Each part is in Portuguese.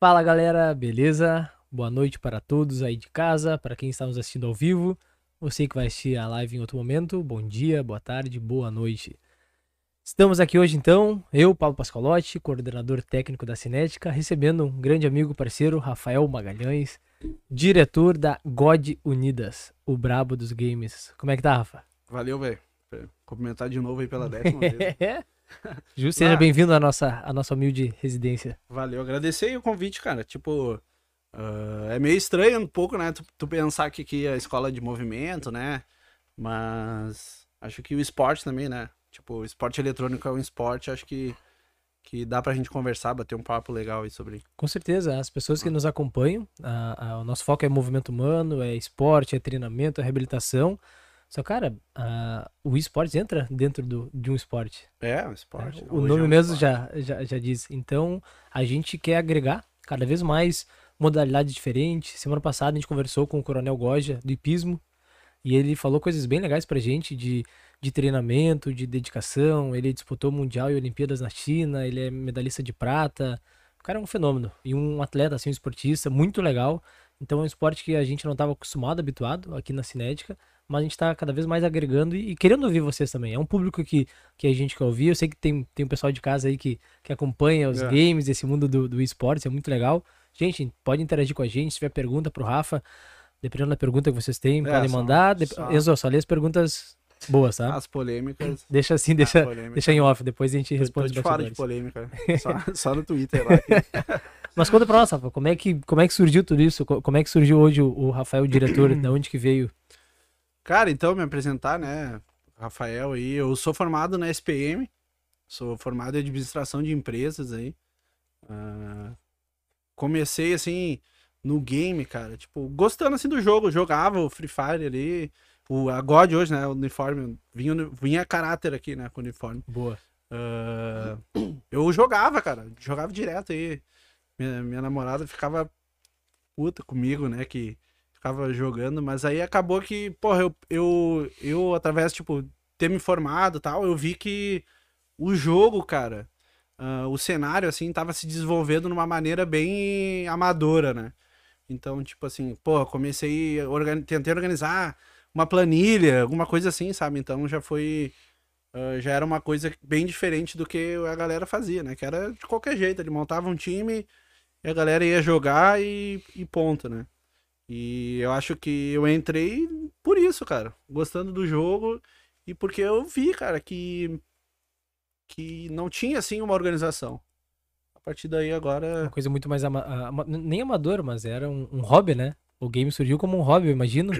Fala galera, beleza? Boa noite para todos aí de casa, para quem está nos assistindo ao vivo, você que vai assistir a live em outro momento, bom dia, boa tarde, boa noite. Estamos aqui hoje então, eu, Paulo Pascalotti, coordenador técnico da Cinética, recebendo um grande amigo parceiro, Rafael Magalhães, diretor da God Unidas, o brabo dos games. Como é que tá, Rafa? Valeu, velho. Cumprimentar de novo aí pela décima vez. Ju, seja bem-vindo à nossa, à nossa humilde residência. Valeu, agradecer o convite, cara. Tipo, uh, é meio estranho um pouco, né? Tu, tu, pensar que aqui é a escola de movimento, né? Mas acho que o esporte também, né? Tipo, o esporte eletrônico é um esporte, acho que, que dá pra gente conversar, bater um papo legal aí sobre. Com certeza, as pessoas que nos acompanham, a, a, o nosso foco é movimento humano, é esporte, é treinamento, é reabilitação. Só, cara, uh, o esportes entra dentro do, de um esporte. É, um esporte. É, o nome é um mesmo já, já, já diz. Então, a gente quer agregar cada vez mais modalidades diferentes. Semana passada a gente conversou com o Coronel Goja, do hipismo, e ele falou coisas bem legais pra gente de, de treinamento, de dedicação. Ele disputou Mundial e Olimpíadas na China, ele é medalhista de prata. O cara é um fenômeno. E um atleta, assim, um esportista muito legal. Então é um esporte que a gente não estava acostumado, habituado aqui na Cinética mas a gente está cada vez mais agregando e, e, querendo ouvir vocês também. É um público que, que a gente quer ouvir. Eu sei que tem, tem um pessoal de casa aí que, que acompanha os é. games, esse mundo do, do esportes, é muito legal. Gente, pode interagir com a gente, se tiver pergunta pro Rafa, dependendo da pergunta que vocês têm, é, podem mandar. Só, só... Enzo, só lê as perguntas boas, tá? As polêmicas. Deixa assim, deixa, deixa em off, depois a gente responde. Eu fora de polêmica, só, só no Twitter lá. Mas conta pra nós, Rafa, como é que, como é que surgiu tudo isso? Como é que surgiu hoje o, o Rafael, o diretor, de onde que veio Cara, então, me apresentar, né? Rafael aí, eu sou formado na SPM, sou formado em administração de empresas aí. Uh, comecei assim no game, cara, tipo, gostando assim do jogo, jogava o Free Fire ali, o a God hoje, né, o uniforme, vinha, vinha caráter aqui, né, com o uniforme. Boa. Uh, eu jogava, cara, jogava direto aí. Minha, minha namorada ficava puta comigo, né, que ficava jogando, mas aí acabou que, porra, eu, eu, eu através, tipo, ter me formado tal, eu vi que o jogo, cara, uh, o cenário, assim, tava se desenvolvendo numa maneira bem amadora, né? Então, tipo assim, porra, comecei, organi tentei organizar uma planilha, alguma coisa assim, sabe? Então já foi. Uh, já era uma coisa bem diferente do que a galera fazia, né? Que era de qualquer jeito, ele montava um time e a galera ia jogar e, e ponto, né? E eu acho que eu entrei por isso, cara. Gostando do jogo e porque eu vi, cara, que, que não tinha, assim, uma organização. A partir daí agora. Uma coisa muito mais. Ama ama nem amador, mas era um, um, hobby, né? O game surgiu como um hobby, eu imagino.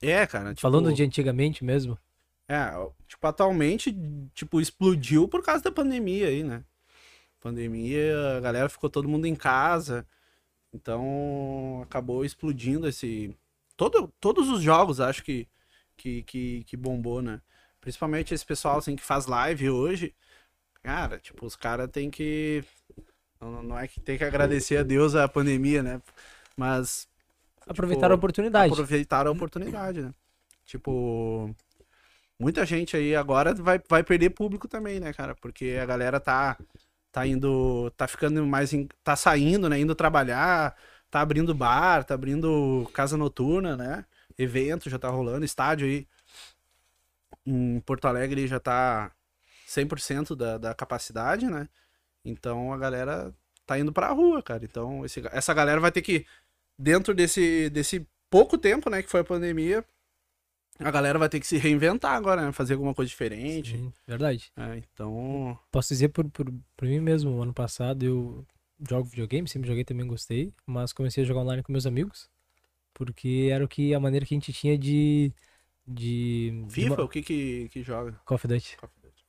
É, cara. Tipo... Falando de antigamente mesmo. É, tipo, atualmente, tipo, explodiu por causa da pandemia aí, né? Pandemia, a galera ficou todo mundo em casa. Então acabou explodindo esse. Todo, todos os jogos acho que, que, que, que bombou, né? Principalmente esse pessoal assim, que faz live hoje. Cara, tipo, os caras tem que. Não, não é que tem que agradecer a Deus a pandemia, né? Mas. Aproveitar tipo, a oportunidade. Aproveitar a oportunidade, né? Tipo. Muita gente aí agora vai, vai perder público também, né, cara? Porque a galera tá tá indo, tá ficando mais, em, tá saindo, né, indo trabalhar, tá abrindo bar, tá abrindo casa noturna, né, evento já tá rolando, estádio aí em Porto Alegre já tá 100% da, da capacidade, né, então a galera tá indo pra rua, cara, então esse, essa galera vai ter que, dentro desse, desse pouco tempo, né, que foi a pandemia, a galera vai ter que se reinventar agora, né? Fazer alguma coisa diferente. Sim, verdade. É, então. Posso dizer por, por, por mim mesmo, ano passado eu jogo videogame, sempre joguei também gostei, mas comecei a jogar online com meus amigos, porque era o que a maneira que a gente tinha de de de FIFA, uma- o que que, que joga? Call of Duty,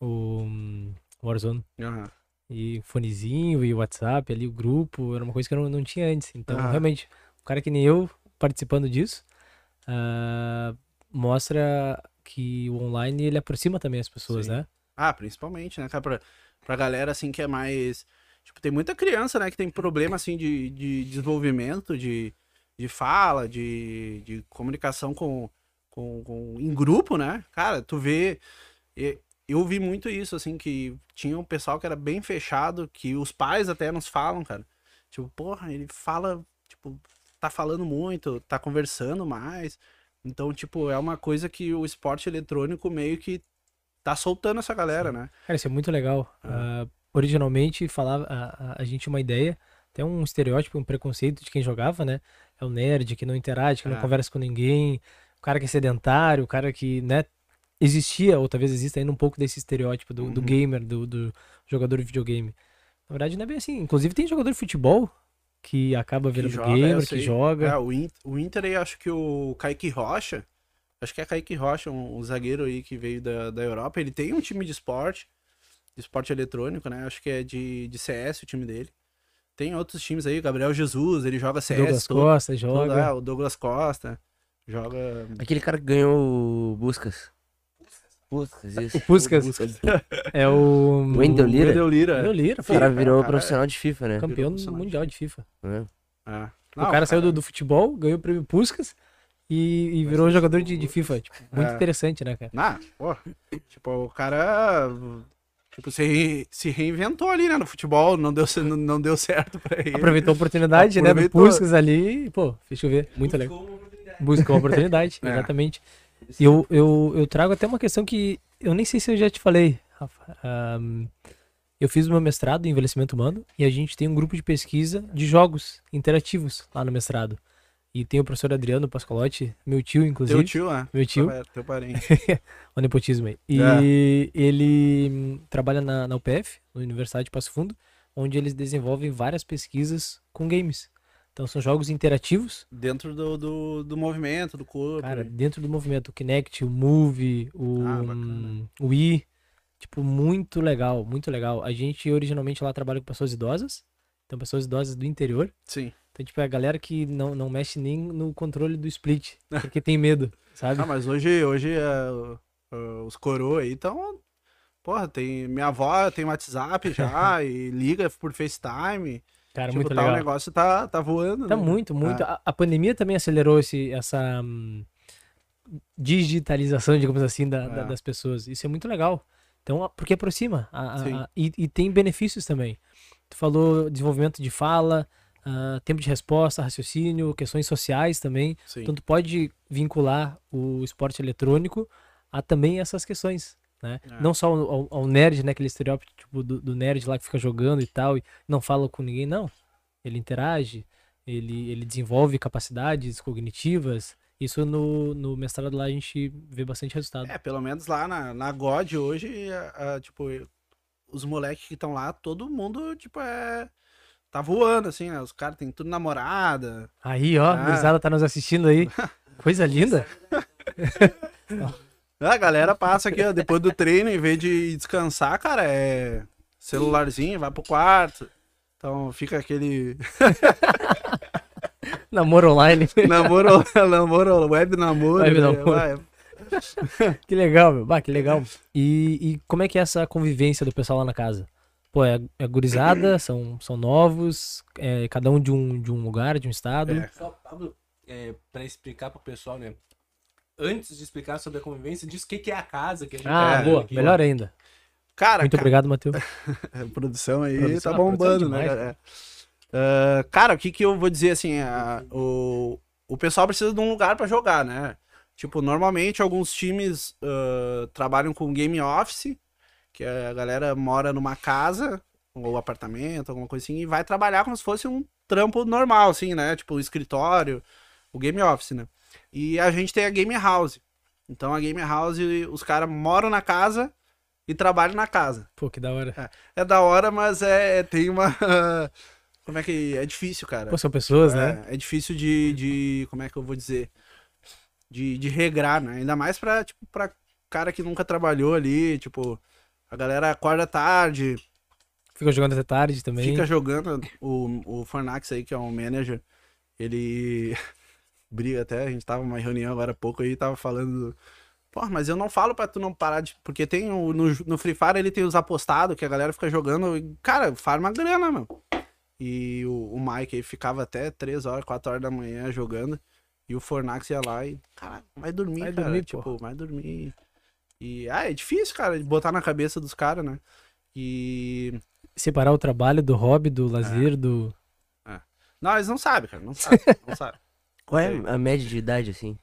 o hum, Warzone Aham. e fonezinho e WhatsApp ali o grupo, era uma coisa que eu não, não tinha antes. Então, Ah. realmente, um cara que nem eu participando disso, ah, mostra que o online ele aproxima também as pessoas, Sim. né? Ah, principalmente, né, cara? Pra, pra galera, assim, que é mais... Tipo, tem muita criança, né, que tem problema, assim, de, de desenvolvimento, de, de fala, de, de comunicação com, com, com... em grupo, né? Cara, tu vê... Eu vi muito isso, assim, que tinha um pessoal que era bem fechado, que os pais até nos falam, cara. Tipo, porra, ele fala, tipo, tá falando muito, tá conversando mais. Então, tipo, é uma coisa que o esporte eletrônico meio que tá soltando essa galera, né? Cara, isso é muito legal. Ah, originalmente, falava, a, a, a gente uma ideia, até um estereótipo, um preconceito de quem jogava, né? É o nerd que não interage, que não É. conversa com ninguém, o cara que é sedentário, o cara que, né? Existia, ou talvez exista ainda um pouco desse estereótipo do, do Uhum. gamer, do, do jogador de videogame. Na verdade, não é bem assim. Inclusive, tem jogador de futebol que acaba virando joga, eu gamer, que joga. É, o, In- o Inter aí, acho que o Kaique Rocha, acho que é Kaique Rocha, um, um zagueiro aí que veio da, da Europa, ele tem um time de esporte, de esporte eletrônico, né? Acho que é de, de CS o time dele. Tem outros times aí, o Gabriel Jesus, ele joga CS. Douglas todo- Costa todo- joga. é, o Douglas Costa joga... Aquele cara que ganhou o Buscas. Puskas, isso. O Puskas é o. Wendel O Lira? Wendel Lira. Wendel Lira, O cara virou cara, profissional de FIFA, né? campeão mundial de FIFA. É. É. o cara saiu do, do futebol, ganhou o prêmio Puskas e, e virou jogador de, de FIFA. Tipo, muito É. interessante, né, cara? Ah, pô, tipo, o cara tipo, se, re- se reinventou ali, né, no futebol, não deu, não, não deu certo pra ele. Aproveitou a oportunidade, né, do Aproveitou. Puskas ali e, pô, deixa eu ver, muito legal. Buscou a oportunidade, É. exatamente. Eu, eu, eu trago até uma questão que eu nem sei se eu já te falei, Rafa. Ahn, eu fiz o meu mestrado em envelhecimento humano e a gente tem um grupo de pesquisa de jogos interativos lá no mestrado. E tem o professor Adriano Pascolotti, meu tio, inclusive. Teu tio, né? Meu tio. Teu, teu parente. o nepotismo aí. E É. ele hum, trabalha na, na UPF, na Universidade de Passo Fundo, onde eles desenvolvem várias pesquisas com games. Então são jogos interativos, Dentro do, do, do movimento, do corpo. cara, dentro do movimento, o Kinect, o Move, o, Ah, hum, o Wii. Tipo, muito legal, muito legal. A gente originalmente lá trabalha com pessoas idosas, então pessoas idosas do interior. Sim. Então, tipo, é a galera que não, não mexe nem no controle do split, porque tem medo, sabe? Ah, mas hoje, hoje é, o- os coroa aí estão. Porra, tem. Minha avó tem WhatsApp já e liga por FaceTime. Cara, tipo, muito tá, legal. o negócio tá, tá voando. Tá né? muito, muito. É. A, a pandemia também acelerou esse, essa hum, digitalização, digamos assim, da, da- É. das pessoas. Isso é muito legal. Então, porque aproxima. a- a- e, e tem benefícios também. Tu falou desenvolvimento de fala, ah, tempo de resposta, raciocínio, questões sociais também. Sim. Então, tu pode vincular o esporte eletrônico a também essas questões. Né? É. Não só ao, ao- ao nerd, né? Aquele estereótipo tipo, do, do nerd lá que fica jogando e tal, e não fala com ninguém, não. Ele interage, ele, ele desenvolve capacidades cognitivas. Isso no, no mestrado lá a gente vê bastante resultado. É, pelo menos lá na, na God hoje, a- a, tipo, os moleques que estão lá, todo mundo, tipo, é. Tá voando, assim, né? Os caras têm tudo namorada. Aí, ó, Ah. a gurizada tá nos assistindo aí. Coisa linda. A galera passa aqui, ó, depois do treino, em vez de descansar, cara, é celularzinho, vai pro quarto. Então fica aquele Namoro online. namoro, namoro, web namoro. Web né? namoro. Que legal, meu. Bah, que legal. E, e como é que é essa convivência do pessoal lá na casa? Pô, é, é gurizada, são, são novos, é cada um de um, de um lugar, de um estado. É. Só, Pablo, é, pra explicar pro pessoal, né? Antes de explicar sobre a convivência, diz o que, que é a casa que a gente Ah, É, boa, aqui, melhor ainda. Cara, Muito ca- obrigado, Matheus. A produção aí Produção- tá é bombando, né? cara? Ah, cara, o que que eu vou dizer assim? a- o, o pessoal precisa de um lugar pra jogar, né? Tipo, normalmente alguns times ah, trabalham com game office, que a galera mora numa casa ou apartamento, alguma coisa assim, e vai trabalhar como se fosse um trampo normal, assim, né? Tipo, o escritório, o game office, né? E a gente tem a game house. Então a game house, os caras moram na casa e trabalham na casa. Pô, que da hora. É da hora, mas é tem uma Como é que. É difícil, cara. Pô, são pessoas, né? É, é difícil de, de. Como é que eu vou dizer? De, de regrar, né? Ainda mais pra, tipo, pra cara que nunca trabalhou ali. Tipo, a galera acorda tarde, Fica jogando até tarde também. fica jogando. O, o Fornax aí, que é um manager, ele briga até. A gente tava numa reunião agora há pouco aí, tava falando. Pô, mas eu não falo pra tu não parar de. Porque tem o, no, no Free Fire ele tem os apostados que a galera fica jogando. e, Cara, farma grana, meu. E o, o Mike aí ficava até 3 horas, 4 horas da manhã jogando. E o Fornax ia lá e, cara, vai dormir, Vai cara. dormir, tipo, vai dormir. E, ah, é difícil, cara, de botar na cabeça dos caras, né? E. Separar o trabalho do hobby, do lazer, do. Não, eles não sabem, cara, não sabem, não sabem. Qual é a média de idade, assim?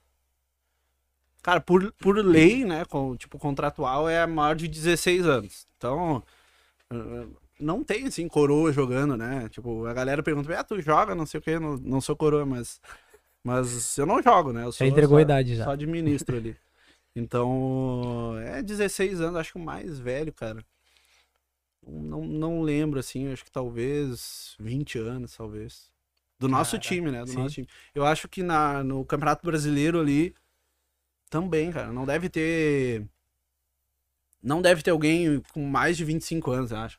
Cara, por, por lei, né, com, tipo, contratual é maior de 16 anos. Então, eh, não tem, assim, coroa jogando, né? Tipo, a galera pergunta, ah, tu joga, não sei o quê, não, não sou coroa, mas... Mas eu não jogo, né? Eu Já sou, entregou a só, idade já. só administro ali. Então, é 16 anos, acho que o mais velho, cara. Não, não lembro, assim, acho que talvez 20 anos, talvez. Do nosso Caraca, time, né? Do sim. nosso time. Eu acho que na, no Campeonato Brasileiro ali, também, cara. Não deve ter. Não deve ter alguém com mais de 25 anos, eu acho.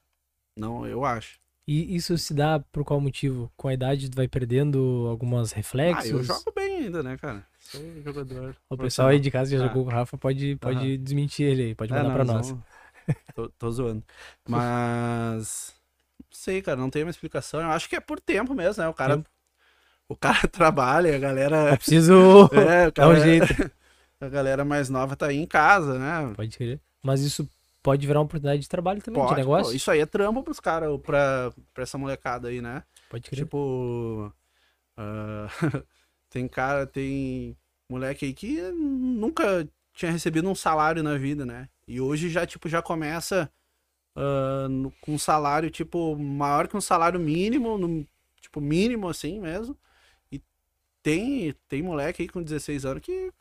Não, eu acho. E isso se dá por qual motivo? Com a idade vai perdendo alguns reflexos? Ah, eu jogo bem ainda, né, cara? Sou jogador. O pessoal aí de casa que Ah. jogou com o Rafa pode, pode desmentir ele aí, pode É, mandar não, pra nós. vão- Tô, tô zoando. Mas. Não sei, cara, não tem uma explicação. Eu acho que é por tempo mesmo, né? O cara. Tempo. O cara trabalha, a galera. É preciso É, o dar um cara- jeito. A galera mais nova tá aí em casa, né? Pode querer. Mas isso pode virar uma oportunidade de trabalho também, Pode, de negócio? pô, isso aí é trampo pros caras, pra, pra essa molecada aí, né? Pode querer. Tipo. ah, tem cara, tem moleque aí que nunca tinha recebido um salário na vida, né? E hoje já, tipo, já começa ah, no- com um salário, tipo, maior que um salário mínimo, no- tipo, mínimo assim mesmo. Tem, tem moleque aí com 16 anos que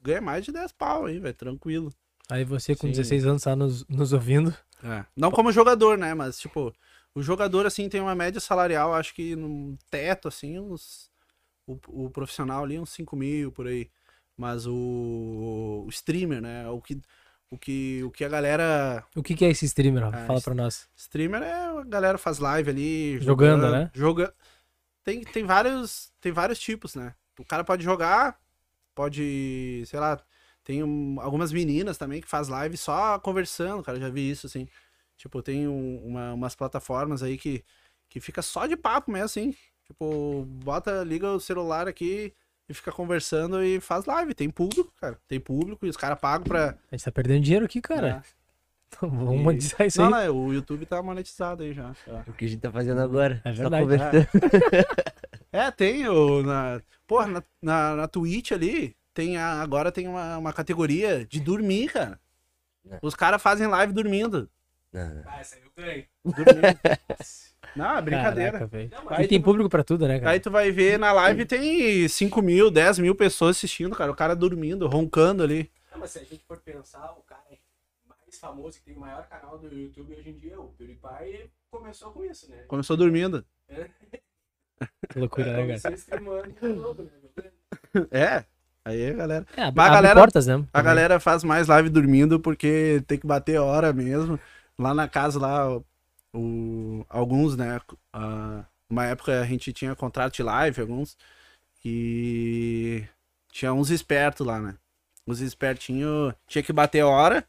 ganha mais de 10 pau aí, velho, tranquilo. Aí você com Sim. 16 anos tá nos, nos ouvindo. É. Não como jogador, né? Mas, tipo, o jogador, assim, tem uma média salarial, acho que no teto, assim, uns. O, o profissional ali, uns 5 mil por aí. Mas o, o streamer, né? O que, o, que, o que a galera. O que, que é esse streamer? Ah, Fala pra nós. Streamer é a galera faz live ali. Jogando, né? Joga... Tem, tem, vários, tem vários tipos, né? O cara pode jogar, pode, sei lá, tem um- algumas meninas também que faz live só conversando, cara, já vi isso, assim. Tipo, tem um- uma- umas plataformas aí que, que fica só de papo mesmo, assim. Tipo, bota, liga o celular aqui e fica conversando e faz live. Tem público, cara. Tem público e os caras pagam pra. A gente tá perdendo dinheiro aqui, cara. né? Vamos E- monetizar isso Não, aí. não, o YouTube tá monetizado aí já. É o que a gente tá fazendo agora. É verdade. conversando. É, tem o. Na, porra, na, na, na Twitch ali, tem a- agora tem uma, uma categoria de dormir, cara. É. Os caras fazem live dormindo. Não, não. Ah, essa aí eu ganhei. dormindo. Não, é brincadeira. Caraca. Não, E tem público pra tudo, né, cara? Aí tu vai ver na live tem 5 mil, 10 mil pessoas assistindo, cara. O cara dormindo, roncando ali. Não, mas se a gente for pensar, o cara mais famoso, que tem o maior canal do YouTube hoje em dia, o PewDiePie, começou com isso, né? Começou dormindo. Que loucura, né, cara? Começou streamando de novo, né? É. Aí a galera. É, abre, Mas a galera- portas, né? A galera faz mais live dormindo porque tem que bater hora mesmo. Lá na casa, lá, o, alguns, né? ah, uma época a gente tinha contrato de live, alguns. E tinha uns espertos lá, né? Os espertinhos tinha que bater hora.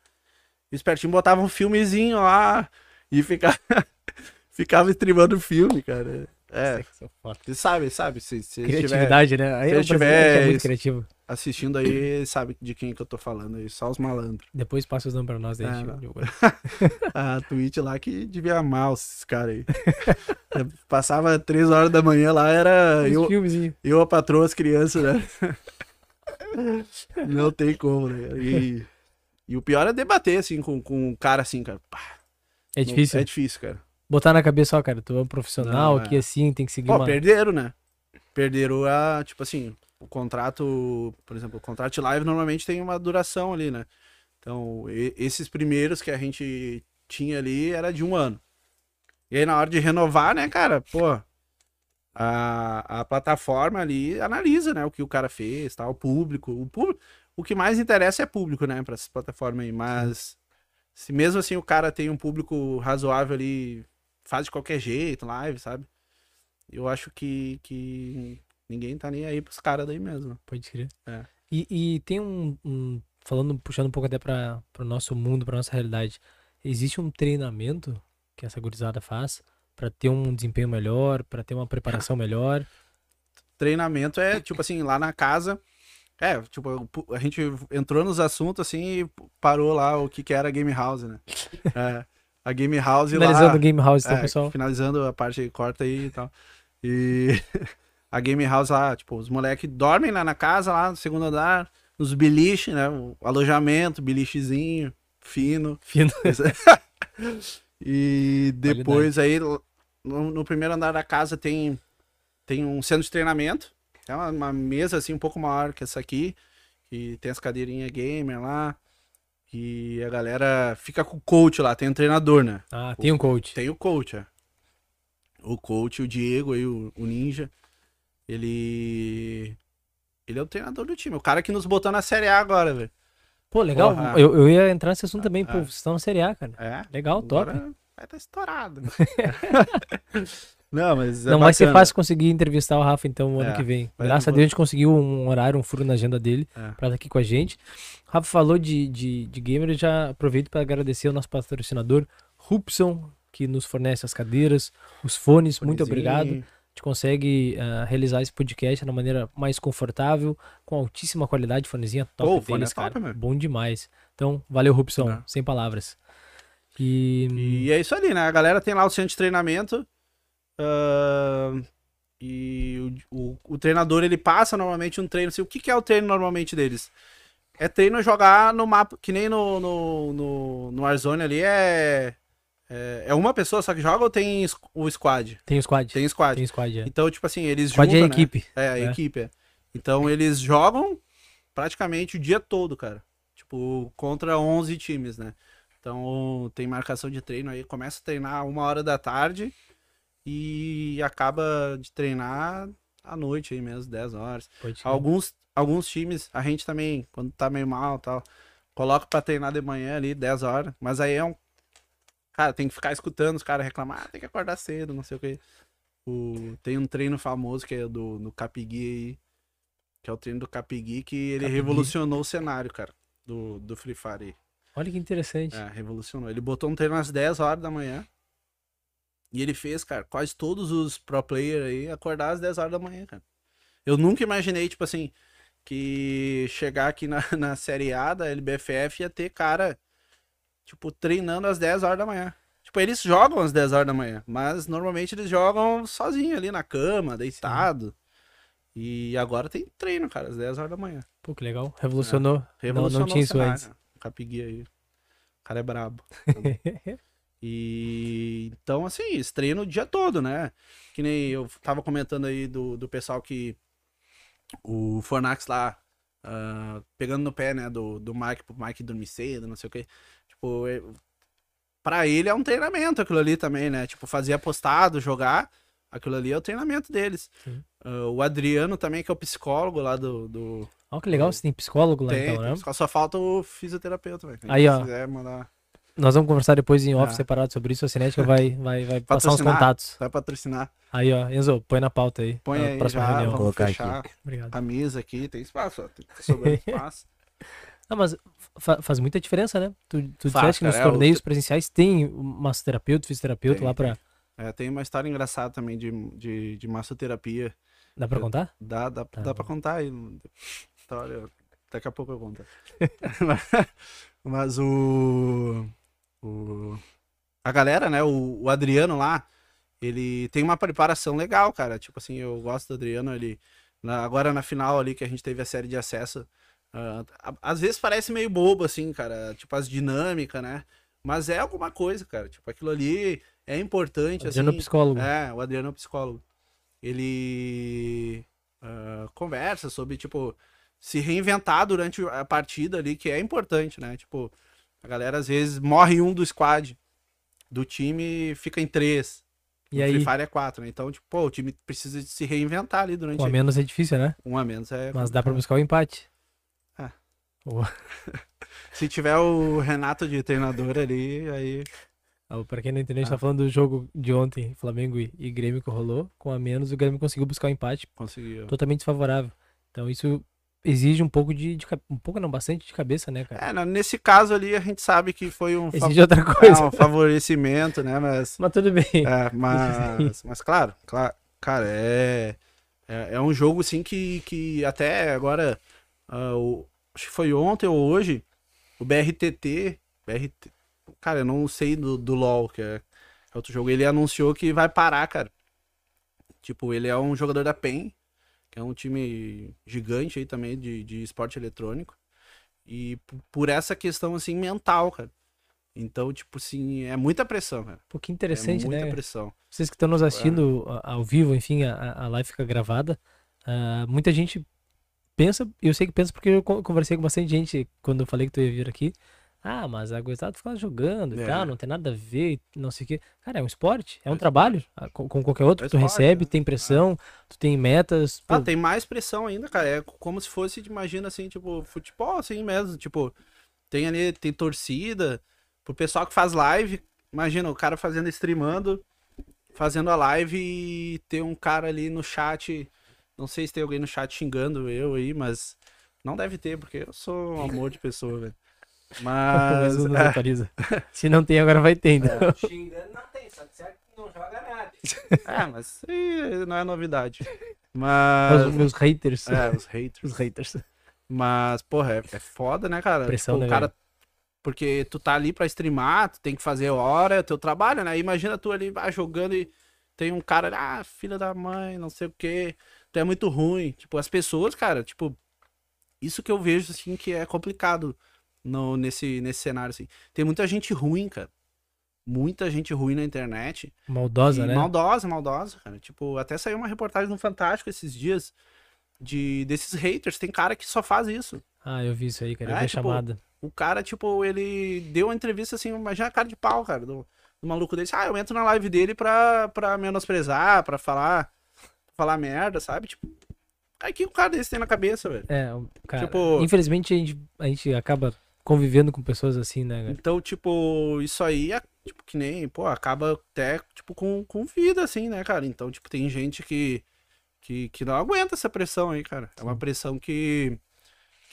E os espertinhos botavam um filmezinho lá e ficava, ficava streamando o filme, cara. É, você sabe, sabe? Se, se Criatividade, né? Aí se ele brasileiro tiver é muito criativo. assistindo aí, sabe de quem que eu tô falando aí. Só os malandros. Depois passa os nomes pra nós. Daí, Ah, a eu- Twitch lá que devia amar esses caras aí. Eu Passava três horas da manhã lá, era Os eu, filmezinhos. eu a patroa, as crianças, né? Não tem como, né? E, e o pior é debater, assim, com, com um cara assim, cara. Pá, É não- difícil. É difícil, cara. Botar na cabeça, ó, cara, tu é um profissional Não, aqui é. assim, tem que seguir Pô, uma... perderam, né? Perderam a, tipo assim, o contrato, por exemplo, o contrato de live normalmente tem uma duração ali, né? Então, e- esses primeiros que a gente tinha ali era de um ano. E aí na hora de renovar, né, cara, pô, a, a plataforma ali analisa, né, o que o cara fez, tá? O público, o público, o que mais interessa é público, né, para essas plataformas aí, mas se mesmo assim o cara tem um público razoável ali, faz de qualquer jeito, live, sabe? Eu acho que, que ninguém tá nem aí pros caras daí mesmo. Pode crer. É. E, e tem um, um- Falando, puxando um pouco até para o nosso mundo, para nossa realidade. Existe um treinamento que essa gurizada faz para ter um desempenho melhor, para ter uma preparação melhor. Treinamento é, tipo assim, lá na casa. É, tipo, a gente entrou nos assuntos assim e parou lá o que, que era a Game House, né? É, a Game House Finalizando lá. o Game House, então, É, pessoal. Finalizando a parte corta aí e tal. E a Game House lá, tipo, os moleques dormem lá na casa, lá no segundo andar, nos beliche, né? O alojamento, belichezinho, fino. Fino. e depois aí, no, no primeiro andar da casa tem, tem um centro de treinamento. É uma, uma mesa assim um pouco maior que essa aqui. E tem as cadeirinhas gamer lá. E a galera fica com o coach lá, tem um treinador, né? Ah, tem um coach. Tem o coach, é. O coach, o Diego aí, o, o Ninja. Ele. Ele é o treinador do time. O cara que nos botou na Série A agora, velho. Pô, legal. Porra. Eu, eu ia entrar nesse assunto também. Pô, Ah. vocês estão na Série A, cara. É. Legal, top. Agora vai estar estourado. Não, mas. é Não vai ser bacana. fácil conseguir entrevistar o Rafa, então, ano É, que vem. Graças a Deus a gente conseguiu um horário, um furo na agenda dele É. pra estar aqui com a gente. O Rafa falou de, de, de gamer, eu já aproveito para agradecer ao nosso patrocinador, Rupson, que nos fornece as cadeiras, os fones. Muito Fonezinho. obrigado. A gente consegue ah, realizar esse podcast da maneira mais confortável, com altíssima qualidade, fonezinha top Pô, o fone deles, é top, cara. meu. Bom demais. Então, valeu, Rupson, É. sem palavras. E, E é isso ali, né? A galera tem lá o centro de treinamento. ahn, e o, o, o treinador ele passa normalmente um treino. Assim, o que, que é o treino normalmente deles? É treino jogar no mapa, que nem no, no, no, no Warzone ali é, é. É uma pessoa só que joga ou tem o squad? tem o squad. Tem squad. Tem squad, é. Então, tipo assim, eles Squad é a juntam, né? equipe. É, a É. equipe. é. Então eles jogam praticamente o dia todo, cara. Tipo, contra 11 times, né? Então tem marcação de treino aí. Começa a treinar uma hora da tarde e acaba de treinar à noite aí mesmo, 10 horas. Alguns, alguns times, a gente também, quando tá meio mal e tal, coloca pra treinar de manhã ali, 10 horas. Mas aí é um. Cara, tem que ficar escutando os caras reclamar, ah, tem que acordar cedo, não sei o que. O... Tem um treino famoso que é do no Capigui aí. Que é o treino do Capigui, que ele Capigui. revolucionou o cenário, cara, do, do Free Fire aí. Olha que interessante. É, revolucionou. Ele botou um treino às 10 horas da manhã. E ele fez, cara, quase todos os pro player aí acordar às 10 horas da manhã, cara. Eu nunca imaginei, tipo assim, que chegar aqui na, na Série A da LBFF ia ter cara, tipo, treinando às 10 horas da manhã. Tipo, eles jogam às 10 horas da manhã, mas normalmente eles jogam sozinho ali na cama, deitado. E agora tem treino, cara, às 10 horas da manhã. Pô, que legal. Revolucionou. Revolucionou tinha o isso cenário, antes. Capigui aí. O cara é brabo. E então, assim, eles treinam o dia todo, né? Que nem eu tava comentando aí do, do pessoal que o Fornax lá, ah, pegando no pé, né, do, do Mike pro Mike dormir cedo, não sei o quê. Tipo, é- pra ele é um treinamento aquilo ali também, né? Tipo, fazer apostado, jogar, aquilo ali é o treinamento deles. Ah, o Adriano também, que é o psicólogo lá do. do Olha que legal, você tem psicólogo lá tem, então, tem né? psicólogo, só falta o fisioterapeuta, velho. Aí, ó. quiser mandar. Nós vamos conversar depois em off Ah. separado sobre isso. A Cinética vai, vai, vai passar os contatos. Vai patrocinar. Aí, ó, Enzo, põe na pauta aí. Põe na aí próxima já, reunião. vamos Colocar fechar Obrigado. a mesa aqui, tem espaço, ó, tem espaço. Não, mas fa- faz muita diferença, né? Tu, tu Faz, disseste que nos cara, é, torneios presenciais tem massoterapeuta, fisioterapeuta Tem, lá pra. É, tem uma história engraçada também de, de, de massoterapia. Dá pra contar? Dá, dá, Tá dá pra contar aí. História, daqui a pouco eu conto. Mas o, o. A galera, né? O, o Adriano lá, ele tem uma preparação legal, cara. Tipo assim, eu gosto do Adriano, ele. na- agora na final ali que a gente teve a série de acesso. A- às vezes parece meio bobo, assim, cara. Tipo, as dinâmicas, né? Mas é alguma coisa, cara. Tipo, aquilo ali é importante, Adriano assim. psicólogo. É, o Adriano é um psicólogo. Ele ah, conversa sobre, tipo, se reinventar durante a partida ali, que é importante, né? Tipo, a galera às vezes morre um do squad do time e fica em três. E aí, Free Fire é 4, né? Então, tipo, pô, o time precisa se reinventar ali durante um a menos é difícil, né? um a menos é. Mas dá pra buscar o empate. Se tiver o Renato de treinador ali, aí. Ah, Pra quem não entendeu, a gente Ah. tá falando do jogo de ontem, Flamengo e, Grêmio que rolou. Com a menos, o Grêmio conseguiu buscar o empate Conseguiu. totalmente desfavorável. Então isso exige um pouco de, de um pouco não, bastante de cabeça, né, cara? É, nesse caso ali a gente sabe que foi um, Exige outra é, coisa. um favorecimento, né? Mas, Mas tudo bem. é, mas, mas claro, claro, cara, é, é, é um jogo assim que, que até agora, ah, o- acho que foi ontem ou hoje, o BRTT, BRT, cara, eu não sei do, do LoL, que é, é outro jogo, ele anunciou que vai parar, cara. Tipo, ele é um jogador da PEN, que é um time gigante aí também de, de esporte eletrônico. E por essa questão, assim, mental, cara. Então, tipo assim, é muita pressão, cara. Um pouquinho interessante, é muita né? pressão. Vocês que estão nos assistindo a- ao vivo, enfim, a, a live fica gravada. ah, muita gente pensa, eu sei que pensa porque eu con- conversei com bastante gente quando eu falei que tu ia vir aqui. Ah, mas a gurizada fica jogando e É. tal, não tem nada a ver, não sei o quê. Cara, é um esporte, é um trabalho, ah, com, com qualquer outro. É tu esporte, recebe, né? tem pressão, tu tem metas. Ah, pô, tem mais pressão ainda, cara. É como se fosse, imagina assim, tipo, futebol assim mesmo. Tipo, tem ali, tem torcida. Pro pessoal que faz live, imagina o cara fazendo, streamando, fazendo a live e ter um cara ali no chat. Não sei se tem alguém no chat xingando eu aí, mas não deve ter, porque eu sou um amor de pessoa, velho. Mas. mas nos atualiza. Se não tem, agora vai ter, então. Xingando não tem, só que certo que não joga nada. É, mas não é novidade. Os Mas. meus haters. É, os haters. Os haters. Mas, porra, é, é foda, né, cara? Pressão, Tipo, né, o cara. Porque tu tá ali pra streamar, tu tem que fazer hora, é teu trabalho, né? Imagina tu ali vai jogando e tem um cara, ali, ah, filha da mãe, não sei o quê. Tu é muito ruim. Tipo, as pessoas, cara, tipo, isso que eu vejo, assim, que é complicado no, nesse, nesse cenário, assim. Tem muita gente ruim, cara. Muita gente ruim na internet. Maldosa, E né? Maldosa, maldosa, cara. Tipo, até saiu uma reportagem no Fantástico esses dias de desses haters. Tem cara que só faz isso. Ah, eu vi isso aí, cara. Eu É, vi a tipo, chamada. O cara, tipo, ele deu uma entrevista assim, imagina a cara de pau, cara, do, do maluco desse. Ah, eu entro na live dele pra, pra menosprezar, pra falar, falar merda, sabe? Tipo, aí que o cara desse tem na cabeça, velho? É, o- cara, Tipo- infelizmente a gente, a gente acaba convivendo com pessoas assim, né, cara? Então, tipo, isso aí é, tipo, que nem, pô, acaba até, tipo, com, com vida, assim, né, cara? Então, tipo, tem gente que, que, que não aguenta essa pressão aí, cara. É uma pressão que,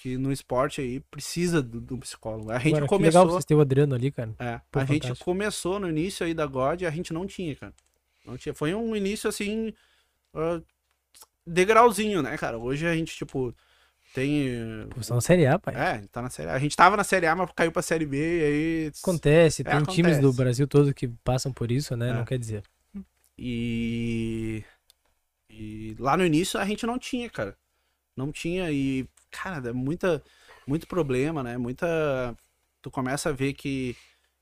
que no esporte aí precisa do, do psicólogo. A gente Agora, que legal começou... vocês terem o Adriano ali, cara. É, Pô, a gente fantástico. começou no início aí da God e a gente não tinha, cara. Não tinha. Foi um início assim. Ah, degrauzinho, né, cara? Hoje a gente, tipo, tem. Vocês estão na Série A, pai. É, tá na série A. A gente tava na série A, mas caiu pra série B e aí. Acontece, É, tem times do acontece. Brasil todo que passam por isso, né? É. Não quer dizer. E. E lá no início a gente não tinha, cara. Não tinha e. Cara, é muita, muito problema, né? Muita. Tu começa a ver que,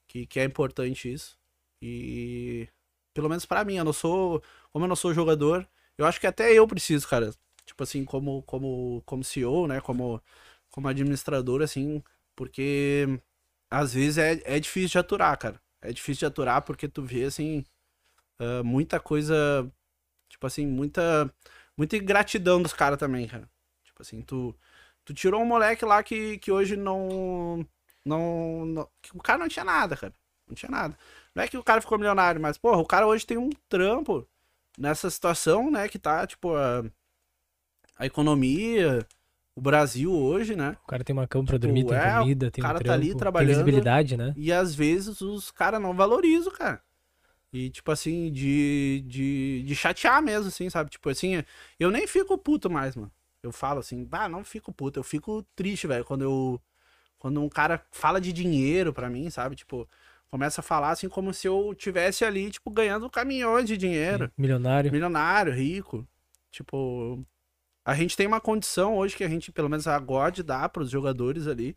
que, que é importante isso. E. Pelo menos pra mim, eu não sou. Como eu não sou jogador, eu acho que até eu preciso, cara. Tipo assim, como, como, como CEO, né? Como, como administrador, assim. Porque às vezes é, é difícil de aturar, cara. É difícil de aturar porque tu vê, assim, ah, muita coisa. Tipo assim, muita. Muita ingratidão dos caras também, cara. Tipo assim, tu. Tu tirou um moleque lá que, que hoje não, não. não- o cara não tinha nada, cara. Não tinha nada. Não é que o cara ficou milionário, mas, porra, o cara hoje tem um trampo nessa situação, né? Que tá, tipo, a, a economia, o Brasil hoje, né? O cara tem uma cama pra Tipo, dormir, tem é, o comida, tem um cara trampo, tá ali tem trabalhando. visibilidade, né? E às vezes os caras não valorizam, cara. E, tipo assim, de, de, de chatear mesmo, assim, sabe? Tipo assim, eu nem fico puto mais, mano. Eu falo assim, bah, não fico puto, eu fico triste, velho, quando eu. Quando um cara fala de dinheiro pra mim, sabe? Tipo, começa a falar assim como se eu tivesse ali, tipo, ganhando caminhões de dinheiro. Milionário. Milionário, rico. Tipo, a gente tem uma condição hoje que a gente, pelo menos a God, dá pros jogadores ali,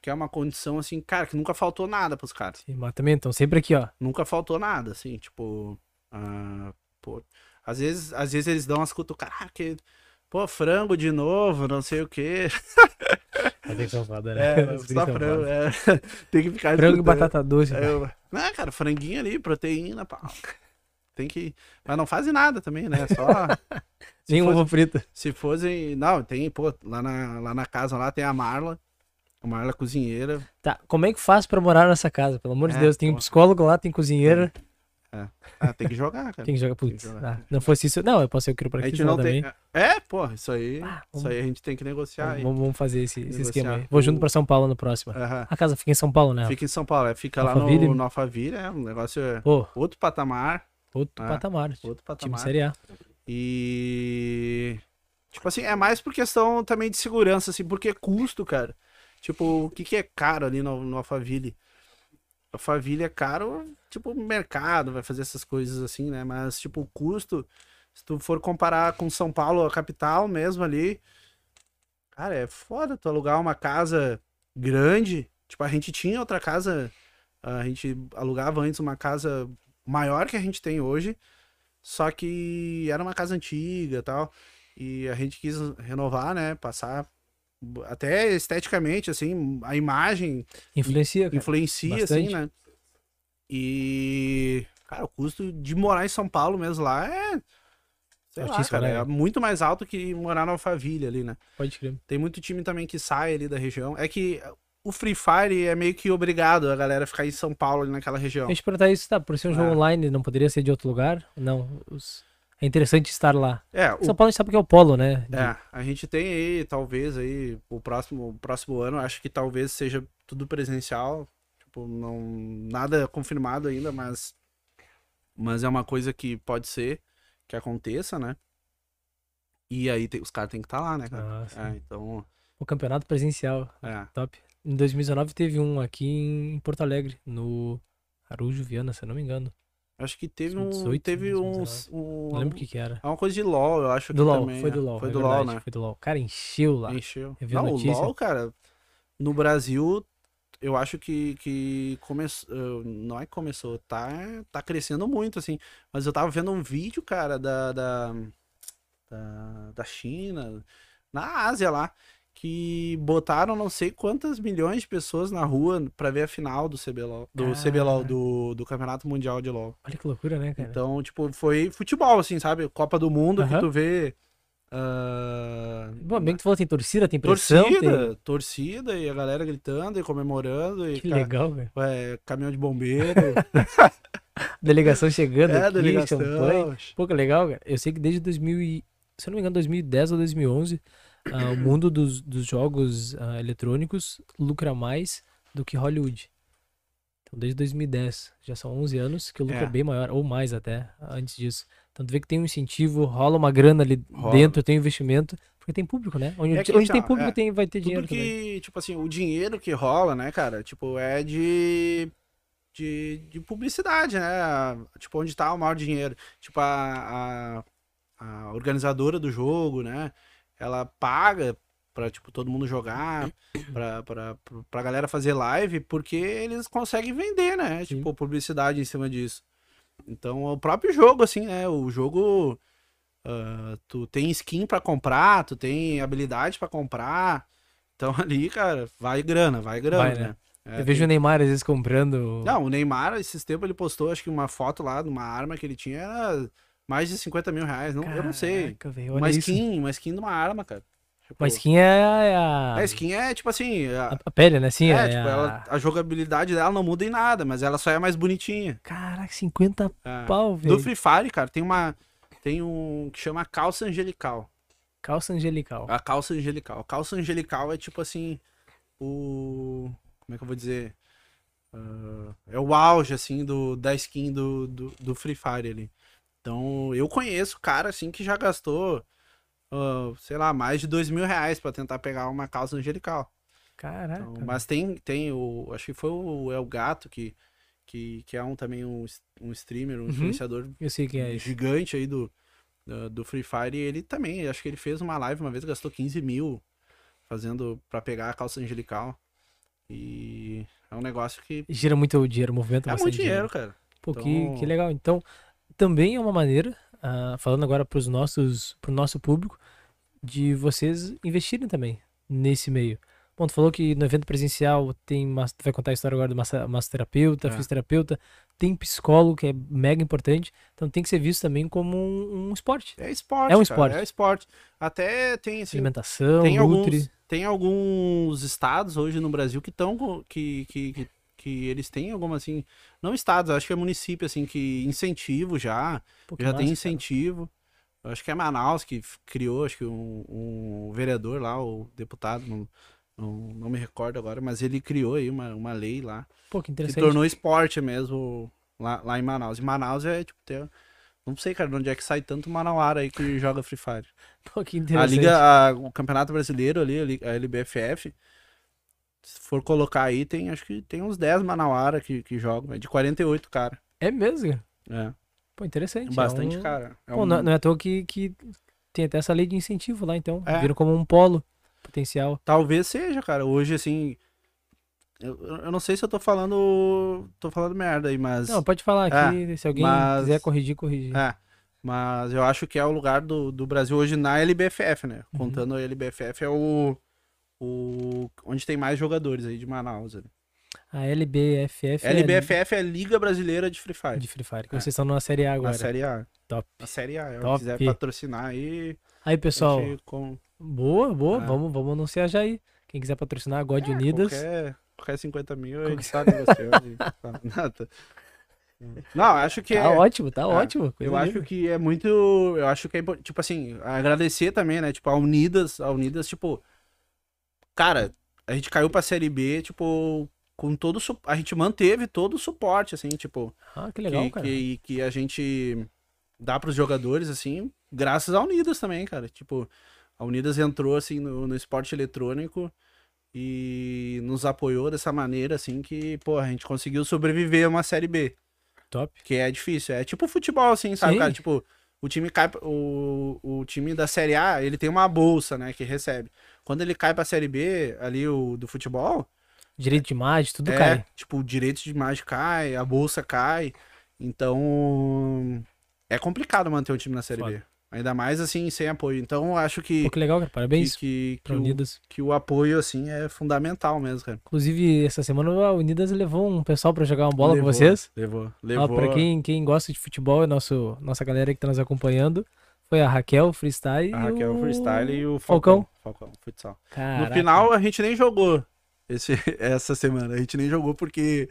que é uma condição assim, cara, que nunca faltou nada pros caras. Sim, mas também estão sempre aqui, ó. Nunca faltou nada, assim, tipo. ah, pô, às vezes, às vezes eles dão umas cutucadas, ah, que. Pô, frango de novo, não sei o quê. Vai ter foda, né? É, só frango, é. Tem que ficar Frango e batata doce. Eu, né, cara, franguinho ali, proteína, pá. tem que. Mas não fazem nada também, né? Só. Nem ovo frito. Se fossem. Não, tem, pô, lá na, lá na casa lá tem a Marla. A Marla cozinheira. Tá, como é que faz pra morar nessa casa? Pelo amor de É, Deus, tem um pô. psicólogo lá, tem cozinheira, Ah, tem que jogar, cara. tem que jogar. Tem que Putz, jogar, ah, não fosse isso. Não, eu posso ser o A quiropraxista gente não também. tem. É, pô, isso aí. Ah, Isso vamos, aí a gente tem que negociar. aí. vamos, vamos fazer esse, esse esquema aí. Vou junto O- pra São Paulo no próximo. A casa fica em São Paulo, né? Fica em São Paulo, é, fica lá Alphaville? no, no Alphaville, é um negócio. é Pô, Outro patamar. outro Ah, patamar. Outro Time patamar. Série A. E. Tipo assim, é mais por questão também de segurança, assim, porque custo, cara. Tipo, o que, que é caro ali no, no Alphaville? Alphaville é caro, tipo, mercado, vai fazer essas coisas assim, né? Mas, tipo, o custo, se tu for comparar com São Paulo, a capital mesmo ali, cara, é foda tu alugar uma casa grande. Tipo, a gente tinha outra casa, a gente alugava antes uma casa maior que a gente tem hoje, só que era uma casa antiga tal. E a gente quis renovar, né? Passar até esteticamente, assim, a imagem Influencia, cara. influencia, bastante. assim, né? E, cara, o custo de morar em São Paulo mesmo lá é. Sei lá, cara, né? é muito mais alto que morar na Alphaville ali, né? Pode crer. Tem muito time também que sai ali da região. É que o Free Fire é meio que obrigado a galera ficar em São Paulo, ali naquela região. Deixa eu te perguntar isso, tá? Por ser um jogo Ah. online, não poderia ser de outro lugar? Não. os- É interessante estar lá. É, o São Paulo a gente sabe que é o polo, né? De- É, a gente tem aí, talvez aí, o próximo, o próximo ano, acho que talvez seja tudo presencial. Tipo, não. Nada confirmado ainda, mas. Mas é uma coisa que pode ser que aconteça, né? E aí tem- os caras têm que estar lá, né, cara? Ah. É, então. O campeonato presencial, É. top. Em 2019 teve um aqui em Porto Alegre, no Arujo Viana, se eu não me engano. Acho que teve um. 2018, teve. 2019. Um, Não lembro o que que era. É uma coisa de LOL, eu acho Do que LoL, também. foi é. do LoL. Foi é do LoL, verdade, né? Foi do LoL. Cara, encheu lá. Encheu. Eu vi Não, o notícia. LoL, cara, no Brasil, eu acho que, que começou. Não é que começou, tá, tá crescendo muito, assim. Mas eu tava vendo um vídeo, cara, da, da, da, da China, na Ásia lá, que botaram não sei quantas milhões de pessoas na rua pra ver a final do CBLOL, do CBLOL, Caraca. do, do Campeonato Mundial de LoL. Olha que loucura, né, cara? Então, tipo, foi futebol, assim, sabe? Copa do Mundo, que Aham. tu vê. ah, Bom, bem que tu falou, tem torcida, tem pressão, torcida, tem... torcida e a galera gritando e comemorando e Que ca- legal, velho. é, caminhão de bombeiro, Delegação chegando é, aqui, delegação. champanhe. Pô, que legal, cara. Eu sei que desde 2000 e, se eu não me engano, 2010 ou 2011, ah, o mundo dos, dos jogos ah, eletrônicos lucra mais do que Hollywood. Então, desde 2010, já são 11 anos que o lucro é, bem maior, ou mais até, antes disso. Então, tu vê que tem um incentivo, rola uma grana ali Rola. dentro, tem um investimento, porque tem público, né? Onde, É que, onde assim, tem ó, público é, tem, vai ter dinheiro Tudo também. tipo assim, o dinheiro que rola, né, cara, tipo, é de, de, de publicidade, né? Tipo, onde tá o maior dinheiro. Tipo, a, a, a organizadora do jogo, né? Ela paga pra, tipo, todo mundo jogar, pra, pra, pra galera fazer live, porque eles conseguem vender, né? Sim. Tipo, publicidade em cima disso. Então, o próprio jogo, assim, né? O jogo... ah, tu tem skin pra comprar, tu tem habilidade pra comprar. Então ali, cara, vai grana, vai grana, Vai, né? né? É, Eu vejo o tem- Neymar às vezes comprando. Não, o Neymar, esses tempos, ele postou, acho que uma foto lá de uma arma que ele tinha era mais de 50 mil reais. Não, eu não sei. Caraca, olha Uma isso. skin, uma skin de uma arma, cara. Tipo, Uma skin é a, é a, skin é tipo assim. A, a- pele, né? Sim, é, é, tipo, a... ela, a jogabilidade dela não muda em nada, mas ela só é mais bonitinha. Caraca, 50 É. pau, velho. Do Free Fire, cara, tem uma. Tem um que chama calça angelical. Calça angelical. A calça angelical. A calça angelical é tipo assim. O. Como é que eu vou dizer? Ah, é o auge, assim, do, da skin do, do, do Free Fire ali. Então, eu conheço cara, assim, que já gastou, ah, sei lá, mais de dois mil reais pra tentar pegar uma calça angelical. Caraca. Então, mas tem, tem o. Acho que foi o El Gato que, que, que é um também um, um streamer, um Uhum. influenciador Eu sei quem é esse. gigante aí do, do, do Free Fire. Ele também, acho que ele fez uma live uma vez, gastou 15 mil fazendo pra pegar a calça angelical. E é um negócio que Gira muito dinheiro, movimenta é muito dinheiro, cara. Pô, que, Então- que legal. Então, também é uma maneira, ah, falando agora para os nossos, pro nosso público, de vocês investirem também nesse meio. Bom, tu falou que no evento presencial tem. mas- Tu vai contar a história agora do massa- massoterapeuta, É. fisioterapeuta, tem psicólogo, que é mega importante. Então tem que ser visto também como um, um esporte. É esporte. É um cara, esporte. É esporte. Até tem assim. Alimentação, Tem nutri. alguns, tem alguns estados hoje no Brasil que estão que, que, que, que eles têm alguma assim, não estados, acho que é município assim que incentivo já, Pô, que já massa, tem cara. incentivo. Eu Acho que é Manaus que criou, acho que um, um vereador lá, o deputado, não, não, não me recordo agora, mas ele criou aí uma, uma lei lá Pô, que que interessante. tornou esporte mesmo lá, lá em Manaus. E Manaus é tipo ter, não sei, cara, de onde é que sai tanto manauara aí que joga Free Fire. Pô, que A interessante. Liga, a- o Campeonato Brasileiro ali, a Li- a LBFF, se for colocar aí, tem acho que tem uns 10 Manauara que, que jogam, é de 48 cara. É mesmo, cara? É, Pô, interessante. bastante é um... cara. É Pô, um- não, não é à toa que, que tem até essa lei de incentivo lá, então. É. Viram como um polo potencial. Talvez seja, cara. Hoje, assim. Eu, eu não sei se eu tô falando. tô falando merda aí, mas. Não, pode falar aqui, se alguém mas- quiser corrigir, corrigir. É. Mas eu acho que é o lugar do, do Brasil hoje na LBFF, né? Uhum. Contando a LBFF é o. o onde tem mais jogadores aí de Manaus. ali. A LBFF LBFF é a Liga Brasileira de Free Fire. de Free Fire, que É. vocês estão na Série A agora. Na Série A. Top. Na Série A. Se Top. quiser patrocinar aí. Aí, pessoal, com... boa, boa, É. vamos, vamos anunciar já aí. Quem quiser patrocinar God É, Unidas, Qualquer, qualquer 50 mil Qualquer- tá e fala, Nada. Não, acho que tá é. ótimo, tá é, ótimo. Eu acho que é muito. Eu acho que é, tipo assim, agradecer também, né? Tipo, a Unidas, a Unidas, tipo. Cara, a gente caiu pra Série B, tipo, com todo A gente manteve todo o suporte, assim, tipo. Ah, que legal, que, cara. que, que a gente dá pros jogadores, assim, graças à Unidas também, cara. Tipo, a Unidas entrou, assim, no, no esporte eletrônico e nos apoiou dessa maneira, assim, que, pô, a gente conseguiu sobreviver a uma Série B. Top. Que é difícil. É tipo futebol, assim, sabe, Sim. cara? Tipo, o time cai. O, o time da Série A, ele tem uma bolsa, né? Que recebe. Quando ele cai pra Série B, ali, o do futebol, Direito de imagem, tudo é, cai. tipo, o direito de imagem cai, a bolsa cai. Então. É complicado manter o time na Série B. Foda. Ainda mais assim, sem apoio. Então, acho que. Pô, que legal, cara. que, Parabéns que, que o, Unidas. que o apoio, assim, é fundamental mesmo, cara. Inclusive, essa semana a Unidas levou um pessoal pra jogar uma bola Levou, com vocês. Levou. Levou. pra quem, quem gosta de futebol, é nosso, nossa galera que tá nos acompanhando. Foi a Raquel Freestyle. A Raquel e o Freestyle e o Falcão. Falcão. Falcão, futsal. Caraca. No final, a gente nem jogou esse, essa semana. A gente nem jogou porque.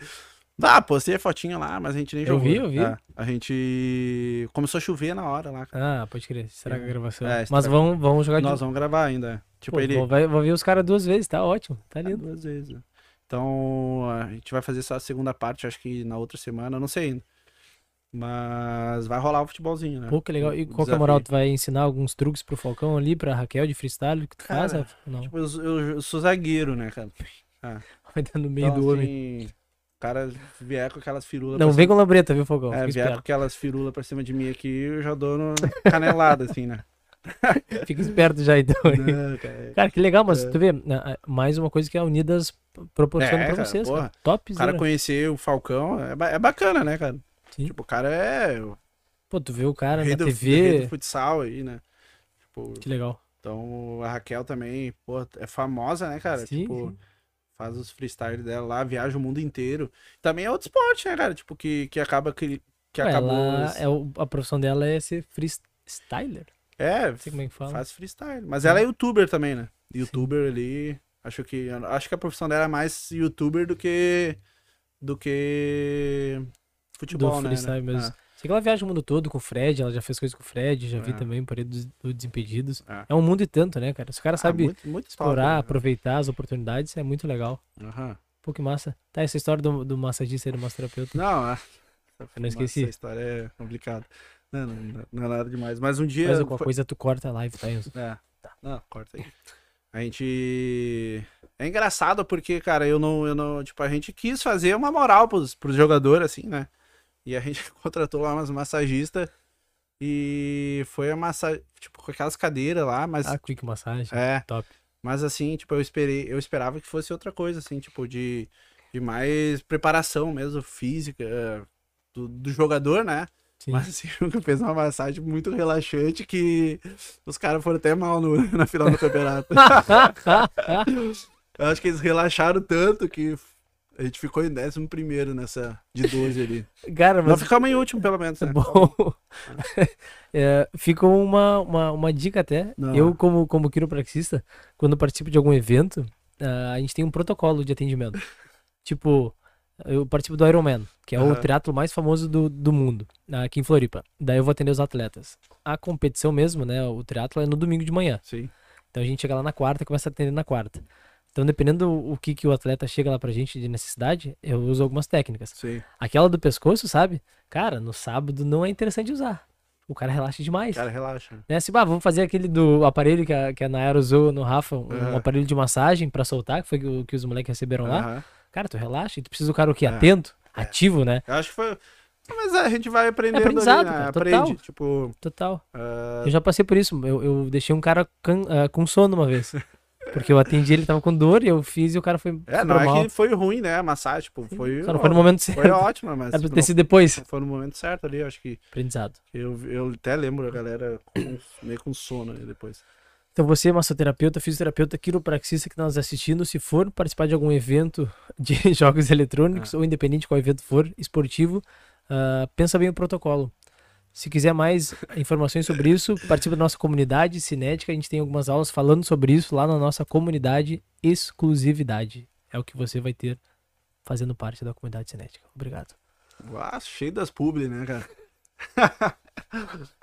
Ah, postei a fotinha lá, mas a gente nem Eu jogou. vi, eu vi. É, a gente. Começou a chover na hora lá, cara. Ah, pode crer. Estraga a gravação. É, Mas vão, vão jogar de Nós vamos gravar ainda. Tipo, Pô, ele. vou, vou ver os caras duas vezes, tá ótimo. Tá É, lindo. duas vezes. Então, a gente vai fazer só a segunda parte, acho que na outra semana, não sei ainda. Mas vai rolar o futebolzinho, né? Pô, que legal. E O qual que é a moral? Tu vai ensinar alguns truques pro Falcão ali, pra Raquel de freestyle? que tu faz? Cara, Rafa? Não. Tipo, eu, eu- eu sou zagueiro, né, cara? Vai dar no meio Então, do homem. assim, o cara vier com aquelas firulas. Não vem cima- com lambreta, viu, Falcão? É, Fica vier com aquelas firulas pra cima de mim aqui, eu já dou no canelada, assim, né? Fica esperto já, então. Não, cara. Cara, que legal, mas É. tu vê, né, mais uma coisa que a Unidas proporciona É, pra cara, vocês. Top, O cara conhecer o Falcão é, é bacana, né, cara? Sim. Tipo, o cara é Pô, tu vê o cara rei na do, rei TV. do futsal aí, né? Tipo, Que legal. então a Raquel também, pô, é famosa, né, cara? Sim, tipo, sim. faz os freestyle dela lá, viaja o mundo inteiro. Também é outro esporte, né, cara? Tipo, que, que acaba que, que Ué, acabou. ela, é o- a profissão dela é ser freestyler. É, Não sei como é que fala. faz freestyle. Mas ela é youtuber também, né? Youtuber ali. Acho que. Acho que a profissão dela é mais youtuber do que. Do que. Futebol, do né? freestyle né? mesmo. Sei que ela viaja o mundo todo com o Fred, ela já fez coisa com o Fred, já vi É. também Parede dos, dos Desimpedidos. É. É um mundo e tanto, né, cara? Se o cara Ah, sabe muito, muito top, explorar, né? aproveitar as oportunidades, é muito legal. Aham. Pô, que massa. Tá, essa história do, do massagista e do massoterapeuta. Não, é. Eu não esqueci. Essa história é complicada. Não, não, não é nada demais. Mas um dia. Mas alguma foi- coisa tu corta a live, tá, Enzo? É. Não, corta aí. A gente. É engraçado porque, cara, eu não, eu não. Tipo, a gente quis fazer uma moral pros, pros jogadores, assim, né? E a gente contratou lá umas massagistas. E foi a massa. Tipo, com aquelas cadeiras lá, mas. Ah, quick massagem. é. top. Mas assim, tipo, eu esperei. Eu esperava que fosse outra coisa, assim, tipo, de, de mais preparação mesmo, física. Do, do jogador, né? Sim. Mas assim, fez uma massagem muito relaxante que os caras foram até mal no, na final do campeonato. Eu acho que eles relaxaram tanto que a gente ficou em 11 primeiro nessa de 12 ali. Cara, Nós mas ficamos em último, pelo menos. Né? bom. É, fica uma, uma, uma dica até. Não. Eu, como, como quiropraxista, quando participo de algum evento, ah, a gente tem um protocolo de atendimento. tipo, eu participo do Ironman, que é o Aham. triatlo mais famoso do, do mundo, aqui em Floripa. Daí eu vou atender os atletas. A competição mesmo, né, o triatlo é no domingo de manhã. Sim. Então a gente chega lá na quarta e começa a atender na quarta. Então, dependendo o que, que o atleta chega lá pra gente de necessidade, eu uso algumas técnicas. Sim. Aquela do pescoço, sabe? Cara, no sábado não é interessante usar. O cara relaxa demais. Cara, relaxa. Né? Assim, bah, vamos fazer aquele do aparelho que a, que a Nayara usou no Rafa, um Aham. aparelho de massagem pra soltar, que foi o que os moleques receberam lá. Aham. Cara, tu relaxa e tu precisa do cara o quê? É. Atento, ativo, né? Eu acho que foi. Mas a gente vai aprendendo aprendizado, ali, né? cara, Aprende. total. Tipo. Total. ah, Eu já passei por isso. Eu, eu deixei um cara can- ah, com sono uma vez. Porque eu atendi, ele tava com dor e eu fiz e o cara foi é, não mal. é que foi ruim, né? A massagem, tipo, foi. Só não foi no momento certo. Foi ótima, mas. Era pra tipo, ter não- sido depois. foi no momento certo ali, eu acho que. Aprendizado. Eu, eu até lembro a galera com- meio com sono aí depois. Então você, massoterapeuta, fisioterapeuta, quiropraxista que tá nos assistindo, se for participar de algum evento de jogos eletrônicos, Ah. ou independente qual evento for, esportivo, ah, pensa bem o protocolo. Se quiser mais informações sobre isso, participe da nossa comunidade cinética. A gente tem algumas aulas falando sobre isso lá na nossa comunidade exclusividade. É o que você vai ter fazendo parte da comunidade cinética. Obrigado. Ah, cheio das publi, né, cara?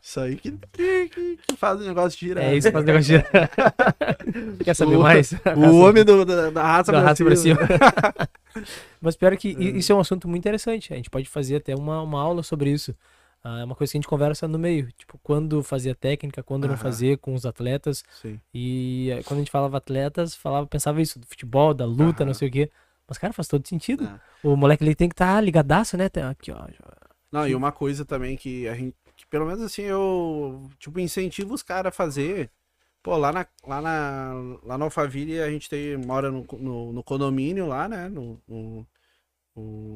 isso aí que, que, que- faz o negócio girar. É isso que faz o negócio girar. Quer saber O- mais? O homem do- da, da raça da pra raça pra cima. cima. Mas pior que i- isso é um assunto muito interessante. A gente pode fazer até uma, uma aula sobre isso. Ah, É uma coisa que a gente conversa no meio. Tipo, quando fazer a técnica, quando não fazer com os atletas. Sim. E eh, quando a gente falava atletas, falava, pensava isso, do futebol, da luta, não sei o quê. Mas, cara, faz todo sentido. É. O moleque ele tem que estar ligadaço, né? Aqui, ó. Não, e uma coisa também que a gente, que pelo menos assim, eu, tipo, incentivo os caras a fazer. Pô, lá na, lá na, lá na Alphaville a gente tem, mora no, no, no condomínio lá, né? No- no-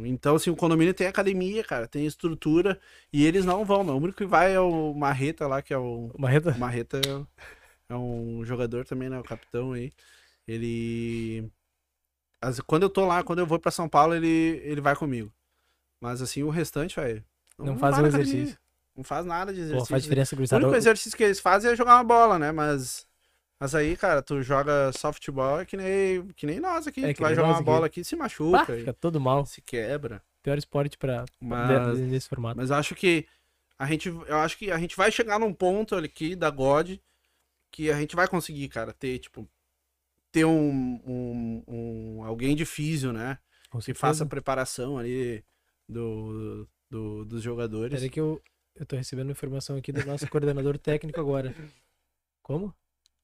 então, assim, o condomínio tem academia, cara, tem estrutura, e eles não vão, não. O único que vai é o Marreta lá, que é o, Marreta? o Marreta é, é um jogador também, né? O capitão aí. Ele. as- quando eu tô lá, quando eu vou pra São Paulo, ele, ele vai comigo. Mas assim, o restante, velho. Não faz vai o academia. exercício. Não faz nada de Pô, exercício. faz diferença, o único exercício que eles fazem é jogar uma bola, né? Mas. Mas aí, cara, tu joga softball é que nem, que nem nós aqui. É, tu vai jogar uma aqui. bola aqui e se machuca. e fica todo mal. se quebra. Pior esporte pra, Mas- nesse formato. Mas acho que a gente, eu acho que a gente vai chegar num ponto aqui da God que a gente vai conseguir, cara, ter tipo ter um, um, um- alguém de físio, né, que faça a preparação ali do, do- dos jogadores. Peraí que eu, eu tô recebendo informação aqui do nosso coordenador técnico agora. Como?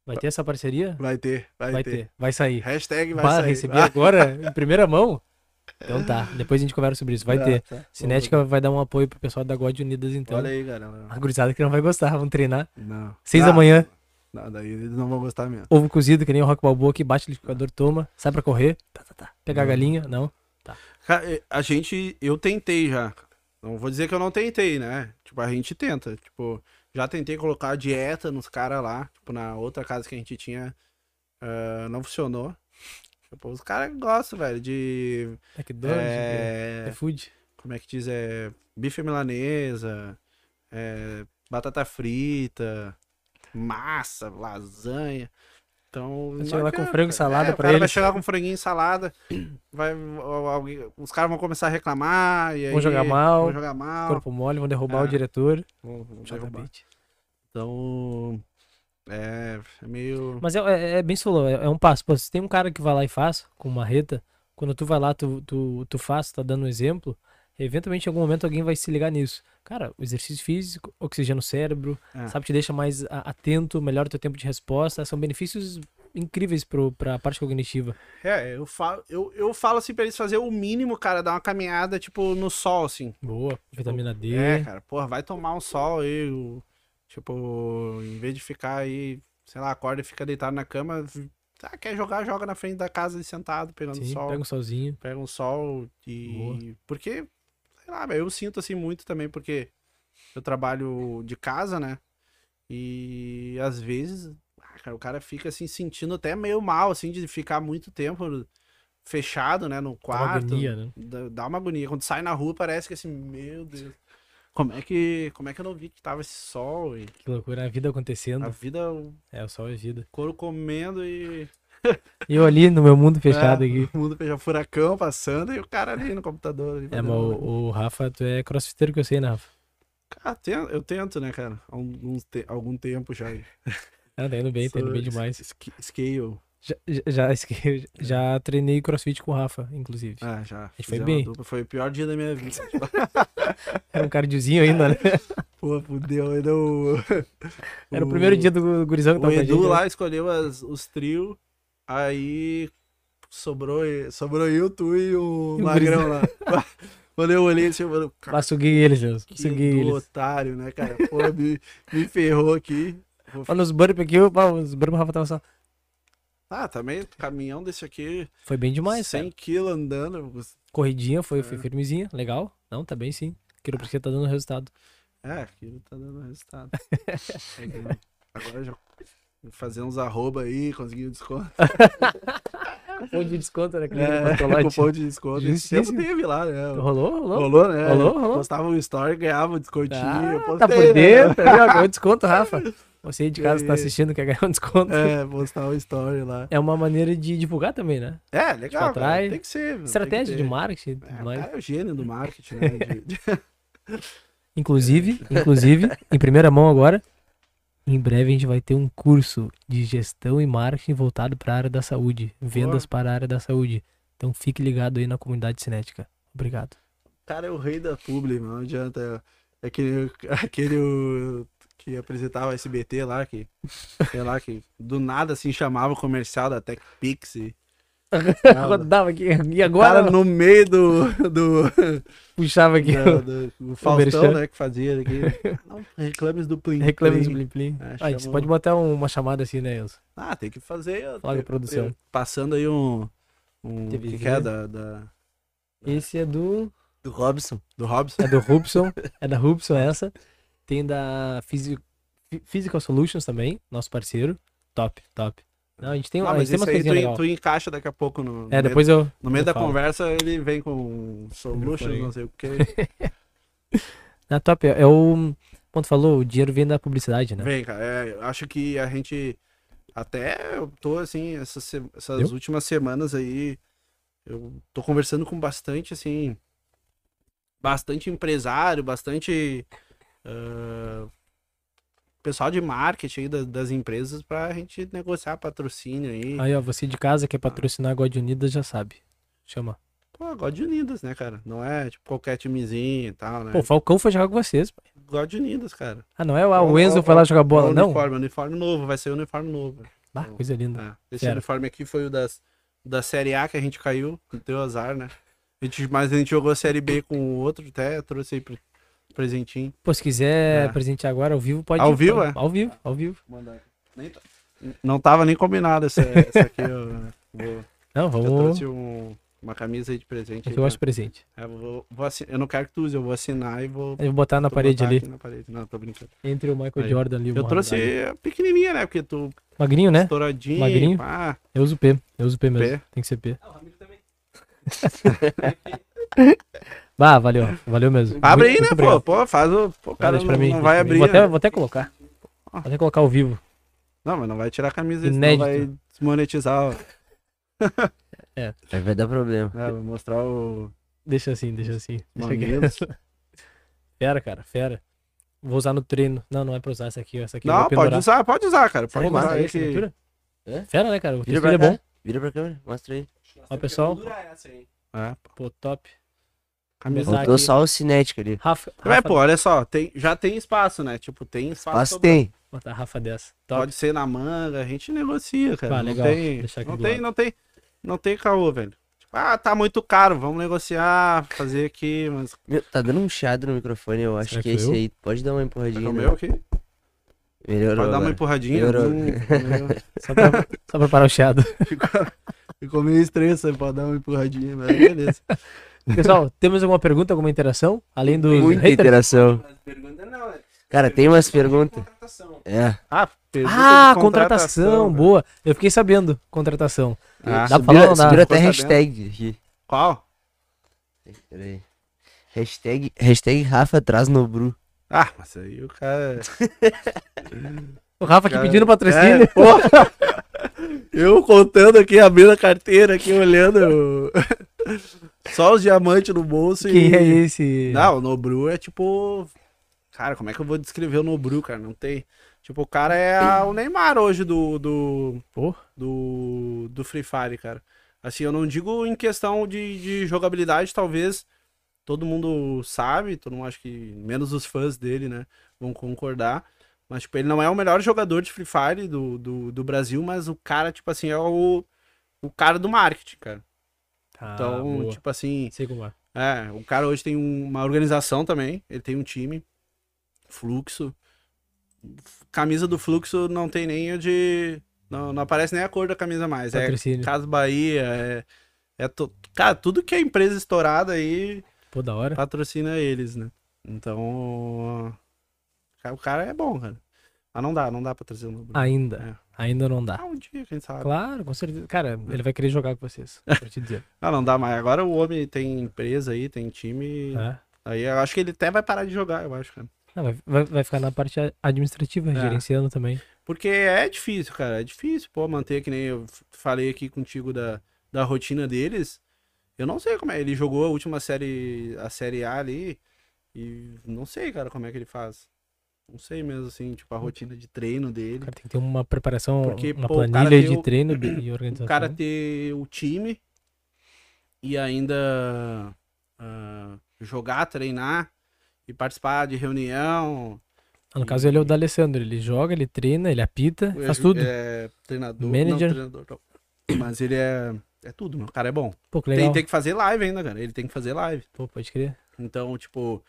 Vai ter essa parceria? Vai ter, vai, Vai ter. ter, vai sair. Hashtag vai Bah, sair. recebi Ah, agora, em primeira mão? Então tá, depois a gente conversa sobre isso. Vai tá, ter. tá. Cinética vai dar um apoio pro pessoal da God Unidas, então. Olha aí, galera. A gurizada que não vai gostar, vamos treinar. Não. Seis Ah, da manhã, Não, daí eles não vão gostar mesmo. ovo cozido, que nem o Rock Balboa que bate o liquidificador, toma, sai pra correr, tá, tá, tá. Pegar a galinha, não. Cara, eh, a gente, eu tentei já. Não vou dizer que eu não tentei, né? Tipo, a gente tenta. Tipo, já tentei colocar dieta nos caras lá. Tipo, na outra casa que a gente tinha, ah, não funcionou. Tipo, os caras gostam, velho, de. McDonald's, É, é food. como é que diz? É. Bife milanesa, é, batata frita, massa, lasanha. Então. Vai chegar lá com frango e salada É, pra cara vai chegar com franguinho e salada. Vai, alguém, os caras vão começar a reclamar. E aí, Vão jogar mal, Vão jogar mal. Corpo mole, vão derrubar Ah. o diretor. vão- vão derrubar. Então. É, é meio. Mas é, é, é bem solo, é, é um passo. Pô, se tem um cara que vai lá e faz, com marreta, quando tu vai lá, tu, tu, tu faz, tá dando um exemplo, eventualmente em algum momento alguém vai se ligar nisso. Cara, o exercício físico, oxigena o cérebro, É. sabe, te deixa mais a- atento, melhora o teu tempo de resposta, são benefícios incríveis pro, pra parte cognitiva. É, eu falo, eu, eu falo assim pra eles fazer o mínimo, cara, dar uma caminhada, tipo, no sol, assim. Boa, vitamina D. É, cara, porra, vai tomar um sol aí. Tipo, em vez de ficar aí, sei lá, acorda e fica deitado na cama. Ah, quer jogar, joga na frente da casa sentado, pegando Sim, sol. pega um solzinho. pega um sol e. Porque, sei lá, eu sinto assim muito também, porque eu trabalho de casa, né? E às vezes, ah, cara? O cara fica assim sentindo até meio mal, assim, de ficar muito tempo fechado, né, no Dá uma quarto. agonia, né? Dá, uma agonia. Quando sai na rua, parece que assim, meu Deus. Como é que, como é que eu não vi que tava esse sol e Que loucura, a vida acontecendo. a vida, o É, o sol é vida. couro comendo E eu ali no meu mundo fechado é, aqui. o mundo fechado, furacão passando e o cara ali no computador. Ali, É, mas o, o Rafa, tu é crossfiteiro que eu sei, né, Rafa? Ah, eu tento, né, cara? Há te- algum tempo já. Ah, tá indo bem, tá indo bem demais. Scale. Já, já, já, esque- já treinei crossfit com o Rafa, inclusive. Ah, já. foi bem. dupla, Foi o pior dia da minha vida. Era um cardiozinho ainda, né? Pô, fudeu. Ainda o... Era o primeiro dia do gurizão que O tava a Edu gente, né? lá escolheu as- os trios, aí sobrou, sobrou eu, tu e o Magrão lá. Quando eu olhei, assim, Mas suguei eles, Deus. Edu eles. otário, né, cara? Pô, me, me ferrou aqui. Olha nos burp aqui, pá, os burp Rafa tava só. Ah, também, caminhão desse aqui, Foi bem demais, 100 cara. kg andando. Corridinha, foi, É. foi firmezinha, legal. Não, tá bem sim. Aquilo porque tá dando resultado. É, aquilo tá dando resultado. É Agora já fazer uns arroba aí, conseguir um desconto. Cupom de desconto, né? É, cupom de desconto. Esse tempo Justíssimo. teve lá, né? Rolou, rolou. Rolou, né? Rolou, rolou. Postava um story, ganhava um descontinho. Ah, postei, tá por né? dentro, ó, ganhou desconto, Rafa. Você aí de casa que tá Ganhei. assistindo, quer ganhar um desconto. É, postar um story lá. É uma maneira de divulgar também, né? É, legal. Tipo, cara, Tem que ser. Estratégia de que ter. marketing É, mais. cara é o gênio do marketing, né? De- de- Inclusive, inclusive, em primeira mão agora, em breve a gente vai ter um curso de gestão e marketing voltado para a área da saúde, vendas para a área da saúde. Então fique ligado aí na comunidade cinética. Obrigado. O cara é o rei da publi. Não adianta. É aquele, aquele que apresentava o SBT lá, que, sei lá, que do nada assim chamava o comercial da TechPix. E, Rodava aqui e o agora cara no meio do, do, puxava aqui. da- do, do Faustão, né, que fazia aqui. Não, reclames do Plim. Reclame do Plim. Plim. É, Ah, a gente pode botar um- uma chamada assim, né, Enzo? Ah, tem que fazer. Fala produção. eu- Passando aí um. um o que, que é da, da- Esse é do. Do Robson. do Robson? É do Rubson. é da Rubson essa. Tem da Physi- Phy- Physical Solutions também, nosso parceiro. Top, top. Não, a gente tem, Não, a mas gente tem umas aí tu, tu encaixa daqui a pouco no, no É, meio- depois eu. no meio eu da falo. conversa ele vem com solutions, não sei o que. Na top, é o. Como tu falou, o dinheiro vem da publicidade, né? Vem, cara. É, eu acho que a gente. Até eu tô assim, essas, essas últimas semanas aí. Eu tô conversando com bastante, assim. Bastante empresário, bastante. ah, pessoal de marketing aí das, das empresas pra gente negociar patrocínio aí. Aí, ó, você de casa quer patrocinar a God Unidas já sabe. Chama. Pô, God Unidas, né, cara? Não é tipo qualquer timezinho e tal, né? Pô, o Falcão foi jogar com vocês. pai. God Unidas, cara. Ah, não é o, ah, o Enzo foi lá jogar bola, o não? Uniforme, uniforme novo, vai ser uniforme novo. Ah, coisa linda. É, esse uniforme aqui foi o das, da Série A que a gente caiu, deu azar, né? A gente, mas a gente jogou a Série B com o outro, até trouxe aí pro presentinho. Pô, se quiser É. presentear agora ao vivo, pode Ao vivo, pode- é? Ao vivo, ao vivo. Nem Não tava nem combinado essa, essa aqui. Eu, vou, Não, eu vamos. trouxe um- uma camisa aí de presente. Eu aí, gosto de presente. É, eu, vou, vou assi- eu não quero que tu use, eu vou assinar e vou. Eu vou botar na vou parede botar ali, na parede. Não, tô brincando. entre o Michael Aí. Jordan ali o Eu trouxe Ali. a pequenininha, né? Porque tu Magrinho, né? estouradinho. Magrinho. pá. Eu uso P. Eu uso P mesmo. P. Tem que ser P. Ah, o Ramiro também. Bah, valeu. Valeu mesmo. Abre Muito- aí, né, muito pô? obrigado. Pô, faz o. Pô, cara deixa não, pra mim, não deixa vai abrir. Vou até, né? vou até colocar. Vou até colocar ao vivo. Não, mas não vai tirar a camisa, senão Inédito. vai desmonetizar. ó. Aí vai dar problema. É, vai mostrar o Deixa assim, deixa assim. Deixa. Fera, cara, fera. Vou usar no treino. Não, não é pra usar essa aqui. ó. Essa aqui vou Não, pode usar, pode usar, cara. Pode Pô, usar aí esse, que... É? Fera, né, cara? O Vira pra é bom. Vira pra câmera, mostra aí. Ó, pessoal. Dura essa, hein? É, Pô, top. Camisa. Usar Faltou aqui. só o cinético ali. Rafa, É, Rafa pô, olha só, tem, já tem espaço, né? Tipo, tem espaço. Mas sobrando. tem. botar a Rafa dessa. Top. Pode ser na manga, a gente negocia, cara. Ah, não legal. tem, não tem, não tem, não tem caô, velho. Tipo, ah, tá muito caro, vamos negociar, fazer aqui, mas Meu, tá dando um chiado no microfone, eu acho Será que que esse aí. Pode dar uma é empurradinha. o né? meu aqui. Melhorou. Pode dar uma empurradinha. Melhorou. hum. Só pra, só pra parar o chiado. ficou, ficou meio estranho, você pode dar uma empurradinha, mas beleza. Pessoal, temos alguma pergunta, alguma interação? Além dos Muita haters? interação. Né? Cara, tem umas perguntas. Contratação. É. Ah, pergunta Ah, de contratação, velho. boa. Eu fiquei sabendo, contratação. Ah, Dá pra falar? Subiram até hashtag aqui. Qual? Peraí. Hashtag, hashtag Rafa traz no Bru. Ah, mas aí o cara. O Rafa aqui cara- pedindo patrocínio. É, porra. Eu contando aqui, abrindo a carteira aqui, olhando. Só os diamantes no bolso Quem e. é esse? Não, o Nobru é tipo. Cara, como é que eu vou descrever o Nobru, cara? Não tem. Tipo, o cara é a- o Neymar hoje do. do, Pô. do, do Free Fire, cara. Assim, eu não digo em questão de, de jogabilidade, talvez todo mundo sabe, todo mundo acho que, menos os fãs dele, né, vão concordar. Mas, tipo, ele não é o melhor jogador de Free Fire do, do, do Brasil, mas o cara, tipo assim, é o, o cara do marketing, cara. Tá, Então, boa. tipo assim, Sei como é. é, o cara hoje tem um- uma organização também, ele tem um time, Fluxo. Camisa do Fluxo não tem nem o de. Não, não aparece nem a cor da camisa mais. É. Casa Bahia, é. é to- Cara, tudo que é empresa estourada aí Pô, da hora. patrocina eles, né? Então. O cara é bom, cara. Mas não dá, não dá pra trazer o Nobru. Ainda. É. Ainda não dá. Ah, um dia, quem sabe. Claro, com certeza. Cara, ele vai querer jogar com vocês. Pra te dizer. Ah, não dá mais. Agora o homem tem empresa aí, tem time. É. Aí eu acho que ele até vai parar de jogar, eu acho, cara. Não, vai, vai, ficar na parte administrativa, É. gerenciando também. Porque é difícil, cara. É difícil, pô, manter, que nem eu falei aqui contigo da, da rotina deles. Eu não sei como é. Ele jogou a última série, a série A ali. E não sei, cara, como é que ele faz. Não sei mesmo, assim, tipo, a rotina de treino O dele. cara tem que ter uma preparação, Porque, uma pô, planilha tem de o- treino e organização. O cara ter o time e ainda ah, jogar, treinar e participar de reunião. Ah, No caso, ele é o da Alessandro. Ele joga, ele treina, ele apita, faz tudo. É, treinador. Manager. Não, treinador não. Mas ele é. É tudo, meu. O cara é bom. Pô, que Tem, legal. tem que fazer live ainda, cara. Ele tem que fazer live. Pô, pode crer. Então, tipo,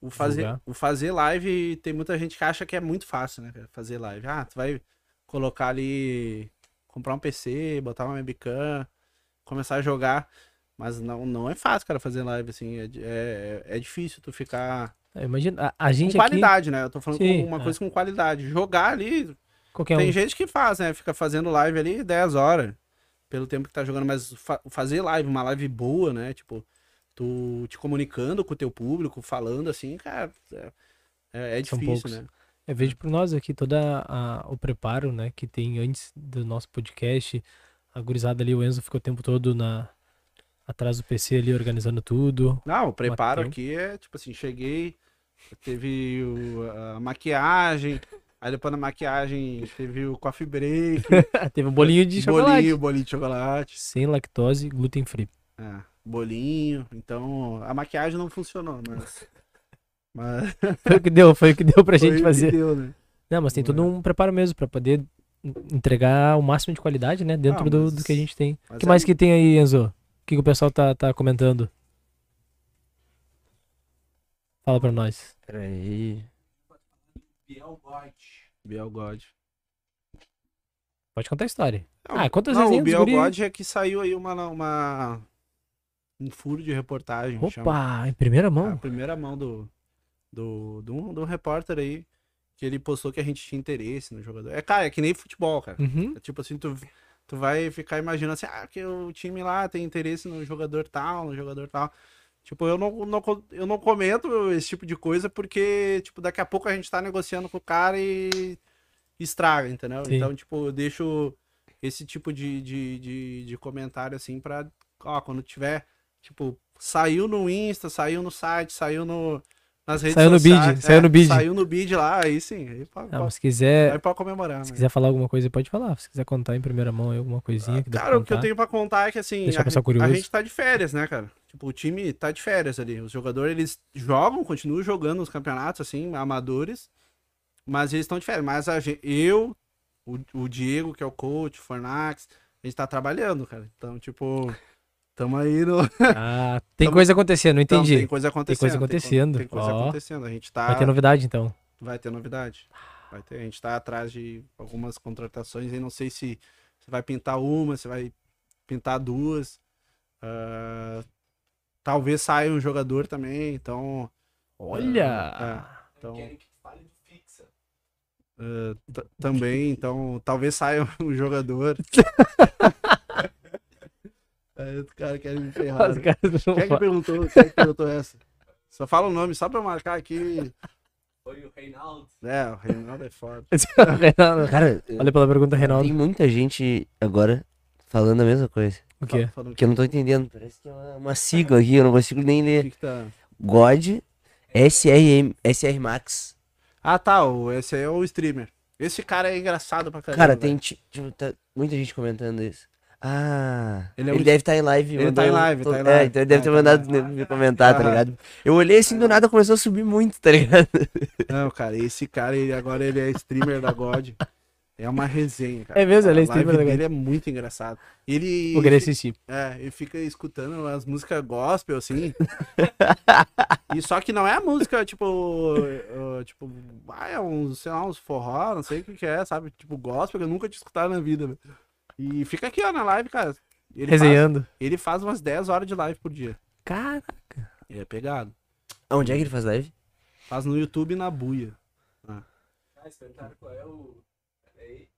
o fazer, Divulgar. o fazer live, tem muita gente que acha que é muito fácil, né? Fazer live. Ah, tu vai colocar ali, comprar um PC, botar uma webcam, começar a jogar. Mas não, não é fácil, cara, fazer live, assim. É, é, é difícil tu ficar. Ah, Imagina, a, a Com gente aqui... qualidade, né? Eu tô falando Sim, com uma é. coisa com qualidade. Jogar ali, Qualquer tem um. gente que faz, né? Fica fazendo live ali 10 horas. Pelo tempo que tá jogando, mas fa- fazer live, uma live boa, né? Tipo, tu te comunicando com o teu público, falando assim, cara, é, é- é difícil, né? Eu vejo por nós aqui toda a- o preparo, né, que tem antes do nosso podcast. A gurizada ali, o Enzo ficou o tempo todo na atrás do PC ali organizando tudo. Não, o preparo aqui é tipo assim, cheguei, teve o- a maquiagem, aí depois da maquiagem teve o coffee break, Teve um bolinho de chocolate. bolinho, bolinho de chocolate, Sem lactose, gluten free. é, bolinho. Então, a maquiagem não funcionou, mas. Mas Foi o que deu, foi o que deu pra foi o gente que fazer. deu, né? Não, mas tem todo um preparo mesmo pra poder entregar o máximo de qualidade, né, dentro Ah, do, mas- do que a gente tem. O que é- mais que tem aí, Enzo? O que, que o pessoal tá, tá comentando? Fala pra nós. Peraí. Biel God. Biel God. Pode contar a história. Não, Ah, quantas não, resenhas o Biel? God é que saiu aí uma, uma um furo de reportagem. chama. Opa, em primeira A mão? primeira mão do, do, do, um, do repórter aí, que ele postou que a gente tinha interesse no jogador. É, cara, é que nem futebol, cara. Uhum. É tipo assim, tu, tu vai ficar imaginando assim, ah, que o time lá tem interesse no jogador tal, no jogador tal. Tipo, eu não, não, eu não comento esse tipo de coisa porque, tipo, daqui a pouco a gente tá negociando com o cara e estraga, entendeu? Sim. Então, tipo, eu deixo esse tipo de, de, de, de comentário assim pra, ó, quando tiver, tipo, saiu no Insta, saiu no site, saiu no, nas redes Saiu no bid, sociais. saiu no bid. Saiu no bid lá, aí sim, aí Ah, mas pode, se quiser, aí pode comemorar. se né? quiser falar alguma coisa, pode falar. Se quiser contar em primeira mão aí alguma coisinha que dá Cara, pra o que eu tenho pra contar é que assim, Deixar a, pessoal curioso. a gente tá de férias, né, cara? Tipo, o time tá de férias ali. Os jogadores, eles jogam, continuam jogando nos campeonatos, assim, amadores, mas eles estão de férias. Mas a gente, eu, o, o Diego, que é o coach, o Fornax, a gente tá trabalhando, cara. Então, tipo, tamo aí no... Ah, tem Tamo- coisa acontecendo, não Então, entendi. tem coisa acontecendo. coisa co- acontecendo. Tem coisa Ó. acontecendo. A gente tá... Vai ter novidade então. Vai ter novidade. Vai ter. A gente tá atrás de algumas contratações e não sei se você vai pintar uma, se vai pintar duas. Ah, talvez saia um jogador também, então. Olha! É, então, Querem que fale do t- também, então talvez saia um jogador. Aí os caras querem me ferrar. Os né? caras não Quem é que perguntou? Quem é que perguntou essa? Só fala o nome, só pra marcar aqui. Foi o Reinaldo. É, o Reinaldo é foda. Reinaldo. Cara, Olha pela pergunta, Reinaldo. tem muita gente agora falando a mesma coisa. O quê? Que eu não tô entendendo. Parece que é uma, uma sigla aqui, eu não consigo nem o ler. que que tá. God SRM, SR Max. Ah, tá. O, esse aí é o streamer. Esse cara é engraçado pra caramba. Cara, tem tipo, tá muita gente comentando isso. Ah, Ele ele, é um- deve estar em live. Ele mandou- tá em live, tá em É, live. então ele deve Ah, ter tá mandado em me comentar, tá Aham. ligado? Eu olhei assim, do nada começou a subir muito, tá ligado? Não, cara, esse cara, ele, agora ele é streamer da God. É uma resenha, cara. É mesmo, ele é streamer da God. dele é muito engraçado. Ele. Vou querer assistir. É, ele fica escutando as músicas gospel, assim. e só que não é a música, tipo. tipo, ah, é uns, sei lá, uns forró, não sei o que, que é, sabe? Tipo, gospel que eu nunca tinha escutado na vida, velho. E fica aqui, ó, na live, cara. Ele faz, Resenhando. ele faz umas 10 horas de live por dia. Cara, Ele é pegado. Onde é que ele faz live? Faz no YouTube e na buia. Ah, eles perguntaram qual é o. Peraí.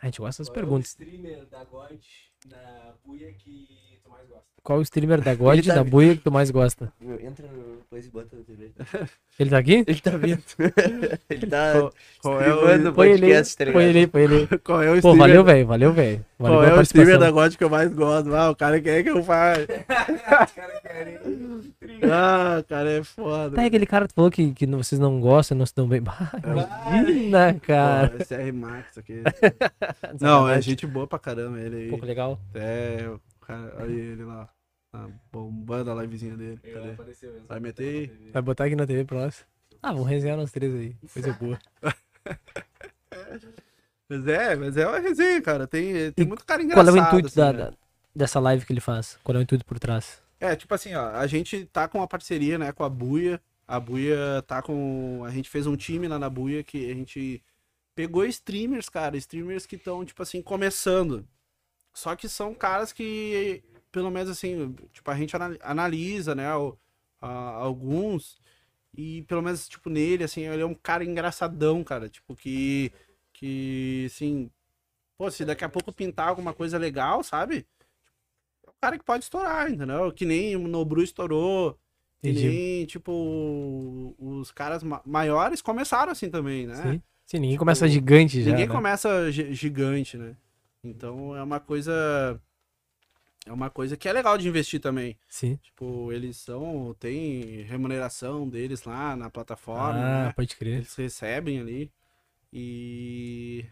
a gente gosta das Qual perguntas. É o streamer da God na buia que mais gosta. Qual o streamer da God tá- da buia que tu mais gosta? Entra no coisa e bota na TV. Ele tá aqui? Ele tá vendo. ele tá Qual, qual é streamando o, Põe ele tá põe ele aí, põe ele aí. qual é o Pô, streamer? valeu, velho, valeu, velho. Valeu Qual é o streamer da God que eu mais gosto? Ah, o cara quer que eu faça. Os caras querem. Ah, cara, é foda. Tá, e aquele cara que falou que, que vocês não gostam, não se dão bem. Bah, imagina, cara. Pô, esse é Max aqui. Não, é gente boa pra caramba ele aí. pouco legal. É, o cara, olha ele lá. Tá bombando a livezinha dele. Ele Cadê? apareceu mesmo. Vai meter aí? Vai botar aqui na TV pra nós. Ah, vamos resenhar nós três aí. Coisa boa. Mas é, mas é uma resenha, cara. Tem, tem E muito cara Qual engraçado. é o intuito assim, da, né? da- dessa live que ele faz? Qual é o intuito por trás? É, tipo assim, ó, a gente tá com uma parceria, né, com a Buia. A Buia tá com. A gente fez um time lá na Buia que a gente pegou streamers, cara, streamers que estão, tipo assim, começando. Só que são caras que, pelo menos assim, tipo, a gente ana- analisa, né, o- a- alguns. E pelo menos, tipo, nele, assim, ele é um cara engraçadão, cara. Tipo, que. Que, assim. Pô, se daqui a pouco pintar alguma coisa legal, sabe? É um cara que pode estourar, entendeu? Que nem o Nobru estourou. Que Entendi. nem, tipo, os caras ma- maiores começaram assim também, né? Sim. Sim, ninguém Tipo, começa gigante já. Ninguém né? começa gi- gigante, né? Então é uma coisa. É uma coisa que é legal de investir também. Sim. Tipo, eles são. Tem remuneração deles lá na plataforma, Ah, né? pode crer. Eles recebem ali. E.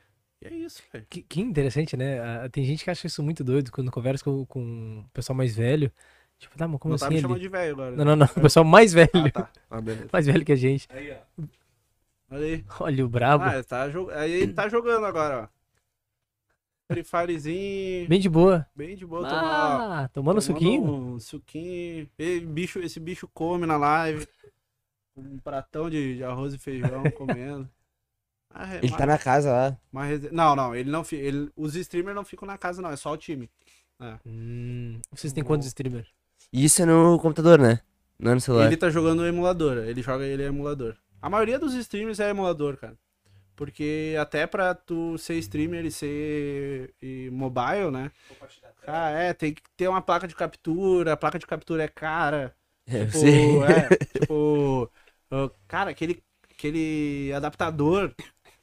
E é isso, velho. Que, que interessante, né? Ah, Tem gente que acha isso muito doido quando conversa com, com o pessoal mais velho. Tipo, tá, mas como Não tá assim me ele? chamando de velho agora. Não, não, não. O pessoal mais velho. Ah, tá. Ah. Mais velho que a gente. Aí, ó. Olha aí. Olha o brabo. Ah, ele tá, jog... aí ele tá jogando agora, ó. Free Firezinho, Bem de boa. bem de boa. tomar, ó. Ah, tomando suquinho? Um suquinho. Esse bicho, esse bicho come na live. Um pratão de, de arroz e feijão comendo. Ah, é Ele uma- tá na casa lá. Não, não, ele não ele Os streamers não ficam na casa, não, é só o time. Hum, vocês têm quantos streamers? Isso é no computador, né? Não é no celular. Ele tá jogando emulador, ele joga ele é emulador. A maioria dos streamers é emulador, cara. Porque até pra tu ser streamer e ser e mobile, né? Ah, é, tem que ter uma placa de captura, a placa de captura é cara. É, eu Tipo, sei. é, tipo, cara, aquele, aquele adaptador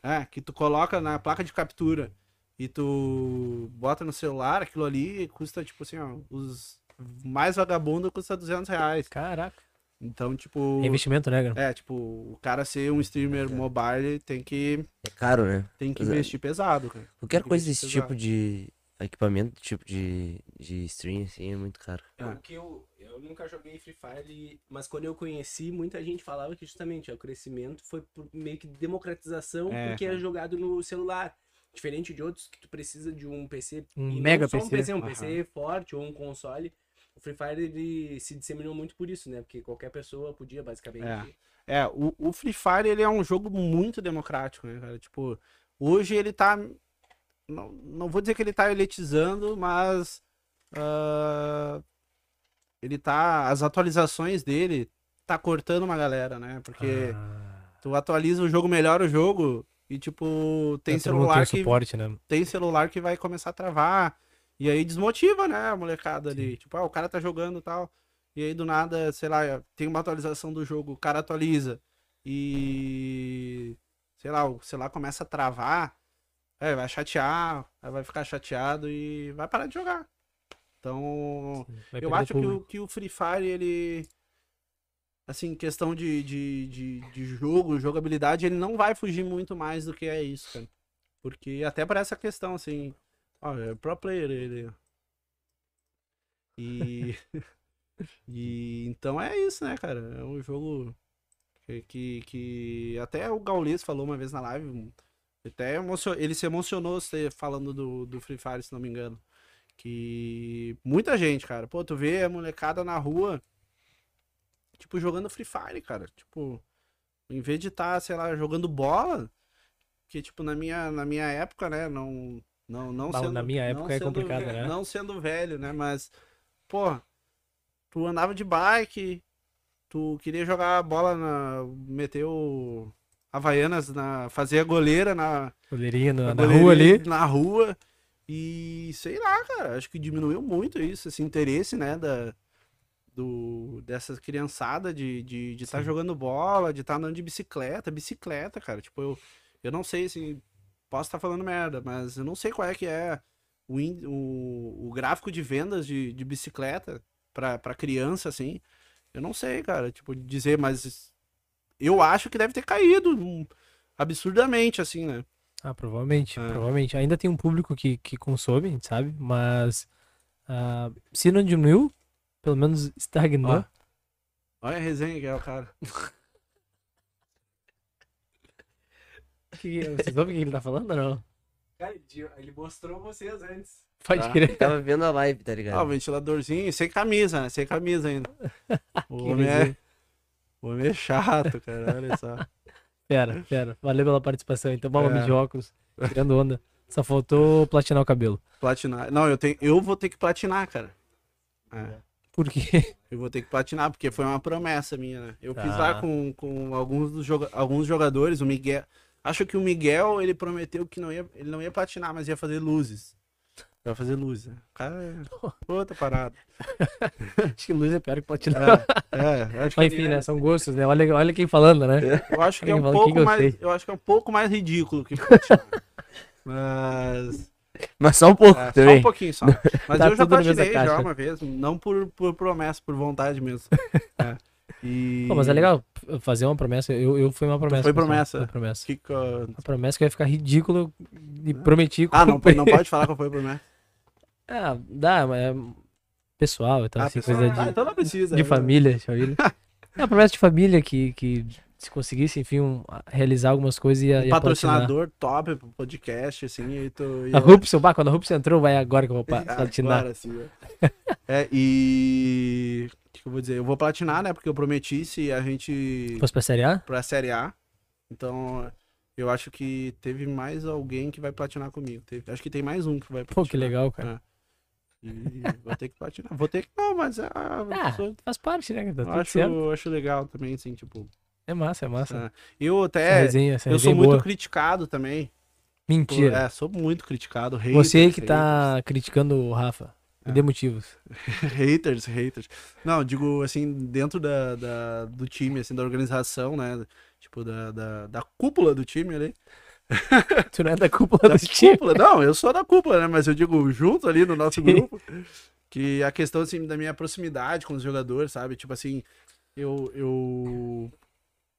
é, que tu coloca na placa de captura e tu bota no celular, aquilo ali custa, tipo assim, ó, os mais vagabundo custa 200 reais. Caraca. Então, tipo, É investimento, né, cara? é, tipo, o cara ser um streamer mobile tem que, É caro, né? tem que Exato. investir pesado, cara. Qualquer coisa desse pesado. tipo de equipamento, tipo de, de stream, assim, é muito caro. É o que eu, eu nunca joguei Free Fire, mas quando eu conheci, muita gente falava que justamente ó, o crescimento foi por meio que democratização, É, porque é jogado no celular. Diferente de outros que tu precisa de um PC, Um não mega só um PC. PC, um. PC forte ou um console. O Free Fire ele se disseminou muito por isso, né? Porque qualquer pessoa podia basicamente. É. É, o, o Free Fire ele é um jogo muito democrático, né, cara? Tipo, hoje ele tá. Não, não vou dizer que ele tá elitizando, mas. ah, ele tá. As atualizações dele tá cortando uma galera, né? Porque Ah, tu atualiza o jogo, melhora o jogo, E, tipo, tem mundo celular tem que suporte, né? tem celular que vai começar a travar. E aí desmotiva, né, a molecada ali. Tipo, ah, o cara tá jogando e tal. E aí do nada, sei lá, tem uma atualização do jogo, o cara atualiza. E. Sei lá, o celular começa a travar. É, vai chatear, vai ficar chateado e vai parar de jogar. Então. Vai eu acho que o, que o Free Fire, ele. Assim, questão de, de, de, de jogo, jogabilidade, ele não vai fugir muito mais do que é isso, cara. Porque até para essa questão, assim. Ó, é pro player ele. E. e então é isso, né, cara? É um jogo que, que, que até o Gaules falou uma vez na live. Até emocion... ele se emocionou falando do, do Free Fire, se não me engano. Que muita gente, cara. Pô, tu vê a molecada na rua, tipo, jogando Free Fire, cara. Tipo, em vez de estar, sei lá, jogando bola, que, tipo, na minha, na minha época, né, não. Não, não Bah, sendo, na minha época é complicado, né? Não sendo velho, né? Mas, pô, tu andava de bike, tu queria jogar bola na. meter o. Havaianas na. fazer a goleira na, Goleirinho na, na goleirinha rua ali. Na rua. E sei lá, cara, acho que diminuiu muito isso, esse interesse, né, da, do, dessa criançada de estar de, de tá jogando bola, de estar andando de bicicleta, bicicleta, cara. Tipo, eu, eu não sei se. Posso estar falando merda, mas eu não sei qual é que é o, o, o gráfico de vendas de, de bicicleta pra, pra criança, assim. Eu não sei, cara, tipo, dizer, mas eu acho que deve ter caído absurdamente, assim, né? Ah, provavelmente, É. provavelmente. Ainda tem um público que, que consome, sabe, mas ah, se não diminuiu, pelo menos estagnou. Olha a resenha que é o cara. Que- vocês ouvem o que ele tá falando ou não? Cara, ele- mostrou vocês antes. Pode crer. Tava vendo a live, tá Ah, o ligado? ventiladorzinho, sem camisa, né? Sem camisa ainda. O homem, é, o homem é chato, cara. Olha só. Pera, pera. Valeu pela participação. Então, uma É. homem de óculos, tirando onda. Só faltou platinar o cabelo. Platinar. Não, eu, tenho, eu vou ter que platinar, cara. É, Por quê? eu vou ter que platinar, porque foi uma promessa minha, né? Eu fiz Tá. lá com, com alguns, dos joga alguns jogadores, o Miguel. Acho que o Miguel, ele prometeu que não ia, ele não ia platinar, mas ia fazer luzes. Ia fazer luzes. né? O cara é outra parada. Acho que luz é pior que platinar. É, é, acho Mas que enfim, né? São gostos, né? Olha, olha quem falando, né? Eu acho que é um fala, "O que pouco mais. sei?" Eu acho que é um pouco mais ridículo que platinar. Mas. Mas só um pouco É, só também. um pouquinho só. Mas Tá eu já platinei já uma vez. Não por, por promessa, por vontade mesmo. É. E... Pô, mas é legal fazer uma promessa. Eu, eu fui uma promessa. foi promessa? Foi promessa. Que A promessa que vai ficar ridículo e prometi. Ah, não, não pode falar qual foi a promessa. Ah, dá, mas é pessoal e tal, Ah, assim, pessoal, coisa ah, de, então não precisa. de né? família, família. É uma promessa de família que, que se conseguisse, enfim, um- realizar algumas coisas ia, Um ia platinar. patrocinador top pro podcast, assim, e tu ia... A Rupson, bah, quando a Rupson entrou, vai agora que eu vou Ah, platinar. Agora, sim, ó. É, e... Que eu vou dizer? Eu vou platinar, né? Porque eu prometi se a gente... Fosse pra Série A? pra Série A. Então, eu acho que teve mais alguém que vai platinar comigo. Teve- acho que tem mais um que vai platinar. Pô, que legal, cara. E vou ter que platinar. Vou ter que. Não, mas ah, Ah, sou- faz parte, né? Tá acho, certo. acho legal também, assim, tipo. É massa, é massa. ah, Eu Essa até. resenha, essa Eu sou resenha muito boa. criticado também. por- Mentira. É, sou muito criticado. Haters, Você que tá criticando o Rafa, me É. dê motivos. haters, haters. Não, digo assim, dentro da, da- do time, assim, da organização, né? Tipo, da, da, da cúpula do time ali. Tu não é da cúpula Da do time. cúpula, não, eu sou da cúpula, né? Mas eu digo junto ali no nosso Sim. grupo. Que a questão, assim, da minha proximidade com os jogadores, sabe? Tipo assim, eu. eu...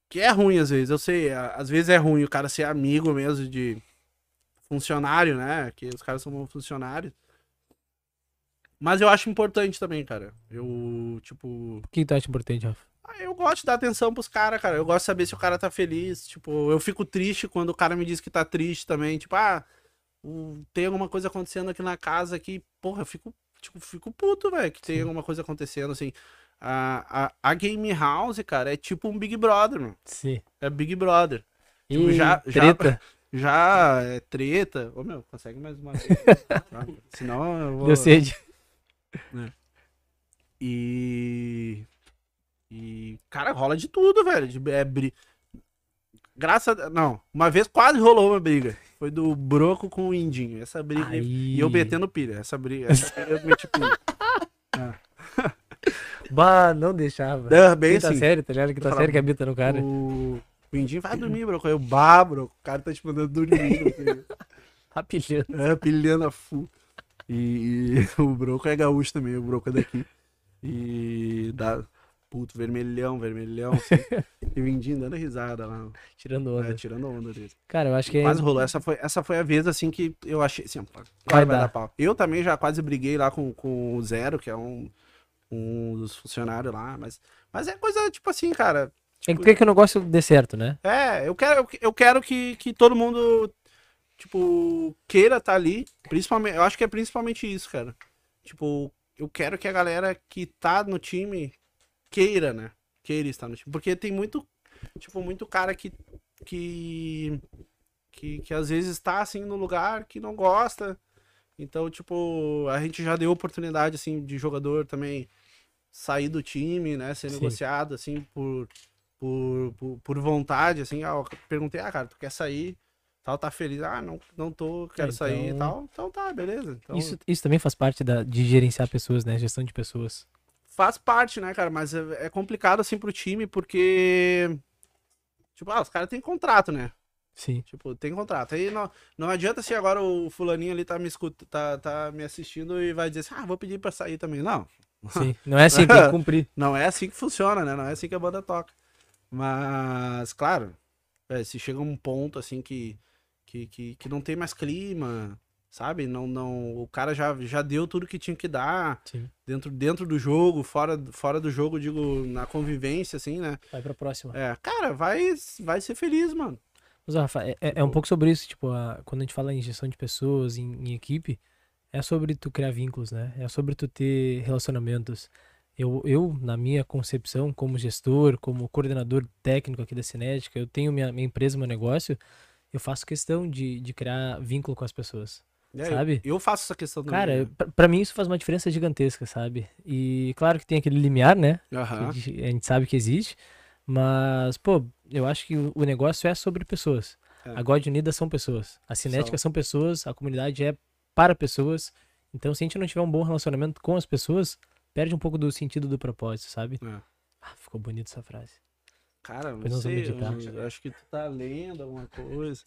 Que é ruim às vezes, eu sei. Às vezes é ruim o cara ser amigo mesmo de funcionário, né? Que os caras são funcionários. Mas eu acho importante também, cara. Eu, tipo. O que tu acha importante, Rafa? Ah, Eu gosto de dar atenção pros caras, cara. Eu gosto de saber se o cara tá feliz. Tipo, eu fico triste quando o cara me diz que tá triste também. Tipo, ah, tem alguma coisa acontecendo aqui na casa que, porra, eu fico, tipo, fico puto, velho, que tem Sim. alguma coisa acontecendo, assim. A, a, a Game House, cara, é tipo um Big Brother, mano. Sim. É Big Brother. Tipo, E já- já- treta. Já é treta. Ô, meu, consegue mais uma vez. Senão eu vou... Deu sede. E. E. Cara, rola de tudo, velho. De, é, bri... Graças a... Não, uma vez quase rolou uma briga. Foi do Broco com o Indinho. Essa briga. Aí. E eu metendo pilha. Essa briga. Essa briga eu meti pilha. Bah, não deixava. É, bem Quinta assim. série, tá ligado? Quinta Tô série que habita no cara. O... o Indinho vai dormir, Broco. Eu, bah, Broco. O cara tá te mandando dormir. Rapidinho. É, pilhando a full. E, e o Broco é gaúcho também, o Broco é daqui. E dá. Puto, vermelhão, vermelhão. Assim. e o Indinho dando risada lá. Tirando onda. É, tirando onda dele. Cara, eu acho que é. Quase rolou. Essa foi, essa foi a vez assim que eu achei assim, Vai vai, dar. dar pau. Eu também já quase briguei lá com, com o Zero, que é um, um dos funcionários lá, mas, mas é coisa tipo assim, cara. É que, que o negócio dê certo, né? É, eu quero, eu quero que, que todo mundo, tipo, queira estar ali. Principalmente, eu acho que é principalmente isso, cara. Tipo, eu quero que a galera que tá no time queira, né? Queira estar no time. Porque tem muito, tipo, muito cara que, que, que, que às vezes tá, assim, no lugar que não gosta. Então, tipo, a gente já deu oportunidade, assim, de jogador também sair do time, né? Ser Sim. negociado, assim, por, por, por, por vontade, assim. Ah, eu perguntei, ah, cara, tu quer sair? Tal, tá feliz? Ah, não, não tô, quero Então- sair e tal. Então tá, beleza. Então, Isso, isso também faz parte da, de gerenciar pessoas, né? Gestão de pessoas. faz parte, né, cara? Mas é, é complicado, assim, pro time, porque... Tipo, ah, os caras têm contrato, né? Sim. Tipo, tem contrato. Aí não, não adianta se agora o fulaninho ali tá me, escuta, tá, tá me assistindo e vai dizer assim, ah, vou pedir pra sair também. Não, Sim. Não é assim, tem que cumprir. não é assim que funciona, né? Não é assim que a banda toca. Mas, claro, é, se chega um ponto assim que, que, que, que não tem mais clima, sabe? Não, não, o cara já, já deu tudo que tinha que dar Sim. dentro, dentro do jogo, fora, fora do jogo, digo, na convivência, assim, né? Vai pra próxima. É, cara, vai, vai ser feliz, mano. Mas, Rafa, é, é- é um pouco sobre isso, tipo, a- quando a gente fala em gestão de pessoas, em, em equipe, é sobre tu criar vínculos, né? É sobre tu ter relacionamentos. Eu, eu, na minha concepção, como gestor, como coordenador técnico aqui da Cinética, eu tenho minha, minha empresa, meu negócio, eu faço questão de, de criar vínculo com as pessoas. É, Sabe? Eu, eu faço essa questão também. Cara, né? pra, pra mim isso faz uma diferença gigantesca, sabe? E claro que tem aquele limiar, né? Aham. que a gente- sabe que existe, mas, pô, eu acho que o negócio é sobre pessoas. É. A God Unida são pessoas. A Cinética São. são pessoas, a comunidade é para pessoas. Então, se a gente não tiver um bom relacionamento com as pessoas, perde um pouco do sentido do propósito, sabe? É. Ah, ficou bonita essa frase. Cara, não sei, eu acho que tu tá lendo alguma coisa.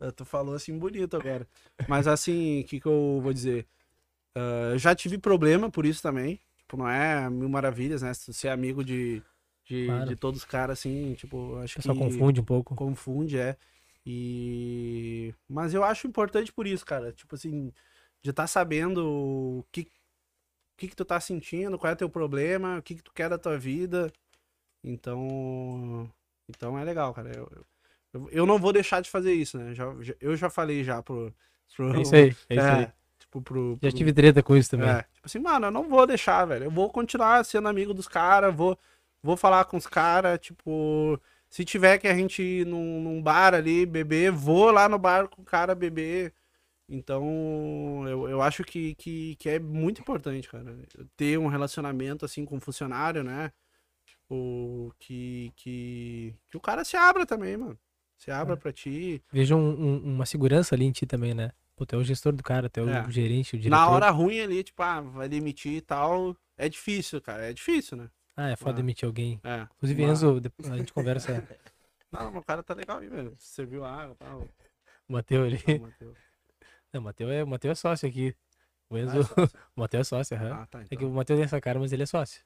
Eh, Tu falou assim bonito agora. Mas assim, o que, que eu vou dizer? Ah, eu já tive problema por isso também. Tipo, não é mil maravilhas, né? Se Ser amigo de, de, Claro. de todos os caras, assim, tipo, O acho que confunde um pouco. confunde, é. E... Mas eu acho importante por isso, cara. Tipo assim, de estar sabendo o que, o que que tu tá sentindo, qual é teu problema, o que que tu quer da tua vida. Então, então é legal, cara. Eu, eu, eu não vou deixar de fazer isso, né? Já, já- eu já falei já pro... pro É isso aí, é isso é, aí. Tipo, pro... Já pro- tive treta com isso também. é, tipo assim, mano, eu não vou deixar, velho. Eu vou continuar sendo amigo dos caras, vou, vou falar com os caras, tipo, se tiver que a gente ir num, num bar ali beber, vou lá no bar com o cara beber. Então, eu, eu acho que, que, que é muito importante, cara, ter um relacionamento assim com o funcionário, né? Tipo, que, que, que o cara se abra também, mano. Se abra pra ti. Vejo um- um- uma segurança ali em ti também, né? Pô, tu é o gestor do cara, tu é o É. gerente, o diretor. Na hora ruim ali, tipo, ah, vai demitir e tal. É difícil, cara. É difícil, né? Ah, é foda Ah. demitir alguém. É. Inclusive, Enzo, a gente conversa. Não, o cara tá legal aí, velho. Serviu água e tal. O Mateu ali. Não, Matheus. Não, o Mateu é, o Mateu é sócio aqui. O Ah, Enzo. é sócio. O Mateu é sócio, aham. Ah, tá. É que Então. o Matheus tem essa cara, mas ele é sócio.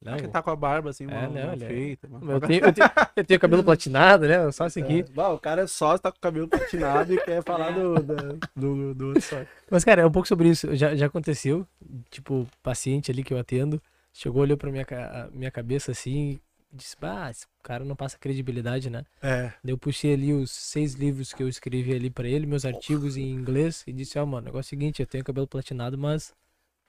Não, É que tá com a barba assim, É, não, é- feita. mal- eu, tenho, eu, tenho, eu tenho cabelo platinado, né? Sócio aqui. É. Bom, o cara é sócio, tá com o cabelo patinado e quer falar do, da- do, do outro sócio. Mas, cara, é um pouco sobre isso. Já, já aconteceu. Tipo, paciente ali que eu atendo chegou, olhou pra minha, minha cabeça assim e disse: Bah, esse cara não passa credibilidade, né? É. Daí eu puxei ali os seis livros que eu escrevi ali pra ele, meus artigos em inglês, e disse: Ó, mano, negócio é o seguinte, eu tenho cabelo platinado, mas.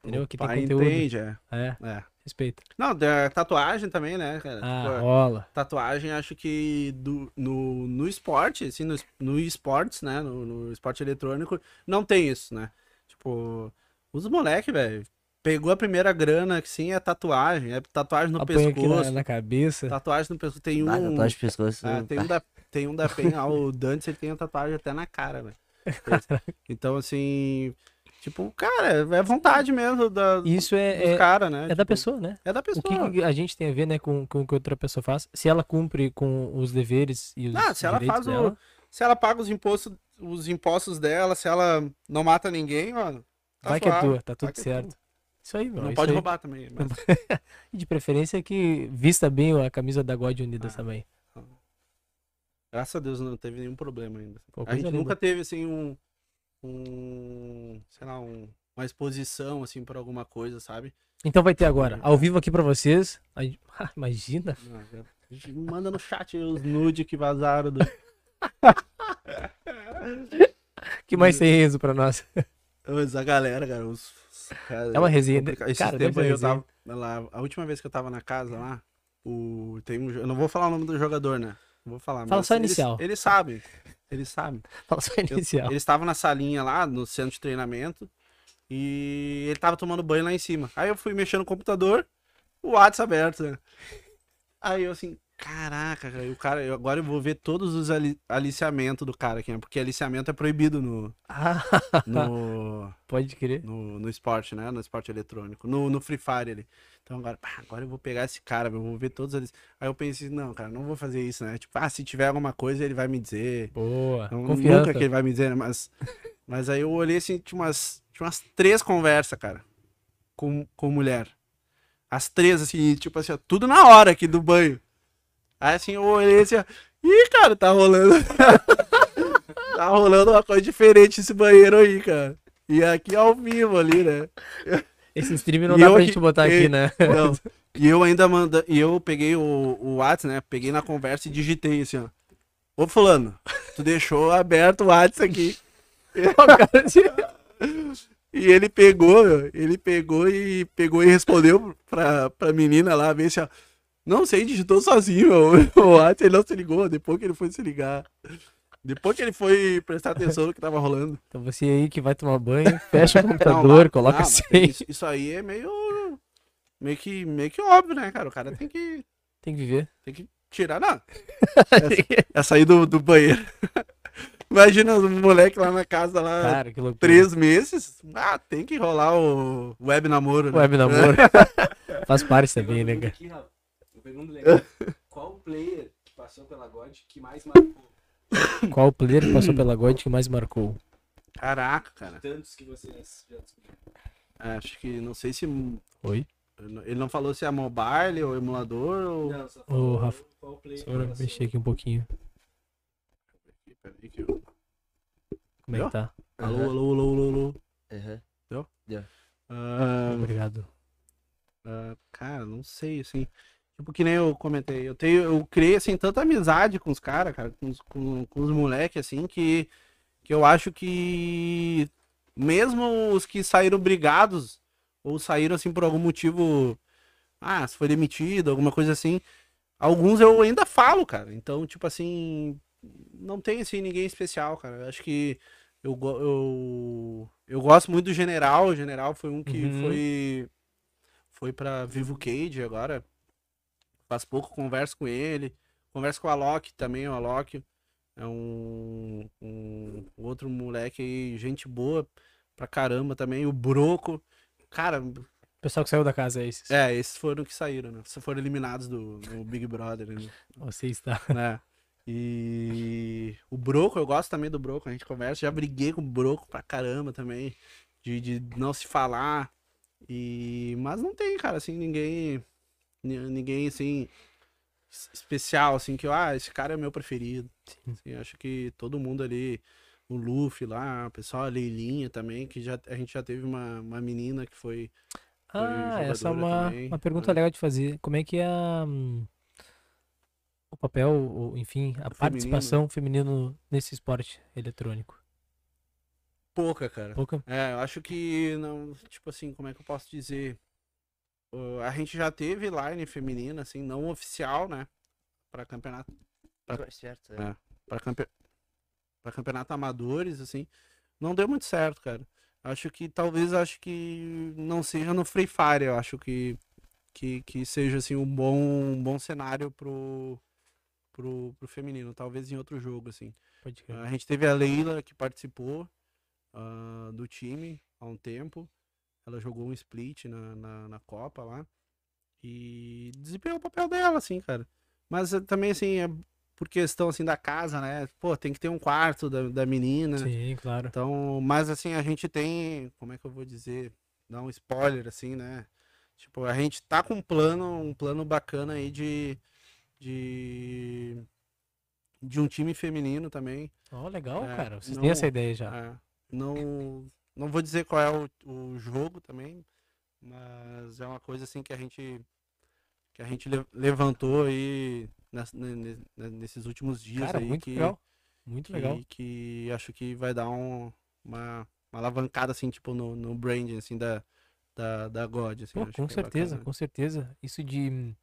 Entendeu? Aqui tem conteúdo. entende, é. É, é. Respeita. Não, da tatuagem também, né, cara? Ah, Tipo, rola. tatuagem, acho que do, no, no esporte, assim, no, no esportes, né? No, no esporte eletrônico, não tem isso, né? Tipo, os moleque, velho, pegou a primeira grana, que sim, é tatuagem, é tatuagem no Apanha aqui na, pescoço, na cabeça. tatuagem no pescoço, tem um... Ah, tatuagem de pescoço. é, tem um da, tem um da PEN, ah, o Dantes, ele tem a tatuagem até na cara, velho. Então, assim, tipo, cara, é vontade mesmo da, Isso é, é, cara, né? é da Tipo, pessoa, né? É da O pessoa. que, que a gente tem a ver, né, com, com o que outra pessoa faz? Se ela cumpre com os deveres e os Ah, se ela direitos faz o. dela, Se ela paga os impostos, os impostos dela, se ela não mata ninguém, mano. Tá vai que é suave. tua, tá tudo que é certo. Isso aí, meu. Não pode aí. roubar também. Mas... De preferência que vista bem a camisa da God Unidas Ah. também. Graças a Deus não teve nenhum problema ainda. Pô, a gente nunca teve assim um. Um sei lá, um, uma exposição assim por alguma coisa, sabe? Então vai ter agora, ao vivo aqui pra vocês. Aí- Ah, imagina. Não, manda no chat os nude que vazaram do. que mais tem Enzo pra nós? Mas a galera, cara, os. os cara, É uma resenha, né? Esses Cara, tempos eu tava. Lá, a última vez que eu tava na casa lá, o, tem um. Eu não vou falar o nome do jogador, né? Não vou falar. Fala só eles- inicial. Eles sabem. Eles sabem. Fala Eu- inicial. Eles estavam na salinha lá, no centro de treinamento, e ele tava tomando banho lá em cima. Aí eu fui mexer no computador, o WhatsApp aberto, né? Aí eu assim, caraca, cara, o cara, eu, agora eu vou ver todos os ali, aliciamentos do cara aqui, né? Porque aliciamento é proibido no, Ah, no, pode crer. no, no esporte, né? No esporte eletrônico, no, no Free Fire ali. Então agora, pá, agora eu vou pegar esse cara, eu vou ver todos eles. Aí eu pensei, não, cara, não vou fazer isso, né? Tipo, ah, se tiver alguma coisa, ele vai me dizer. Boa. Não, Confiança. Nunca que ele vai me dizer, né? Mas, mas aí eu olhei assim, tinha umas, tinha umas três conversas, cara, com, com mulher. As três, assim, tipo assim, ó, tudo na hora aqui do banho. Aí assim, eu olhei assim, ó, ih, cara, tá rolando. tá rolando uma coisa diferente esse banheiro aí, cara. E aqui ao vivo ali, né? Esse stream não E dá pra aqui- gente botar aqui, e- né? Não. E eu ainda manda, e eu peguei o, o WhatsApp, né? Peguei na conversa e digitei assim, ó. Ô fulano, tu deixou aberto o WhatsApp aqui. E ele pegou, ele pegou e pegou e respondeu pra, pra menina lá, ver se ó, não sei, digitou sozinho, meu, o WhatsApp, ele não se ligou, depois que ele foi se ligar. Depois que ele foi prestar atenção no que tava rolando. Então você aí que vai tomar banho, fecha o Não, computador, lá- coloca não, mas assim. Isso, isso aí é meio. Meio que, meio que óbvio, né, cara? O cara tem que, Tem que viver. tem que tirar. Não. É, é sair do, do banheiro. Imagina os moleque lá na casa lá, Cara, que loucura. três meses. Ah, tem que rolar o web namoro, né? Web namoro. Faz parte também, né, cara? Uma pergunta legal. Qual player que passou pela God que mais marcou? Qual player que passou pela God que mais marcou? Caraca, cara. Tantos que vocês já descobriram. Acho que não sei se. Oi? Ele não falou se é mobile ou emulador ou. Não, só falou Rafa, qual player Só que pra passou. mexer aqui um pouquinho. Peraí que eu- Como é que tá? Alô, alô, alô, alô, alô. Aham. Ah, Obrigado. ah, cara, não sei, assim. Tipo, que nem eu comentei. Eu tenho, eu criei, assim, tanta amizade com os caras, cara, com os, com, com os moleques, assim, que, que eu acho que mesmo os que saíram brigados, ou saíram, assim, por algum motivo, ah, se foi demitido, alguma coisa assim, alguns eu ainda falo, cara. Então, tipo assim, não tem, assim, ninguém especial, cara. Eu acho que eu, eu, eu gosto muito do General. O General foi um que Uhum. foi foi pra Vivo Cage agora. Faz pouco converso com ele. Converso com o Alok também, o Alok. É um, um outro moleque aí, gente boa pra caramba também. O Broco. Cara, O pessoal que saiu da casa é esses. é, esses foram que saíram, né? Foram eliminados do, do Big Brother, né? Você está. né? E o Broco, eu gosto também do Broco, a gente conversa, já briguei com o Broco pra caramba também, de, de não se falar. E mas não tem, cara, assim, ninguém ni- ninguém assim es- especial assim que eu, ah, esse cara é meu preferido. Assim, acho que todo mundo ali, o Luffy lá, o pessoal, a Leilinha também, que já a gente já teve uma, uma menina que foi Ah, essa é uma, também, uma pergunta né? legal de fazer. Como é que é a, hum, o papel, o- enfim, a O participação feminino nesse esporte eletrônico? pouca, cara. Pouca? É, eu acho que não, tipo assim, como é que eu posso dizer? Uh, a gente já teve line feminina, assim, não oficial, né? Pra campeonato, Certo, É. pra, campe... pra campeonato amadores, assim. Não deu muito certo, cara. Acho que talvez acho que não seja no Free Fire, eu acho que que, que seja assim um bom um bom cenário pro pro, pro feminino, talvez em outro jogo, assim. A gente teve a Leila que participou ah, do time há um tempo. Ela jogou um split na, na, na Copa lá. E desempenhou o papel dela, assim, cara. Mas eh, também, assim, é por questão, assim, da casa, né? Pô, tem que ter um quarto da, da menina. Sim, claro. Então, mas assim, a gente tem, como é que eu vou dizer, dar um spoiler assim, né? Tipo, a gente tá com um plano, um plano bacana aí de de de um time feminino também. Ó, legal, É, cara. Vocês não- têm essa ideia já. É, não não vou dizer qual é o, o jogo também, mas é uma coisa assim que a gente que a gente le- levantou aí nas- ne- ne- ne- nesses últimos dias Cara, aí muito que legal. Muito que, legal. que acho que vai dar um, uma, uma alavancada, assim, tipo, no, no branding, assim, da, da, da God, assim. Pô, com é certeza, bacana. com certeza. Isso de,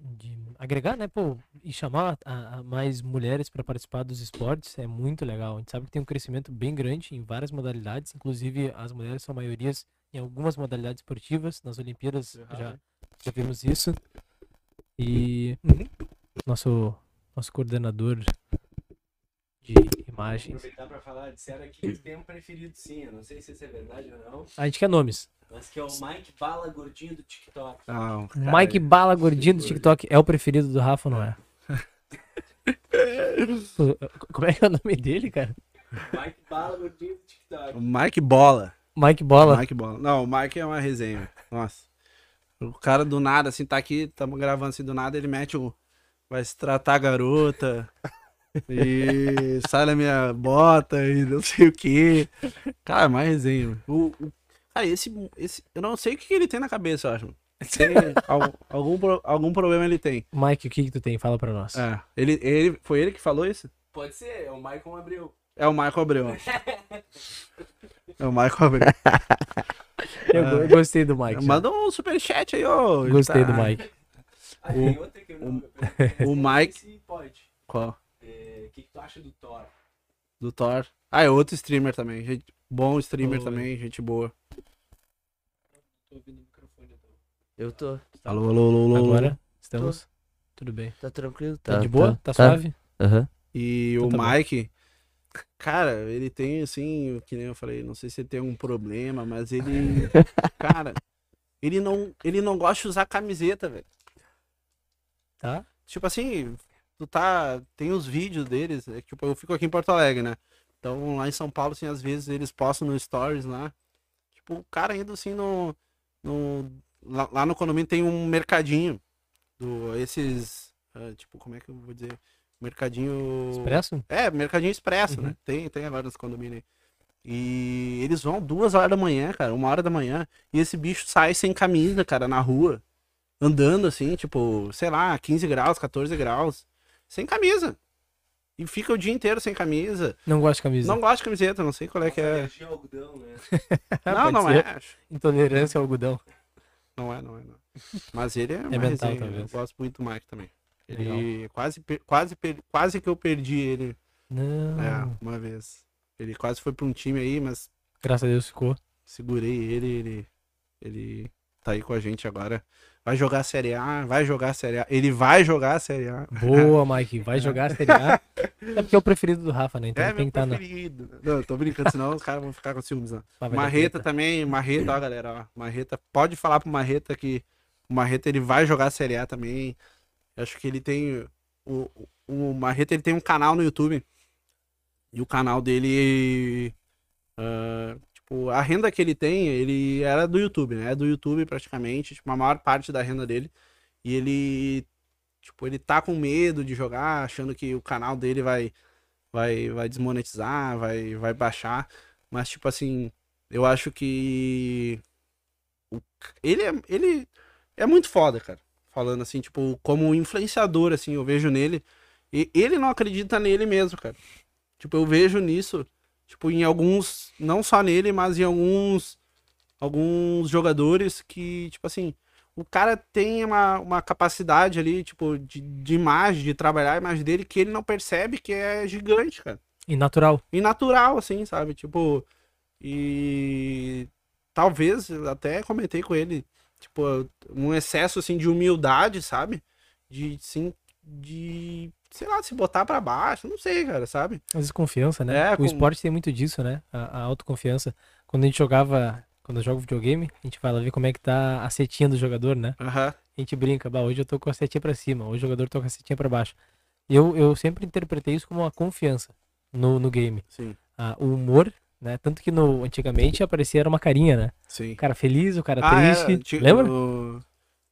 de agregar, né, pô, e chamar a, a mais mulheres para participar dos esportes é muito legal. A gente sabe que tem um crescimento bem grande em várias modalidades, inclusive as mulheres são maiorias em algumas modalidades esportivas. Nas Olimpíadas já, já vimos isso. E uhum, nosso, nosso coordenador de imagens. Aproveitar pra falar, disseram que tem um preferido sim, eu não sei se isso é verdade ou não, A gente quer nomes. mas que é o Mike Bala Gordinho do TikTok. Ah, Mike Bala Gordinho do TikTok é o preferido do Rafa, não é? Como é que é o nome dele, cara? Mike Bala Gordinho do TikTok. o Mike Bola. Mike Bola. Mike Bola. Não, o Mike é uma resenha. Nossa. O cara do nada, assim, tá aqui, estamos gravando assim do nada, ele mete o. Vai se tratar a garota. E sai da minha bota e não sei o que. Cara, mais resenha. O, o- cara, esse, esse. Eu não sei o que ele tem na cabeça, eu acho. Tem, al- algum, pro- algum problema ele tem. Mike, o que que tu tem? Fala pra nós. É. Ele, ele, foi ele que falou isso? Pode ser, é o Michael Abreu. É o Michael Abreu. É o Michael Abreu. Eu, eu gostei do Mike. Manda um superchat aí, ô. Gostei tá- do Mike. Ah, tem outra que eu não. o Mike-. Qual? O que, que tu acha do Thor? Do Thor. Ah, é outro streamer também. gente- bom streamer Oi. também, gente boa. Tô ouvindo o microfone. eu tô- Eu tô. Alô, alô, alô, alô. Agora estamos. Tudo bem. Tá tranquilo? Tá, de boa? Tá, Tá. suave? Aham. E Então o tá bom. Mike, cara, ele tem assim, que nem eu falei, não sei se ele tem um problema, mas ele, cara, ele não, ele não gosta de usar camiseta, velho. Tá? Tipo assim, tu tá, tem os vídeos deles, é, que, tipo, eu fico aqui em Porto Alegre, né? Então lá em São Paulo, assim, às vezes eles postam no stories lá, tipo, o cara indo assim no, no lá, lá no condomínio tem um mercadinho do esses, ah, tipo, como é que eu vou dizer? Mercadinho Expresso? é, mercadinho expresso, Uhum. né? Tem, tem agora nos condomínios. aí. E eles vão duas horas da manhã, cara, uma hora da manhã, e esse bicho sai sem camisa, cara, na rua, andando assim, tipo, sei lá, 15 graus, 14 graus, sem camisa. E fica o dia inteiro sem camisa. Não gosto de camisa. Não gosta de camiseta, não sei qual é que é. Alergia ao algodão, né? Não, não ser. é. acho. Intolerância ao algodão. Não é, não é, não. Mas ele é, uma mental, resenha, Eu talvez. gosto muito do Mike também. Legal. Ele quase, quase, quase que eu perdi ele Não. é, uma vez. Ele quase foi pra um time aí, mas Graças a Deus ficou. segurei ele, ele, ele tá aí com a gente agora. Vai jogar a Série A, vai jogar a Série A. Ele vai jogar a Série A. Boa, Mike. Vai jogar a Série A. É porque é o preferido do Rafa, né? Então é tem meu que estar na. preferido. Não, tô brincando, senão os caras vão ficar com ciúmes. Dar Marreta também, Marreta, ó, galera, ó. Marreta, pode falar pro Marreta que o Marreta ele vai jogar a Série A também. Acho que ele tem. O, o, Marreta ele tem um canal no YouTube. E o canal dele. ah, tipo, a renda que ele tem, ele era do YouTube, né? É do YouTube praticamente. Tipo, a maior parte da renda dele. E ele. Tipo, ele tá com medo de jogar, achando que o canal dele vai. Vai, vai desmonetizar, vai, vai baixar. Mas, tipo assim, eu acho que. Ele é, ele é muito foda, cara. Falando assim, tipo, como influenciador, assim, eu vejo nele. E ele não acredita nele mesmo, cara. Tipo, eu vejo nisso, tipo, em alguns. Não só nele, mas em alguns. Alguns jogadores que, tipo assim. O cara tem uma, uma capacidade ali, tipo, de, de imagem, de trabalhar a imagem dele, que ele não percebe que é gigante, cara E natural. e natural, assim, sabe? Tipo, e talvez, até comentei com ele, tipo, um excesso, assim, de humildade, sabe? De, sim, de, sei lá, se botar pra baixo, não sei, cara, sabe? Às vezes confiança, né? É, o com- esporte tem muito disso, né? A, a autoconfiança. Quando a gente jogava, quando eu jogo videogame, a gente vai lá ver como é que tá a setinha do jogador, né? Aham. A gente brinca, bah, hoje eu tô com a setinha pra cima, hoje o jogador tá com a setinha pra baixo. Eu, eu sempre interpretei isso como uma confiança no, no game. Sim, Ah, o humor, né? Tanto que no, antigamente aparecia era uma carinha, né? sim. O cara feliz, o cara Ah, é, triste. ti- Lembra? No,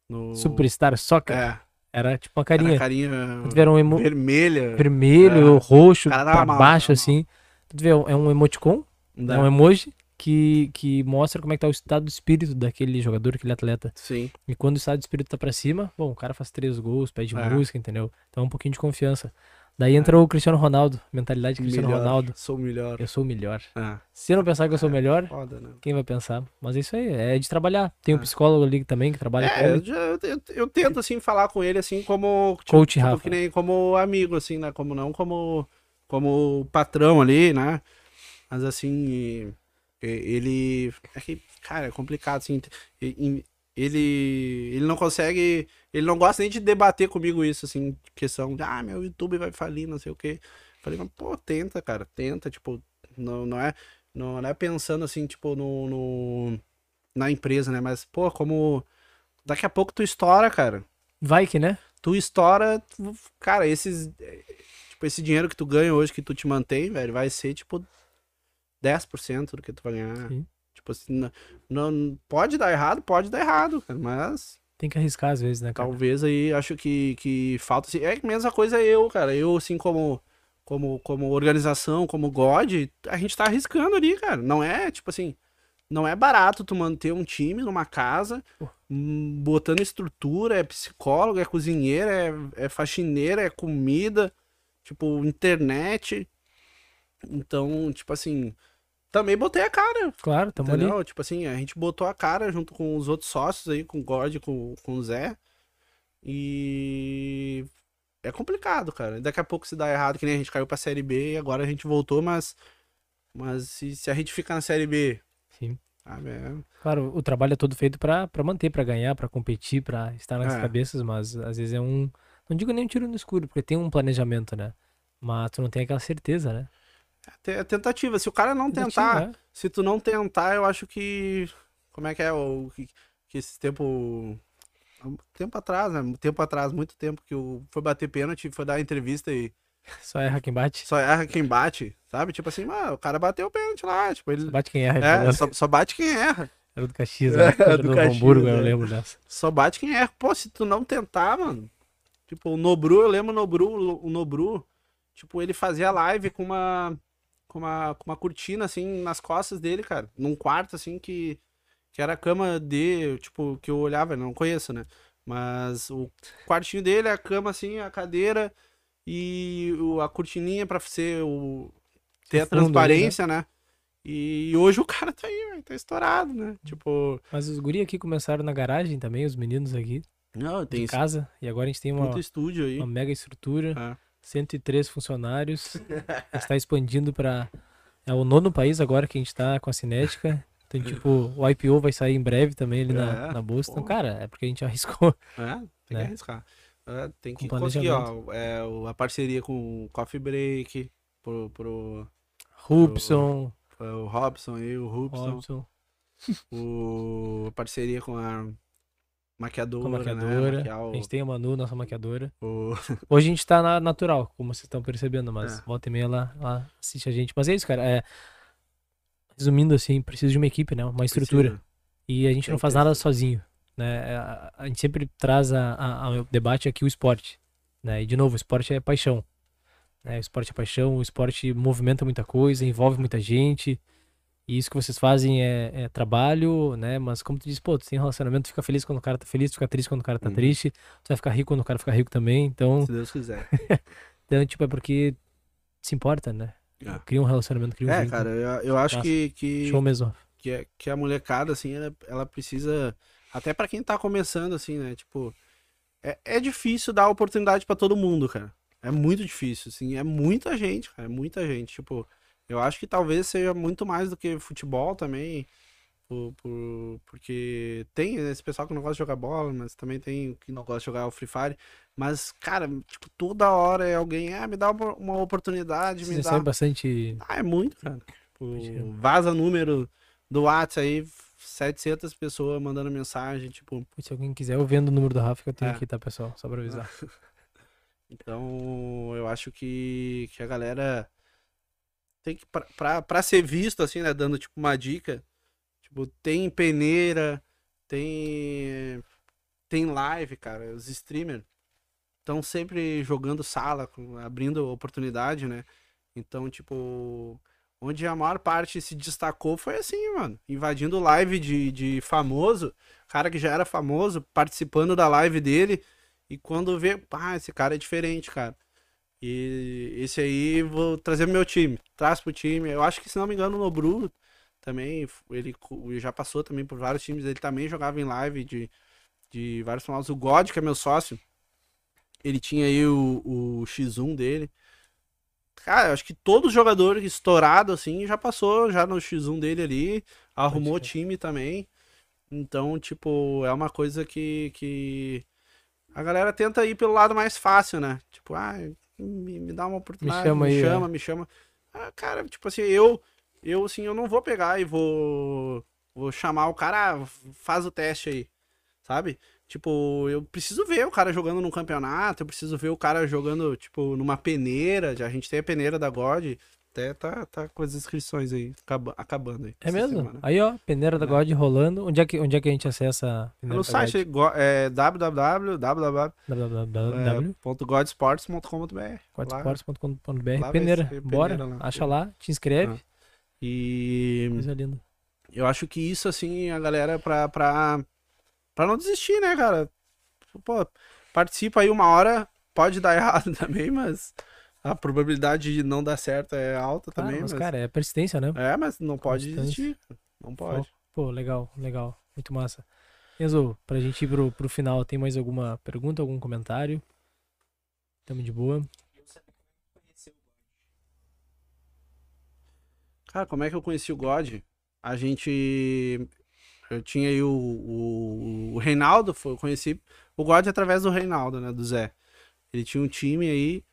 no... Superstar Soccer. É, Era tipo uma era carinha. carinha era um emo- vermelha. vermelho, É. roxo, pra mal, baixo, assim. Tu vê, é um emoticon, Não é um emoji que, que mostra como é que tá o estado de espírito daquele jogador, aquele atleta. Sim. E quando o estado de espírito tá pra cima, bom, o cara faz três gols, pede É. música, entendeu? Então é um pouquinho de confiança. Daí entra o Cristiano Ronaldo, mentalidade de Cristiano Melhor, Ronaldo. Sou o melhor. Eu sou o melhor. É, Se eu não pensar que eu sou o melhor, foda, né? quem vai pensar? Mas é isso aí, é de trabalhar. Tem um É. psicólogo ali também que trabalha com É, eu, ele. eu, eu- eu tento, assim, falar com ele, assim, como... Tipo, Coach tipo, Rafa. que nem como amigo, assim, né? Como não como, como patrão ali, né? Mas, assim, ele... É que, cara, é complicado, assim. Ele, ele não consegue... Ele não gosta nem de debater comigo isso, assim, questão de, ah, meu YouTube vai falir, não sei o quê. Falei, mas, pô, tenta, cara, tenta, tipo, não, não é... Não, não é pensando, assim, tipo, no, no... Na empresa, né? Mas, pô, como... Daqui a pouco tu estoura, cara. Vai que, né? Tu estoura, tu- cara, esses. Tipo, esse dinheiro que tu ganha hoje que tu te mantém, velho, vai ser tipo 10% do que tu vai ganhar. Sim. Tipo assim, não, não- pode dar errado, pode dar errado, cara, mas Tem que arriscar às vezes, né, cara? talvez aí acho que, que falta assim. É a mesma coisa eu, cara. Eu, assim, como, como, como organização, como God, a gente tá arriscando ali, cara. Não é, tipo assim, não é barato tu manter um time numa casa, hum, botando estrutura, é psicólogo, é cozinheiro, é, é faxineira, é comida, tipo, internet. Então, tipo assim, também botei a cara, Claro, tamo ali. Entendeu? Tipo assim, a gente botou a cara junto com os outros sócios aí, com o God, com, com o Zé. E é complicado, cara. Daqui a pouco se dá errado, que nem a gente caiu pra Série B e agora a gente voltou, mas. Mas se, se a gente ficar na Série B. Sim. Sabe? É, Claro, o trabalho é todo feito pra, pra manter, pra ganhar, pra competir, pra estar nas É. cabeças, mas às vezes é um. Não digo nem um tiro no escuro, porque tem um planejamento, né? Mas tu não tem aquela certeza, né? É tentativa. Se o cara não Tentativa, tentar, é. se tu não tentar, eu acho que. Como é que é? O, que, que esse tempo. Tempo atrás, né? Um tempo atrás, muito tempo que o, foi bater pênalti, foi dar entrevista e. Só erra quem bate. Só erra quem bate, sabe? Tipo assim, mano, o cara bateu o pênalti lá, tipo, ele... Bate quem erra. É, só, só bate quem erra. Era do Caxias, É, né? Era do do, Caxias, Hamburgo, eu é. lembro dessa. Só bate quem erra. Pô, se tu não tentar, mano. Tipo, o Nobru, eu lembro o Nobru, o Nobru, tipo, ele fazia live com uma, com uma, com uma cortina, assim, nas costas dele, cara. Num quarto, assim, que, que era a cama de, tipo, que eu olhava, não conheço, né? Mas o quartinho dele, a cama, assim, a cadeira e o- a cortininha pra ser o... ter a ali, né? transparência, né? E hoje o cara tá aí, velho, tá estourado, né? Tipo, Mas os guri aqui começaram na garagem também, os meninos aqui, não, tem de esse casa. E agora a gente tem uma, puto estúdio aí. uma mega estrutura, É. 103 funcionários. A gente tá expandindo pra. É o nono país agora que a gente tá com a Cinética. Então, tipo, o IPO vai sair em breve também ali na, É, na bolsa. Então, cara, é porque a gente arriscou. É, tem que Né? arriscar. É, tem que Com conseguir, ó, é, a parceria com o Coffee Break, pro, pro, Rubson, é, o Robson aí, o Rubson, Robson, o, a parceria com a maquiadora, né? maquiadora. Maquiar o- A gente tem a Manu, nossa maquiadora. o- Hoje a gente tá na natural, como vocês estão percebendo, mas É. volta e meia ela, ela assiste a gente. Mas é isso, cara. É, resumindo assim, precisa de uma equipe, né? Uma estrutura. precisa. E a gente Tem não faz nada sozinho. Né? A, a gente sempre traz a, a- ao debate aqui o esporte. Né? E de novo, o esporte é paixão. Né? O esporte é paixão, o esporte movimenta muita coisa, envolve muita gente. E isso que vocês fazem é, é trabalho, né? Mas como tu disse, pô, tu tem relacionamento, tu fica feliz quando o cara tá feliz, tu fica triste quando o cara tá Uhum. triste, tu vai ficar rico quando o cara fica rico também. Então, Se Deus quiser. então tipo, é porque se importa, né? É. Cria um relacionamento, cria um É, cara, eu, eu acho que, que, Show mesmo. que, é- que a molecada, assim, ela, ela precisa. Até pra quem tá começando, assim, né? Tipo, é, é difícil dar oportunidade pra todo mundo, cara. É muito difícil, assim. É muita gente, cara. É muita gente. Tipo, eu acho que talvez seja muito mais do que futebol também. Por, por- porque tem esse pessoal que não gosta de jogar bola, mas também tem que não gosta de jogar o Free Fire. Mas, cara, tipo, toda hora é alguém, ah, me dá uma, uma oportunidade, me Você dá. recebe bastante. Ah, é muito, cara. Tipo, vaza número do WhatsApp aí, 700 pessoas mandando mensagem, tipo, Se alguém quiser, eu vendo o número do Rafa que eu tenho É. aqui, tá, pessoal? Só pra avisar. Então, eu acho que, que a galera tem que, pra ser visto, assim, né, dando, tipo, uma dica, tipo, tem peneira, tem, tem live, cara, os streamers estão sempre jogando sala, abrindo oportunidade, né, então, tipo, onde a maior parte se destacou foi assim, mano, invadindo live de, de famoso, cara que já era famoso, participando da live dele, e quando vê, pá, esse cara é diferente, cara. E esse aí vou trazer pro meu time. Traz pro time. Eu acho que, se não me engano, o Nobru também, ele já passou também por vários times. Ele também jogava em live de, de vários famosos. O God, que é meu sócio, ele tinha aí o, o X1 dele. Cara, eu acho que todo jogador estourado assim já passou já no X1 dele ali, arrumou time também. Então, tipo, é uma coisa que, que a galera tenta ir pelo lado mais fácil, né? Tipo, ah, me, me dá uma oportunidade, chama me aí, chama, é. me chama. Ah, cara, tipo assim, eu, eu assim, eu não vou pegar e vou, vou chamar o cara, ah, faz o teste aí, sabe? Tipo, eu preciso ver o cara jogando num campeonato, eu preciso ver o cara jogando, tipo, numa peneira. A gente tem a peneira da God, até tá, tá com as inscrições aí, acaba- acabando aí. É mesmo? semana. Aí, ó, Peneira da É. God rolando. Onde é, que, onde é que a gente acessa a É No site é www.godsports.com.br vai Peneira, bora, lá. acha lá, te inscreve. Ah. E Coisa linda. eu acho que isso, assim, a galera pra, pra, pra não desistir, né, cara? Pô, participa aí uma hora, pode dar errado também, mas a probabilidade de não dar certo é alta Claro, também. mas, mas- cara, é persistência, né? É, mas não pode desistir. Não pode. Pô, legal, legal. Muito massa. Enzo, pra gente ir pro, pro final, tem mais alguma pergunta, algum comentário? Tamo de boa. Cara, como é que eu conheci o God? A gente. Eu tinha aí o, o, o Reinaldo, foi, eu conheci o God através do Reinaldo, né? Do Zé. Ele tinha um time aí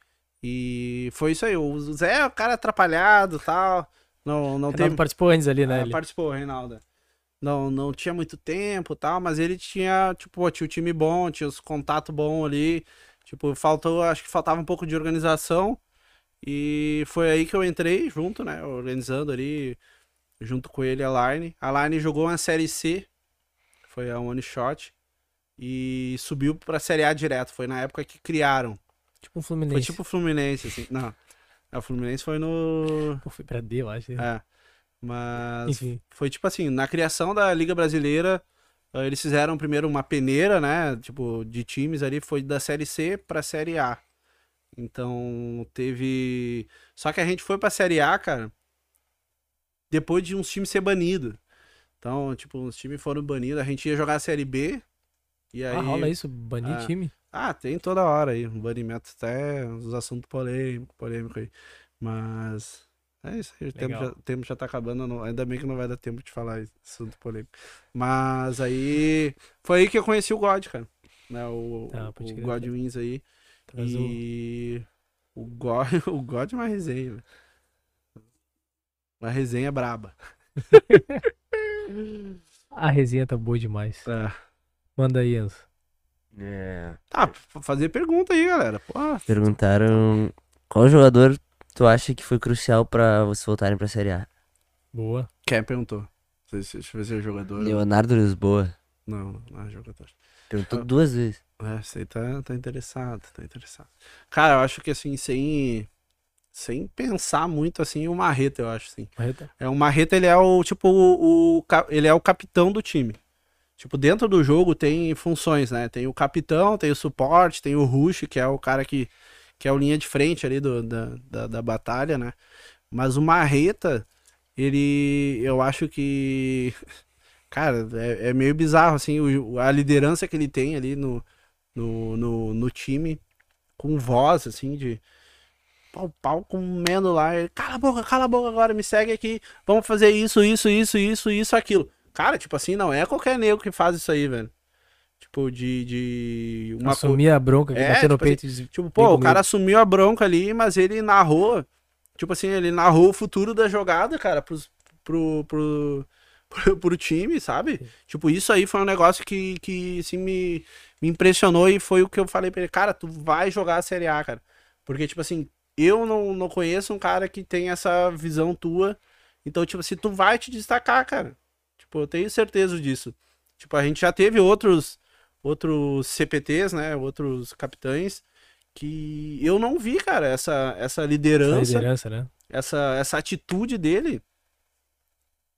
e foi isso aí. O Zé é o cara atrapalhado tal. Não, não Renato teve. participou antes ali, né? Ah, ele? participou, Reinaldo. Não, não tinha muito tempo tal, mas ele tinha, tipo, tinha o time bom, tinha os contatos bons ali. Tipo, faltou, acho que faltava um pouco de organização. E foi aí que eu entrei junto, né? Organizando ali, junto com ele a Line. A Line jogou uma série C, foi a one shot, e subiu pra série A direto. Foi na época que criaram. Tipo um Fluminense. Foi tipo o Fluminense, assim. Não. O Fluminense foi no. Pô, foi pra D, eu acho. É. Mas Enfim. foi tipo assim, na criação da Liga Brasileira, eh, eles fizeram primeiro uma peneira, né? Tipo, de times ali, foi da Série C pra Série A. Então, teve. Só que a gente foi pra Série A, cara, depois de uns times ser banidos. Então, tipo, os times foram banidos, a gente ia jogar a Série B. E aí. Ah, rola isso, banir Ah. time. Ah, tem toda hora aí, um banimento até uns assuntos polêmicos, aí. Mas é isso aí, o tempo já, tempo já tá acabando, não- ainda bem que não vai dar tempo de falar esse assunto polêmico. Mas aí, foi aí que eu conheci o God, cara. Né, o pode o. God Wins aí. E o God, o God é uma resenha, velho. Uma resenha braba. A resenha tá boa demais. É. Manda aí, Enzo. É. Tá, fazer pergunta aí, galera. Pô, Perguntaram qual jogador tu acha que foi crucial pra vocês voltarem pra Série A? Boa. quem perguntou? Deixa eu ver se é jogador. Leonardo Lisboa. Não, não é jogador. Perguntou Ah. duas vezes. É, você aí tá, tá interessado, tá interessado. Cara, eu acho que assim, sem, sem pensar muito assim, o Marreta, eu acho, assim. Marreta. É, o Marreta, ele é o, tipo, o, o ele é o capitão do time. Tipo, dentro do jogo tem funções, né? Tem o capitão, tem o suporte, tem o rush, que é o cara que, que é o linha de frente ali do, da, da, da batalha, né? Mas o Marreta, ele, eu acho que, cara, é, é meio bizarro, assim, o- a liderança que ele tem ali no, no, no, no time, com voz, assim, de pau, pau comendo lá, cala a boca, cala a boca agora, me segue aqui, vamos fazer isso, isso, isso, isso, isso, aquilo. Cara, tipo assim, não é qualquer nego que faz isso aí, velho. Tipo, de. de uma co- Assumir a bronca É, bater no tipo assim, peito e dizer, Tipo, pô, o comigo. cara assumiu a bronca ali, mas ele narrou. Tipo assim, ele narrou o futuro da jogada, cara, pros, pro, pro, pro, pro time, sabe? Tipo, isso aí foi um negócio que, que assim, me, me impressionou e foi o que eu falei pra ele, cara, tu vai jogar a Série A, cara. Porque, tipo assim, eu não, não conheço um cara que tem essa visão tua. Então, tipo assim, tu vai te destacar, cara. Tipo, eu tenho certeza disso. Tipo, a gente já teve outros outros CPTs, né? Outros capitães que eu não vi, cara, essa, essa essa liderança, liderança, né? essa, essa atitude dele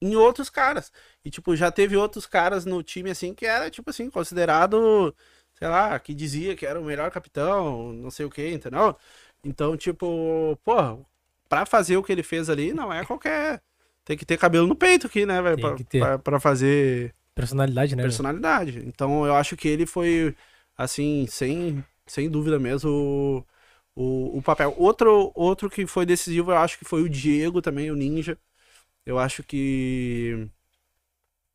em outros caras. E, tipo, já teve outros caras no time, assim, que era, tipo assim, considerado, sei lá, que dizia que era o melhor capitão, não sei o que, entendeu? Então, tipo, pô, pra fazer o que ele fez ali, não é qualquer. Tem que ter cabelo no peito aqui, né, velho? Pra, pra, pra fazer Personalidade, né? personalidade. Então eu acho que ele foi, assim, sem, sem dúvida mesmo, o, o, o papel. Outro, outro que foi decisivo, eu acho que foi o Diego também, o Ninja. Eu acho que.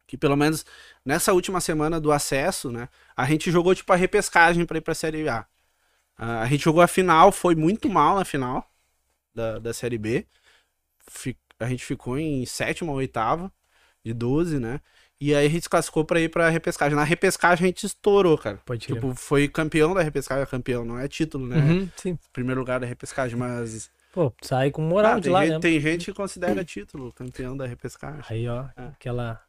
Que pelo menos nessa última semana do acesso, né? A gente jogou tipo a repescagem pra ir pra Série A. A gente jogou a final, foi muito mal na final da, da Série B. Fi- A gente ficou em sétima ou oitava de 12, né? E aí a gente se classificou pra ir pra repescagem. Na repescagem a gente estourou, cara. Pode crer. Tipo, foi campeão da repescagem, campeão, não é título, né? Uhum, sim. Primeiro lugar da repescagem, mas. Pô, sai com moral Ah, de lá, gente, né? tem gente que considera título campeão da repescagem. Aí, ó, É. aquela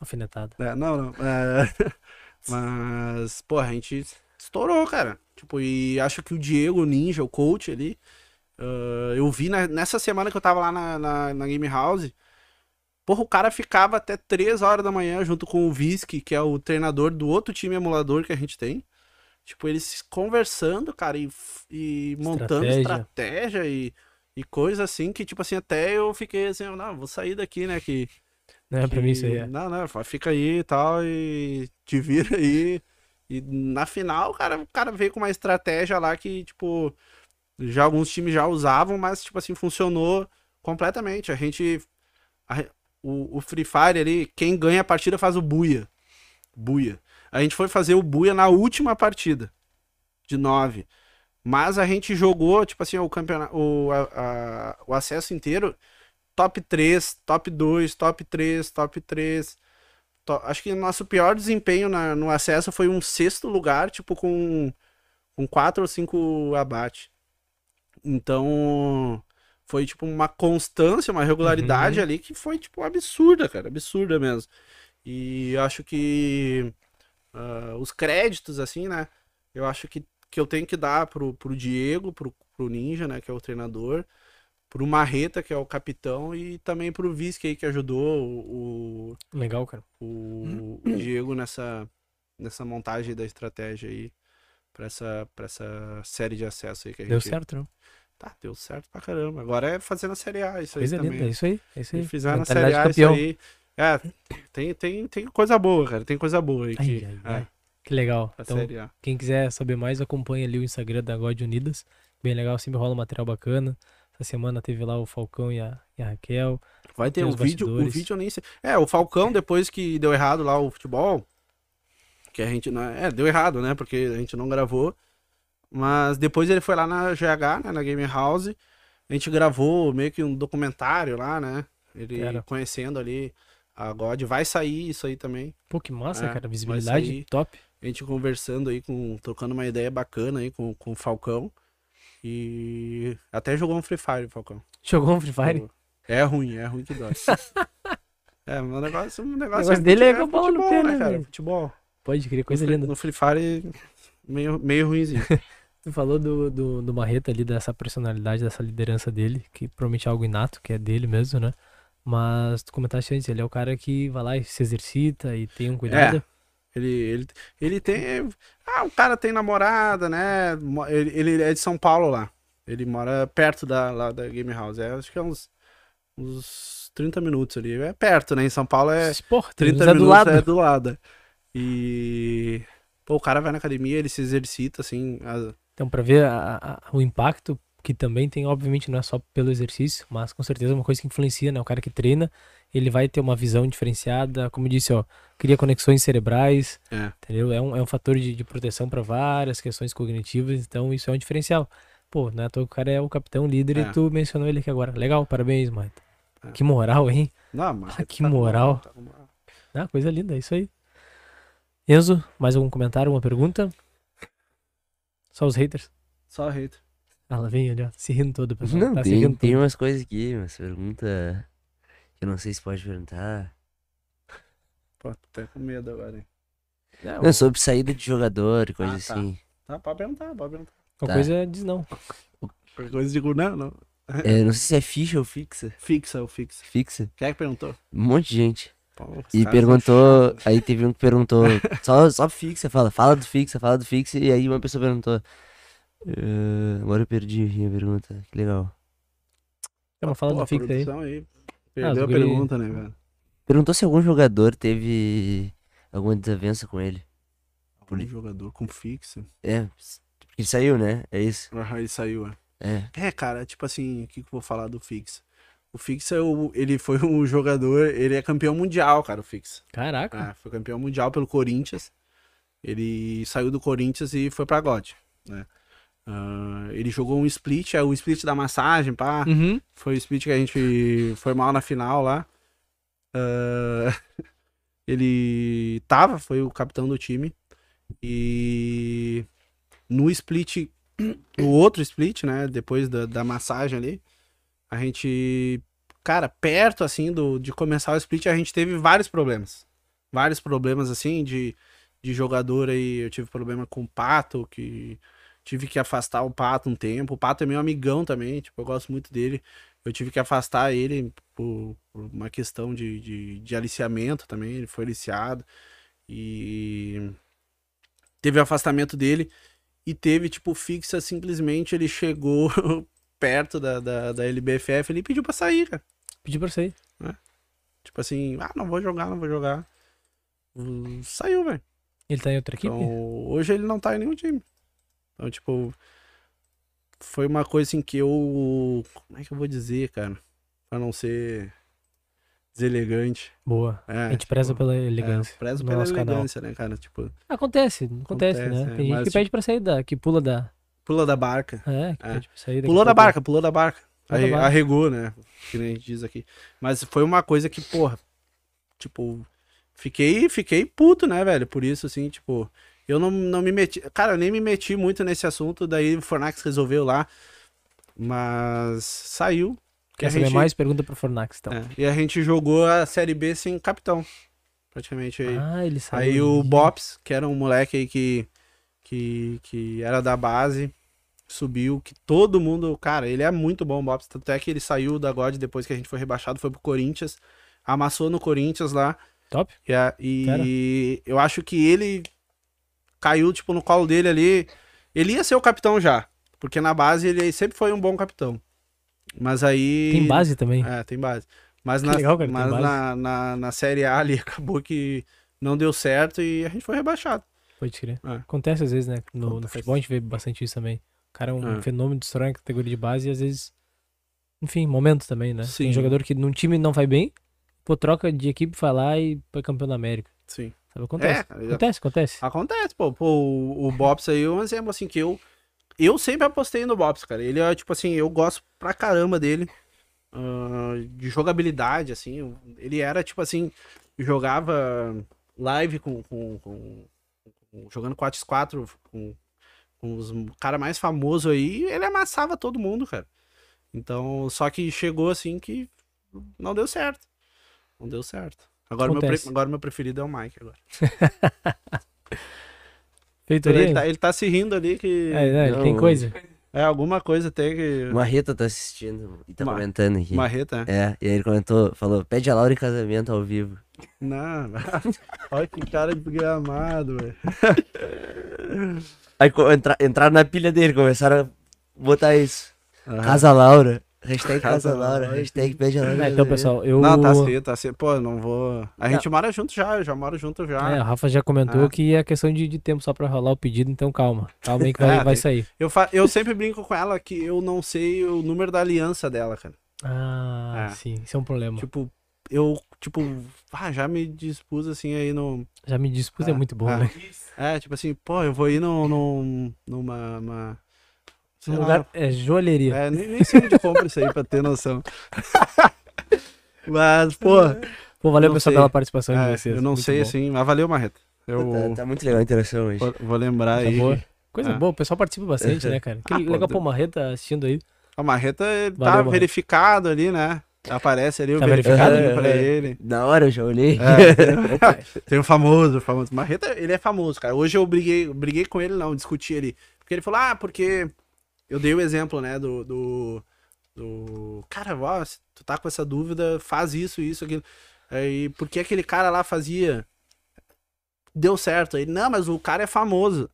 alfinetada. É, não, não. é, mas, pô, a gente estourou, cara. Tipo, e acho que o Diego, o Ninja, o coach ali, ah, eu vi na- nessa semana que eu tava lá na, na, na Game House. Porra, o cara ficava até 3 horas da manhã junto com o Visky, que é o treinador do outro time emulador que a gente tem. Tipo, eles conversando, cara, e, e montando Estratégia. e, e coisa assim, que, tipo assim, até eu fiquei assim, não, vou sair daqui, né, que Não é pra mim isso aí. que- É. Não, não, fica aí e tal, e te vira aí. E na final, cara, o cara veio com uma estratégia lá que, tipo, já alguns times já usavam, mas, tipo assim, funcionou completamente. A gente. a- o, o Free Fire ali, quem ganha a partida faz o buia. Buia. A gente foi fazer o buia na última partida, de nove. Mas a gente jogou, tipo assim, o campeonato, o, o acesso inteiro top 3, top 2, top 3, top 3. To- Acho que nosso pior desempenho na- no acesso foi um sexto lugar, tipo, com, com 4 ou 5 abate. Então, foi, tipo, uma constância, uma regularidade Uhum. ali que foi, tipo, absurda, cara, absurda mesmo. E eu acho que ah, os créditos, assim, né, eu acho que, que eu tenho que dar pro, pro Diego, pro, pro Ninja, né, que é o treinador, pro Marreta, que é o capitão, e também pro Visque aí, que ajudou o, Legal, cara. o, o Diego nessa, nessa montagem da estratégia aí, pra essa, pra essa série de acesso aí que a gente... Deu certo, não? Tá, deu certo pra caramba. Agora é fazer na Série A isso Coisa aí linda. É também. isso aí. É isso aí. Se fizer na Série A isso campeão. aí... É, tem, tem, tem coisa boa, cara. Tem coisa boa aí que... Ai, ai, é, ai. Que legal. Então, A. quem quiser saber mais, acompanha ali o Instagram da God Unidas. Bem legal, sempre rola um material bacana. Essa semana teve lá o Falcão e a, e a Raquel. Vai ter o os vídeo, o vídeo eu nem sei. É, o Falcão, depois que deu errado lá o futebol, que a gente não. É, deu errado, né? Porque a gente não gravou. Mas depois ele foi lá na GH, né? Na Game House. A gente gravou meio que um documentário lá, né? Ele conhecendo ali a God. Vai sair isso aí também. Pô, que massa, É, cara. Visibilidade top. A gente conversando aí, com, trocando uma ideia bacana aí com, com o Falcão. E até jogou um Free Fire, o Falcão. Jogou um Free Fire? É ruim, é ruim que dói. é, um negócio, um negócio, negócio dele é com bola no futebol, pé, né, né, cara? velho? Futebol. Pode crer, coisa no, linda. No Free Fire, meio, meio ruimzinho. Tu falou do, do, do Marreta ali, dessa personalidade, dessa liderança dele, que provavelmente é algo inato, que é dele mesmo, né? Mas tu comentaste antes, ele é o cara que vai lá e se exercita e tem um cuidado. Ele, ele, ele tem. Ah, o cara tem namorada, né? Ele, ele é de São Paulo lá. Ele mora perto da, lá da Game House. É, acho que é uns, uns 30 minutos ali. É perto, né? Em São Paulo é. Porra, 30 30 minutos do lado. é do lado. E. Pô, o cara vai na academia, ele se exercita, assim. a- Então, pra ver a- a- o impacto que também tem, obviamente, não é só pelo exercício, mas com certeza é uma coisa que influencia, né? O cara que treina, ele vai ter uma visão diferenciada, como eu disse, ó, cria conexões cerebrais, É. entendeu? É um, é um fator de, de proteção para várias questões cognitivas, então isso é um diferencial. Pô, né? O cara é o capitão líder É. e tu mencionou ele aqui agora. Legal, parabéns, Maita. É. Que moral, hein? Não, mas Ah, que tá moral. tá moral. Ah, coisa linda, é isso aí. Enzo, mais algum comentário, uma pergunta? Só os haters. Só hater. Ah, lá vem ele, ó, se rindo todo, pessoal. Não, tá tem, tem umas coisas aqui, umas perguntas que eu não sei se pode perguntar. Pô, tô até com medo agora, hein. Não, Não, sobre saída de jogador e coisa Ah, tá. assim. Tá, pode perguntar, pode perguntar. Qualquer tá. coisa diz não. Qualquer coisa digo, não, não. É, não sei se é ficha ou fixa. Fixa, o fixa. Fixa. Quem é que perguntou? Um monte de gente. E perguntou. Aí teve um que perguntou. Só, só fixa, fala. Fala do fixa, fala do fixa. E aí uma pessoa perguntou. "Ah, agora eu perdi a minha pergunta. Que legal. Uma fala Pô, do fixa aí. Ah, Perdeu os a pergunta, né, velho? Perguntou se algum jogador teve alguma desavença com ele. Um jogador com fixa. É, porque ele saiu, né? É isso. Ah, ele saiu, é. É. É, cara, tipo assim, o que, que eu vou falar do Fixa? O Fixa, o- ele foi um jogador, ele é campeão mundial, cara, o Fixa. Caraca. É, foi campeão mundial pelo Corinthians. Ele saiu do Corinthians e foi pra God, né? Ah, ele jogou um split, é o split da massagem, pá. Uhum. Foi o split que a gente foi mal na final lá. Ah, ele tava, foi o capitão do time. E no split, no outro split, né? Depois da, da massagem ali, a gente, cara, perto assim do, de começar o split, a gente teve vários problemas. Vários problemas assim de, de jogador aí. Eu tive problema com o Pato, que tive que afastar o Pato um tempo. O Pato é meu amigão também, tipo, eu gosto muito dele. Eu tive que afastar ele por, por uma questão de, de, de aliciamento também. Ele foi aliciado. E teve o afastamento dele. E teve, tipo, fixa, simplesmente ele chegou perto da, da, da LBFF ele pediu pra sair, cara. Pedi pra sair. Tipo assim, ah, não vou jogar, não vou jogar. Hum, Saiu, velho. Ele tá em outra equipe? Então, hoje ele não tá em nenhum time. Então, tipo, foi uma coisa assim que eu. Como é que eu vou dizer, cara? Pra não ser deselegante. Boa. É, a gente preza tipo, pela é, elegância. prezo no pela nosso canal. elegância, né, cara? Tipo, Acontece, acontece, Acontece, né? é, Tem gente que tipo- pede pra sair da. que pula da. Pula da barca. É, que É. sair Pulou da barca, pulou da barca. Pulou da Arre- barca. Arregou, né? Que nem a gente diz aqui. Mas foi uma coisa que, porra, tipo, fiquei, fiquei puto, né, velho? Por isso, assim, tipo, eu não, não me meti. Cara, eu nem me meti muito nesse assunto, daí o Fornax resolveu lá. Mas saiu. Quer saber gente- mais? Pergunta pro Fornax, então. É, e a gente jogou a Série B sem capitão. Praticamente aí. Ah, ele saiu. Aí o. Bops, que era um moleque aí que, que, que era da base, subiu, que todo mundo, cara, ele é muito bom, o Bops, tanto é que ele saiu da God depois que a gente foi rebaixado, foi pro Corinthians, amassou no Corinthians lá, Top. e, a- e eu acho que ele caiu, tipo, no colo dele ali, ele ia ser o capitão já, porque na base ele sempre foi um bom capitão, mas aí... Tem base também. É, tem base. Mas, na, legal, cara, mas na, na, na Série A ali acabou que não deu certo e a gente foi rebaixado. Pode crer. É. Acontece às vezes, né? No, no futebol a gente vê bastante isso também. O cara é um É. fenômeno, destrói a categoria de base e às vezes. Enfim, momentos também, né? Sim. Tem jogador que num time não vai bem, pô, troca de equipe, vai lá e foi campeão da América. Sim. Sabe? Acontece. É, acontece, acontece. Acontece, pô. pô o, o Bops aí é um exemplo assim que eu. Eu sempre apostei no Bops, cara. Ele é tipo assim, eu gosto pra caramba dele. ah, de jogabilidade, assim. Ele era tipo assim, jogava live com. com, com- com- jogando 4x4 com, com os cara mais famoso aí, ele amassava todo mundo, cara. Então, só que chegou assim que não deu certo. Não deu certo. Agora, meu, agora meu preferido é o Mike agora. Feitoria? Ele tá, ele tá se rindo ali que. É, ele tem Não. coisa. É, alguma coisa tem que. O Marreta tá assistindo e tá Ma- comentando aqui. Marreta, é. É, e aí ele comentou, falou, pede a Laura em casamento ao vivo. Não, olha que cara de gramado, velho. Aí entra, entraram na pilha dele, começaram a botar isso. Aham. Casa Laura. Hashtag Casa Laura, hashtag a Laura. Então, pessoal, eu. Não, tá cedo, tá cedo. Pô, não vou. A gente mora junto já, eu já moro junto já. É, o Rafa já comentou Ah. que é questão de, de tempo só pra rolar o pedido, então calma. Calma aí que vai, É, vai sair. Eu, fa... eu sempre brinco com ela que eu não sei o número da aliança dela, cara. Ah, É. sim, isso é um problema. Tipo, eu, tipo, ah, já me dispus assim aí no. Já me dispus, é Ah, muito bom, ah. né? É, tipo assim, pô, eu vou ir no, no, numa. Uma... sei Um lá, lugar é joalheria. É, nem, nem sei onde compra isso aí pra ter noção. Mas, pô, Pô, valeu, pessoal, pela participação é, de vocês. eu não muito sei bom. assim, mas valeu, Marreta. Eu Tá, tá muito legal a interação hoje. vou, vou lembrar Tá aí. boa. Coisa Ah. boa, o pessoal participa bastante, né, cara? Que Ah, pô, legal pô, Marreta assistindo aí. A Marreta ele tá Valeu, Marreta. verificado ali, né? Aparece ali o Tá verificado verificado? pra É, é. ele. Na hora eu já olhei. É, tem, o famoso, o famoso. Marreta, ele é famoso, cara. Hoje eu briguei, briguei com ele, não, discuti ali. Porque ele falou, ah, porque. Eu dei o exemplo, né, do. do, do... Cara, ó, se tu tá com essa dúvida, faz isso, isso, aquilo. Aí, por que aquele cara lá fazia? Deu certo. Aí, não, mas o cara é famoso.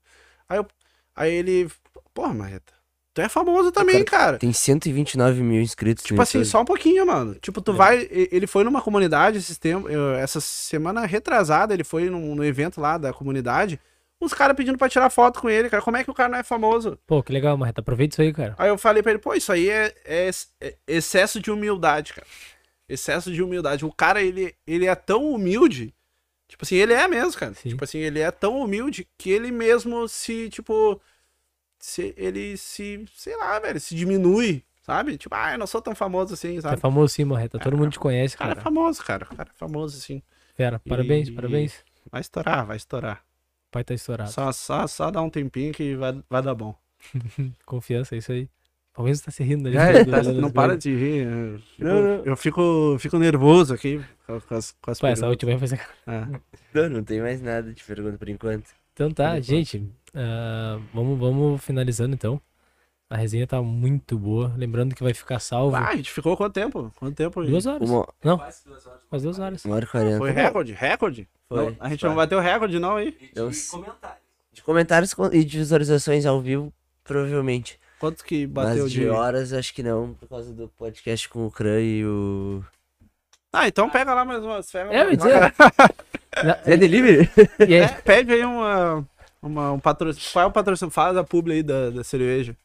Aí, eu, aí ele. Porra, Marreta. Tu é famoso também, cara. Tem 129 mil inscritos. Tipo assim, YouTube. só um pouquinho, mano. Tipo, tu É. vai. Ele foi numa comunidade esses tempos. Essa semana retrasada, ele foi num, num evento lá da comunidade. Os caras pedindo pra tirar foto com ele, cara. Como é que o cara não é famoso? Pô, que legal, Marreta. Aproveita isso aí, cara. Aí eu falei pra ele, pô, isso aí é, é é excesso de humildade, cara. Excesso de humildade. O cara, ele, ele é tão humilde. Tipo assim, ele é mesmo, cara. Sim. Tipo assim, ele é tão humilde que ele mesmo se, tipo. Se, ele se, sei lá, velho, se diminui, sabe? Tipo, ah, eu não sou tão famoso assim, Tu sabe? é famoso sim, Marreta. Todo É, mundo te conhece, O cara é cara. famoso, cara. O cara é famoso, assim. Fera, parabéns, E- parabéns. Vai estourar, vai estourar. O pai tá estourado. Só, só, só dá um tempinho que vai, vai dar bom. Confiança, é isso aí. Menos tá se rindo ali. É, tá- não para de rir. Eu, fico, Não, não. eu fico, fico nervoso aqui com as, com as Pô, essa perguntas. última vai ser. É. Não, não tem mais nada de pergunta por enquanto. Então tá, gente. ah, vamos, vamos finalizando então. A resenha tá muito boa. Lembrando que vai ficar salvo Ah, a gente ficou quanto tempo? Quanto tempo? aí? duas horas. Uma, Não, Quase duas horas. faz duas horas. uma hora e quarenta. Foi recorde? Recorde? Foi. Não, a gente não bateu recorde, não, aí. E de Eu- comentários. De comentários e de visualizações ao vivo, provavelmente. Quanto que bateu Mas de de. horas, acho que não, por causa do podcast com o Cran e o. Ah, então pega lá mais umas. Pega É, dizer. É delivery? É, pede aí uma. uma um patrocínio. Qual é o patrocínio? Fala da publi aí da, da cerveja.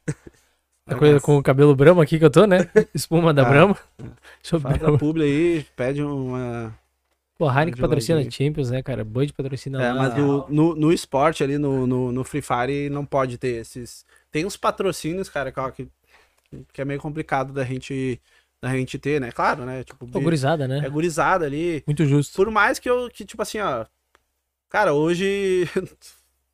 a coisa com o cabelo Brahma aqui que eu tô, né? Espuma da Ah. Brahma. Deixa eu Faz a publi aí, pede uma. Pô, a Heineken patrocina. Champions, né, cara? Bud patrocina É, lá. mas o- no, no esporte ali, no, no, no Free Fire, não pode ter esses. Tem uns patrocínios, cara, que, que é meio complicado da gente, da gente ter, né? Claro, né? Tipo, Pô, gurizada, né? é gurizada ali. Muito justo. Por mais que eu, que, tipo assim, ó. Cara, hoje.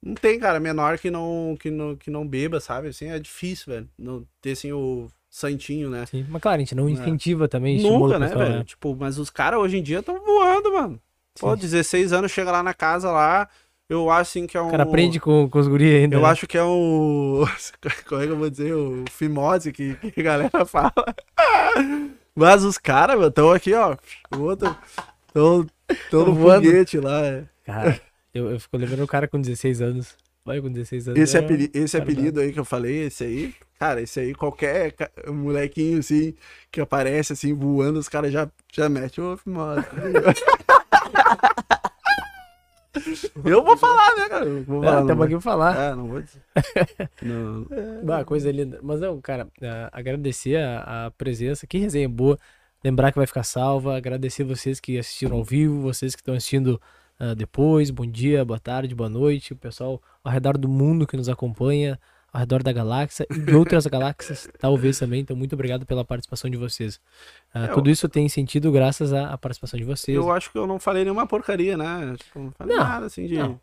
Não tem, cara, menor que não, que não, que não beba, sabe? Assim, é difícil, velho. Não ter, assim, o santinho, né? Sim. Mas claro, a gente não É. incentiva também, estimula Nunca, né, pessoal, velho? Tipo, mas os caras hoje em dia estão voando, mano. Pô, Sim. 16 anos, chega lá na casa lá, eu acho assim que é um... O cara aprende com, com os guri ainda. Eu né? acho que é o... Como é que eu vou dizer? O fimose que, que a galera fala. Mas os caras, meu, estão aqui, ó. O outro... Estão Tão no voando. foguete lá. é. Cara, eu, eu fico lembrando o cara com 16 anos. Vai com 16 anos. Esse, é- apeli- esse apelido aí que eu falei, esse aí... Cara, esse aí, qualquer molequinho, assim, que aparece, assim, voando, os caras já, já metem o fimose. Eu vou falar, né, cara? Eu vou É, falar, estamos vou- aqui pra falar. É, não vou dizer. Não. Bah, coisa linda. Mas não, cara, ah, agradecer a, a presença. Que resenha boa. Lembrar que vai ficar salva. Agradecer vocês que assistiram ao vivo, vocês que estão assistindo ah, depois. Bom dia, boa tarde, boa noite. O pessoal ao redor do mundo que nos acompanha, ao redor da galáxia e de outras galáxias, talvez também. Então, muito obrigado pela participação de vocês. Ah, É, tudo isso tem sentido graças à, à participação de vocês. Eu acho que eu não falei nenhuma porcaria, né? Tipo, não falei Não, nada assim de. não.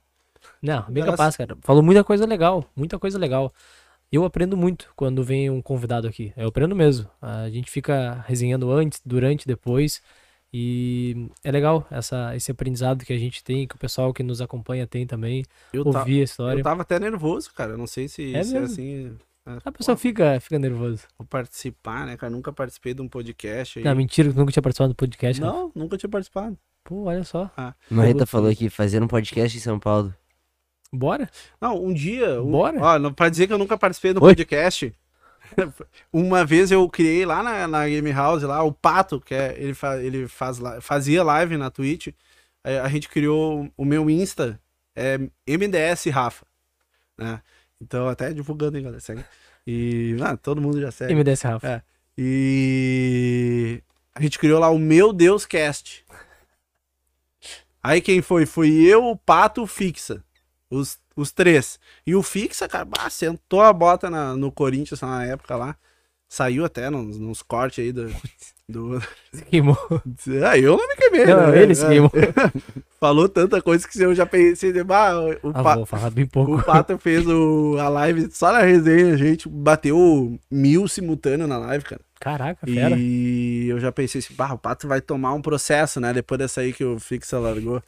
Não, bem capaz, cara. Falou muita coisa legal, muita coisa legal. Eu aprendo muito quando vem um convidado aqui. Eu aprendo mesmo. A gente fica resenhando antes, durante, depois. E é legal essa, esse aprendizado que a gente tem, que o pessoal que nos acompanha tem também. Eu, ouvir a eu história. tava até nervoso, cara. Eu não sei se, É se é assim. é, A pessoa pô, fica, fica nervosa. Vou participar, né, cara? Nunca participei de um podcast aí. Não, mentira que nunca tinha participado do podcast. Não, nunca tinha participado. Pô, olha só. Marreta falou aqui, fazer um podcast em São Paulo. Bora? Não, um dia. Um, Bora? Ó, não, pra dizer que eu nunca participei de um Oi? podcast. Uma vez eu criei lá na, na Game House, lá, o Pato, que é, ele, fa, ele faz, fazia live na Twitch. Aí a gente criou o meu Insta, é MDS Rafa. Né? Então, até divulgando, hein, galera? Segue. E ah, todo mundo já segue. MDS Rafa. É. E a gente criou lá o Meu Deus Cast. Aí quem foi? Fui eu, o Pato, o Fixa. Os, os três. E o Fixa, cara, bah, sentou a bota na- no Corinthians na época lá. Saiu até nos, nos cortes aí do. do... Se queimou. Ah, eu não me queimei. Não, né? ele se queimou. Falou tanta coisa que eu já pensei. Bah, o, Ah, Pa- vou falar bem pouco. o Pato fez o, a live só na resenha, a gente bateu mil simultâneo na live, cara. Caraca, fera. E eu já pensei assim, bah, o Pato vai tomar um processo, né? Depois dessa aí que o Fixa largou.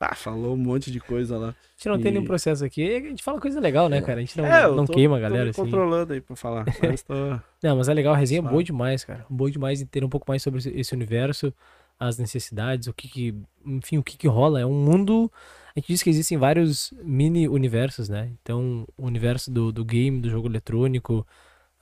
Ah, falou um monte de coisa lá. A gente não tem E- nenhum processo aqui. A gente fala coisa legal, né, cara? A gente não, É, não tô- queima a tô galera, me assim. controlando aí pra falar. Mas tô... Não, mas é legal, a resenha é boa demais, cara. Boa demais entender um pouco mais sobre esse- universo, as necessidades, o que que, enfim, o que que rola. É um mundo, a gente diz que existem vários mini universos, né? Então, o universo do, do game, do jogo eletrônico,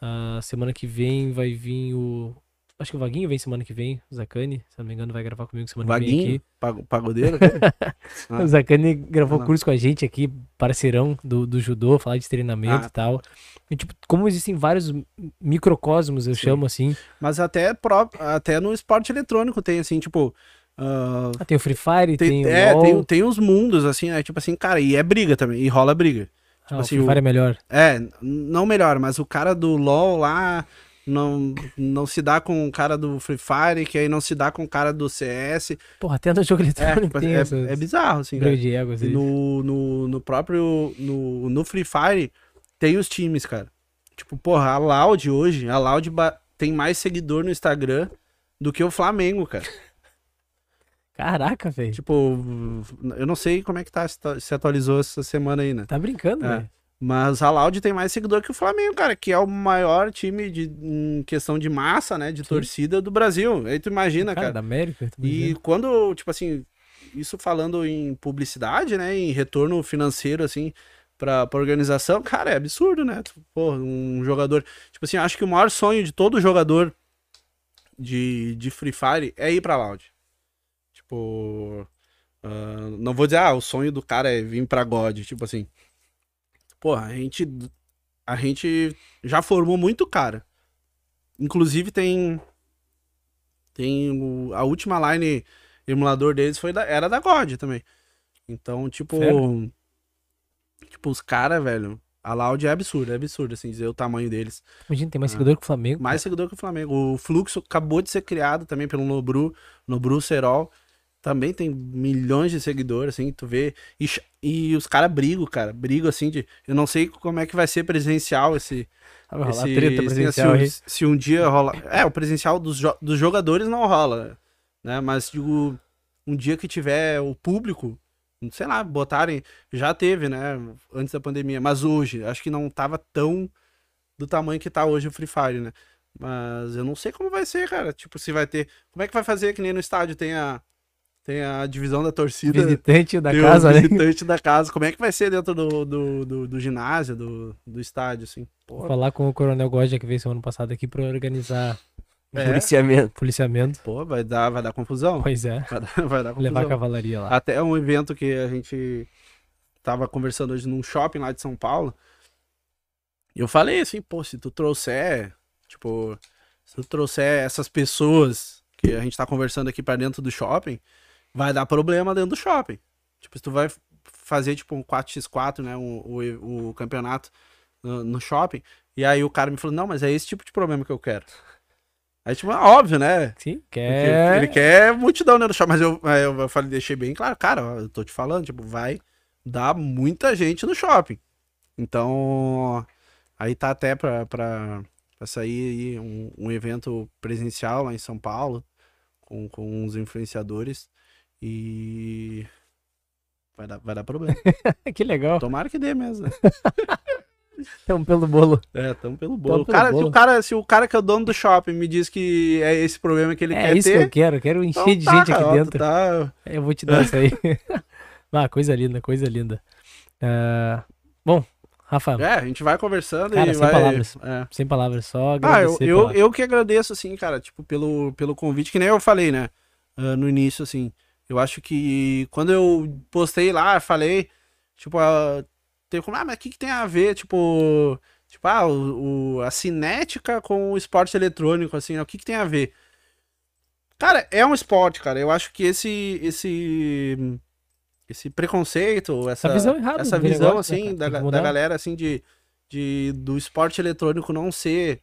a semana que vem vai vir o... Acho que o Vaguinho vem semana que vem, o Zakani, se não me engano, vai gravar comigo semana que vem Vaguinho, pagodeiro. Ah. O Zakani gravou Não. curso com a gente aqui, parceirão do, do judô, falar de treinamento Ah. e tal. E, tipo, como existem vários microcosmos, eu Sim. chamo assim. Mas até, pró- até no esporte eletrônico tem, assim, tipo... ah, Ah, tem o Free Fire, tem, tem, o é, tem, tem os mundos, assim, né? Tipo assim, cara, e é briga também, e rola briga. Ah, o assim, Free o- Fire é melhor. É, não melhor, mas o cara do LoL lá não, não se dá com o cara do Free Fire, que aí não se dá com o cara do CS. Porra, até no jogo É, eletrônico tipo, tem é, essas é bizarro, assim, cara. de aí. no, no, no próprio. No, no Free Fire tem os times, cara. Tipo, porra, a Loud hoje, a Loud tem mais seguidor no Instagram do que o Flamengo, cara. Caraca, velho. tipo, eu não sei como é que tá, se atualizou essa semana aí, né? Tá brincando, É. velho. Mas a Loud tem mais seguidor que o Flamengo, cara, que é o maior time de, em questão de massa, né? De torcida do Brasil. Aí tu imagina, Cara, cara. da América. E quando, tipo assim, isso falando em publicidade, né? Em retorno financeiro, assim, pra, pra organização, cara, é absurdo, né? Pô, um jogador. Tipo assim, acho que o maior sonho de todo jogador de, de Free Fire é ir pra Loud. Tipo. ah, não vou dizer, ah, o sonho do cara é vir pra God. Tipo assim. Porra, a gente. A gente já formou muito cara. Inclusive tem. Tem o- a última line emulador deles foi da, era da God também. Então, tipo. Tipo, os caras, velho. A Loud é absurdo, é absurdo, assim, dizer o tamanho deles. Imagina, tem mais Ah. seguidor que o Flamengo. Mais seguidor que o Flamengo. O Fluxo acabou de ser criado também pelo Nobru, Nobru Serol. Também tem milhões de seguidores, assim, tu vê. E, e os caras brigam, cara. Brigam, assim, de. Eu não sei como é que vai ser presencial esse. Ah, esse- treta presencial aí. se, um- se um dia rola. É, o presencial dos, jo- dos jogadores não rola, né? Mas, digo, um dia que tiver o público, sei lá, botarem. Já teve, né? Antes da pandemia. Mas hoje, acho que não tava tão do tamanho que tá hoje o Free Fire, né? Mas eu não sei como vai ser, cara. Tipo, se vai ter. Como é que vai fazer que nem no estádio tem a. Tem a divisão da torcida. Visitante da casa, né? visitante da casa. Como é que vai ser dentro do, do, do, do ginásio, do, do estádio, assim? Vou Pô, falar com o Coronel Goja, que veio semana passada aqui pra organizar É. Policiamento. policiamento. pô, vai dar, vai dar confusão. Pois é. Vai dar, vai dar confusão. Levar a cavalaria lá. Até um evento que a gente tava conversando hoje num shopping lá de São Paulo. E eu falei assim, pô, se tu trouxer, tipo, se tu trouxer essas pessoas que a gente tá conversando aqui pra dentro do shopping, vai dar problema dentro do shopping. Tipo, se tu vai fazer tipo um 4x4, né, um- o, o campeonato no, no shopping, e aí o cara me falou, não, mas é esse tipo de problema que eu quero. Aí, tipo, é óbvio, né? Sim, Porque quer. Ele quer multidão dentro do shopping, mas eu, aí eu falei, deixei bem claro, cara, eu tô te falando, tipo, vai dar muita gente no shopping. Então, aí tá até pra, pra, pra sair aí um, um evento presencial lá em São Paulo, com, com uns influenciadores, e vai dar, vai dar problema. que legal. Tomara que dê mesmo, né? Então, pelo bolo. É, tamo pelo bolo. Tamo O pelo cara, Se, bolo. o cara, se o cara que é o dono do shopping me diz que é esse problema que ele é quer isso ter, que eu quero. Eu quero encher então de tá, gente aqui ó, dentro. Tá, Eu vou te dar isso aí. ah, coisa linda, coisa linda. Ah, bom, Rafa, É, a gente vai conversando Cara, e sem vai... palavras. É. sem palavras, só Ah, eu, agradecer. eu, eu que agradeço, assim, cara, tipo, pelo, pelo convite, que nem eu falei, né, ah, no início, assim, eu acho que quando eu postei lá, falei, tipo, ah, tem como, ah, mas o que que tem a ver, tipo, tipo, ah, o, o- a cinética com o esporte eletrônico, assim, o que que tem a ver? Cara, é um esporte, cara, eu acho que esse, esse, esse preconceito, essa, Essa visão errada essa visão, negócio, né, assim, cara? da, da galera, assim, de, de, do esporte eletrônico não ser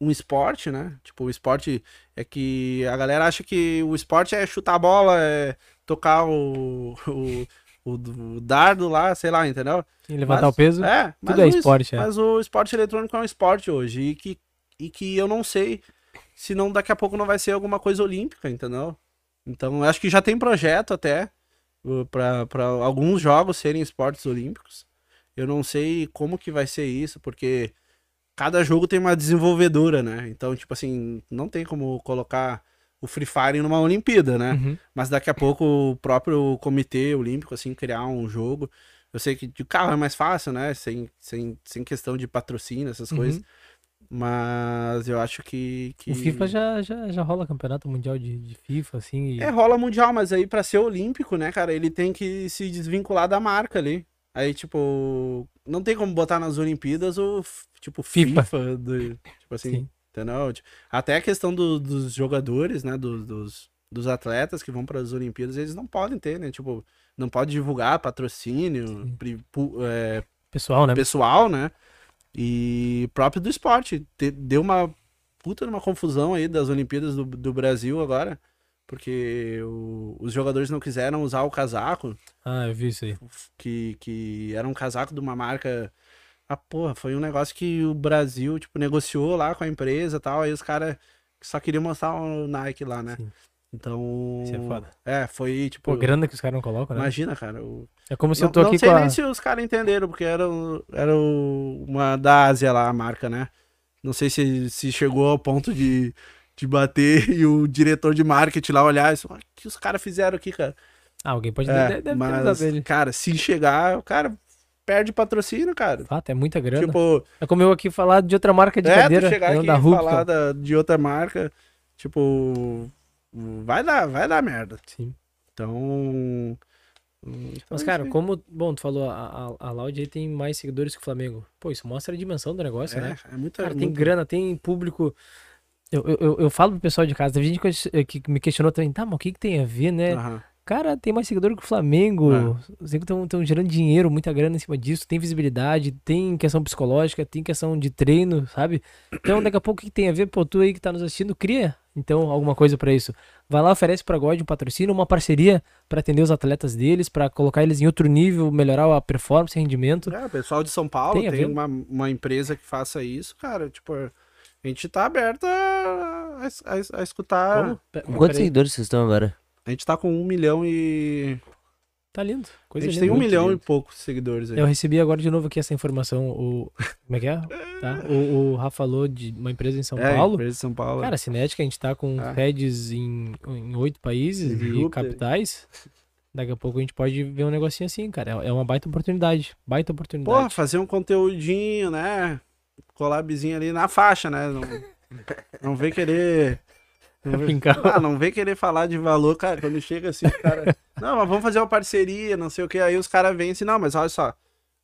um esporte, né? Tipo, o esporte é que a galera acha que o esporte é chutar a bola, é tocar o, o, o, o dardo lá, sei lá, entendeu? Sim, levantar Mas- o peso. É, mas tudo é esporte, é. Mas o esporte eletrônico é um esporte hoje e que, e que eu não sei se não daqui a pouco não vai ser alguma coisa olímpica, entendeu? Então, eu acho que já tem projeto até uh, pra alguns jogos serem esportes olímpicos. Eu não sei como que vai ser isso, porque cada jogo tem uma desenvolvedora, né? Então, tipo assim, não tem como colocar o Free Fire numa Olimpíada, né? Uhum. Mas daqui a pouco o próprio comitê olímpico, assim, criar um jogo. Eu sei que de carro é mais fácil, né? Sem, sem, sem questão de patrocínio, essas Uhum. coisas. Mas eu acho que. que... O FIFA já, já, já rola campeonato mundial de, de FIFA, assim. E... É, rola mundial, mas aí pra ser olímpico, né, cara, ele tem que se desvincular da marca ali. Aí, tipo, não tem como botar nas Olimpíadas o, tipo, FIFA. FIFA, do, tipo assim, Sim. entendeu? Tipo, Até a questão do- dos jogadores, né, dos, dos, dos atletas que vão para as Olimpíadas, eles não podem ter, né, tipo, não pode divulgar patrocínio, pri- pu- é, Pessoal, né? pessoal, né? E próprio do esporte. Te- deu uma puta numa confusão aí das Olimpíadas do, do Brasil agora. Porque o- os jogadores não quiseram usar o casaco, Ah, eu vi isso aí. que, que era um casaco de uma marca. Ah, porra, foi um negócio que o Brasil, tipo, negociou lá com a empresa e tal. Aí os caras só queriam mostrar o Nike lá, né? Sim. Então. Isso é foda. É, foi tipo. Pô, grana que os caras não colocam, né? Imagina, cara. o- É como se não, eu tô não aqui sei com a... nem se os caras entenderam, porque era, era uma da Ásia lá, a marca, né? Não sei se, se chegou ao ponto de, de bater e o diretor de marketing lá olhar e falar, o que os caras fizeram aqui, cara? Ah, alguém pode É, deve, deve mas, cara, se chegar, o cara perde patrocínio, cara. Fato, é muita grana. Tipo, É como eu aqui falar de outra marca de é, cadeira. chegar aqui da e Hulk, falar então. da- de outra marca, tipo, vai dar, vai dar merda. Sim. Então... então Mas, é cara, como. Bom, tu falou, a, a, a Loud aí tem mais seguidores que o Flamengo. Pô, isso mostra a dimensão do negócio, né? é, é muita, Cara, tem muito- grana, tem público. Eu, eu, eu, falo pro pessoal de casa, teve gente que, que me questionou também, tá, mas o que, que tem a ver, né? Aham. Cara, tem mais seguidor que o Flamengo. É. Os estão gerando dinheiro, muita grana em cima disso. Tem visibilidade, tem questão psicológica, tem questão de treino, sabe? Então, daqui a pouco, o que tem a ver? Pô, tu aí que tá nos assistindo, cria, então, alguma coisa pra isso. Vai lá, oferece pra God um patrocínio, uma parceria pra atender os atletas deles, pra colocar eles em outro nível, melhorar a performance, rendimento. É, o pessoal de São Paulo Tem tem, uma, uma empresa que faça isso, cara. Tipo, a gente tá aberto a, a, a- a escutar. Vamos? Pe- Com quantos peraí. seguidores vocês estão agora? A gente tá com um milhão e. Tá lindo. A Coisa gente linda. tem um muito milhão lindo. e poucos seguidores aí. Eu recebi agora de novo aqui essa informação. O... Como é que é? Tá? O, o Rafa falou de uma empresa em São é, Paulo. empresa de São Paulo. Cara, a Cinética, a gente tá com Ah. heads em em oito países e capitais. Daqui a pouco a gente pode ver um negocinho assim, cara. É é uma baita oportunidade. Baita Porra, oportunidade. fazer um conteúdinho, né? Collabzinho ali na faixa, né? Não, não vem querer. Não vem, ah, não vem querer falar de valor, cara. Quando chega assim, o cara. Não, mas vamos fazer uma parceria, não sei o que. Aí os caras vêm assim, não, mas olha só.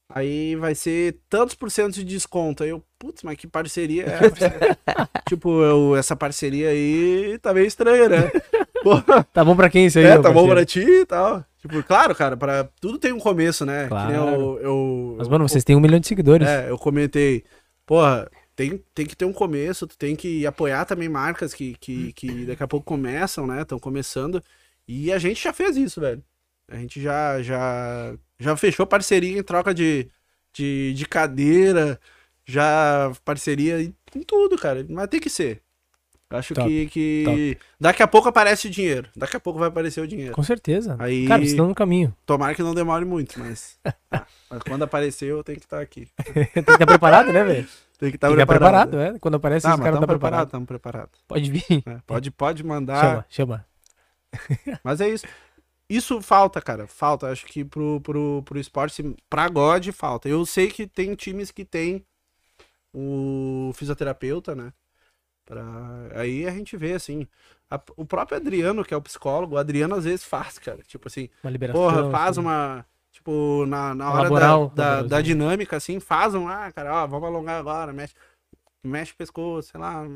Aí vai ser tantos por cento de desconto. Aí eu, putz, mas que parceria é essa? tipo, eu, essa parceria aí tá meio estranha, né? Porra, Tá bom pra quem isso aí? é, tá bom pra ti e tal. Tipo, claro, cara, pra, tudo tem um começo, né? Claro. eu, eu, Mas, mano, vocês têm um milhão de seguidores. é, eu comentei, porra, tem, tem que ter um começo, tu tem que apoiar também marcas que, que, que daqui a pouco começam, né? Estão começando. E a gente já fez isso, velho. A gente já, já, já fechou parceria em troca de, de, de cadeira, já parceria em, tudo, cara. Mas tem que ser. Acho Top, que, que daqui a pouco aparece o dinheiro. Daqui a pouco vai aparecer o dinheiro. Com certeza. Aí- Cara, estão no caminho. Tomara que não demore muito, mas, ah, mas quando aparecer eu tenho que estar aqui. Tem que estar preparado, né, velho? Tem que estar preparado. preparado, é. Quando aparece, Tá, os caras estão preparados, preparados. estamos preparados. Pode vir. É, pode, pode mandar. Chama, chama. Mas é isso. isso falta, cara. Falta. Acho que pro, pro, pro esporte, pra God, falta. Eu sei que tem times que tem o fisioterapeuta, né? Pra... Aí a gente vê, assim. a- o próprio Adriano, que é o psicólogo, o Adriano às vezes faz, cara. Tipo assim, Uma liberação. porra, faz assim. uma. Tipo, na, na hora Laboral, da, da, laboralzinho. da dinâmica, assim, faz um. Ah, cara, ó, vamos alongar agora, mexe, mexe o pescoço, sei lá.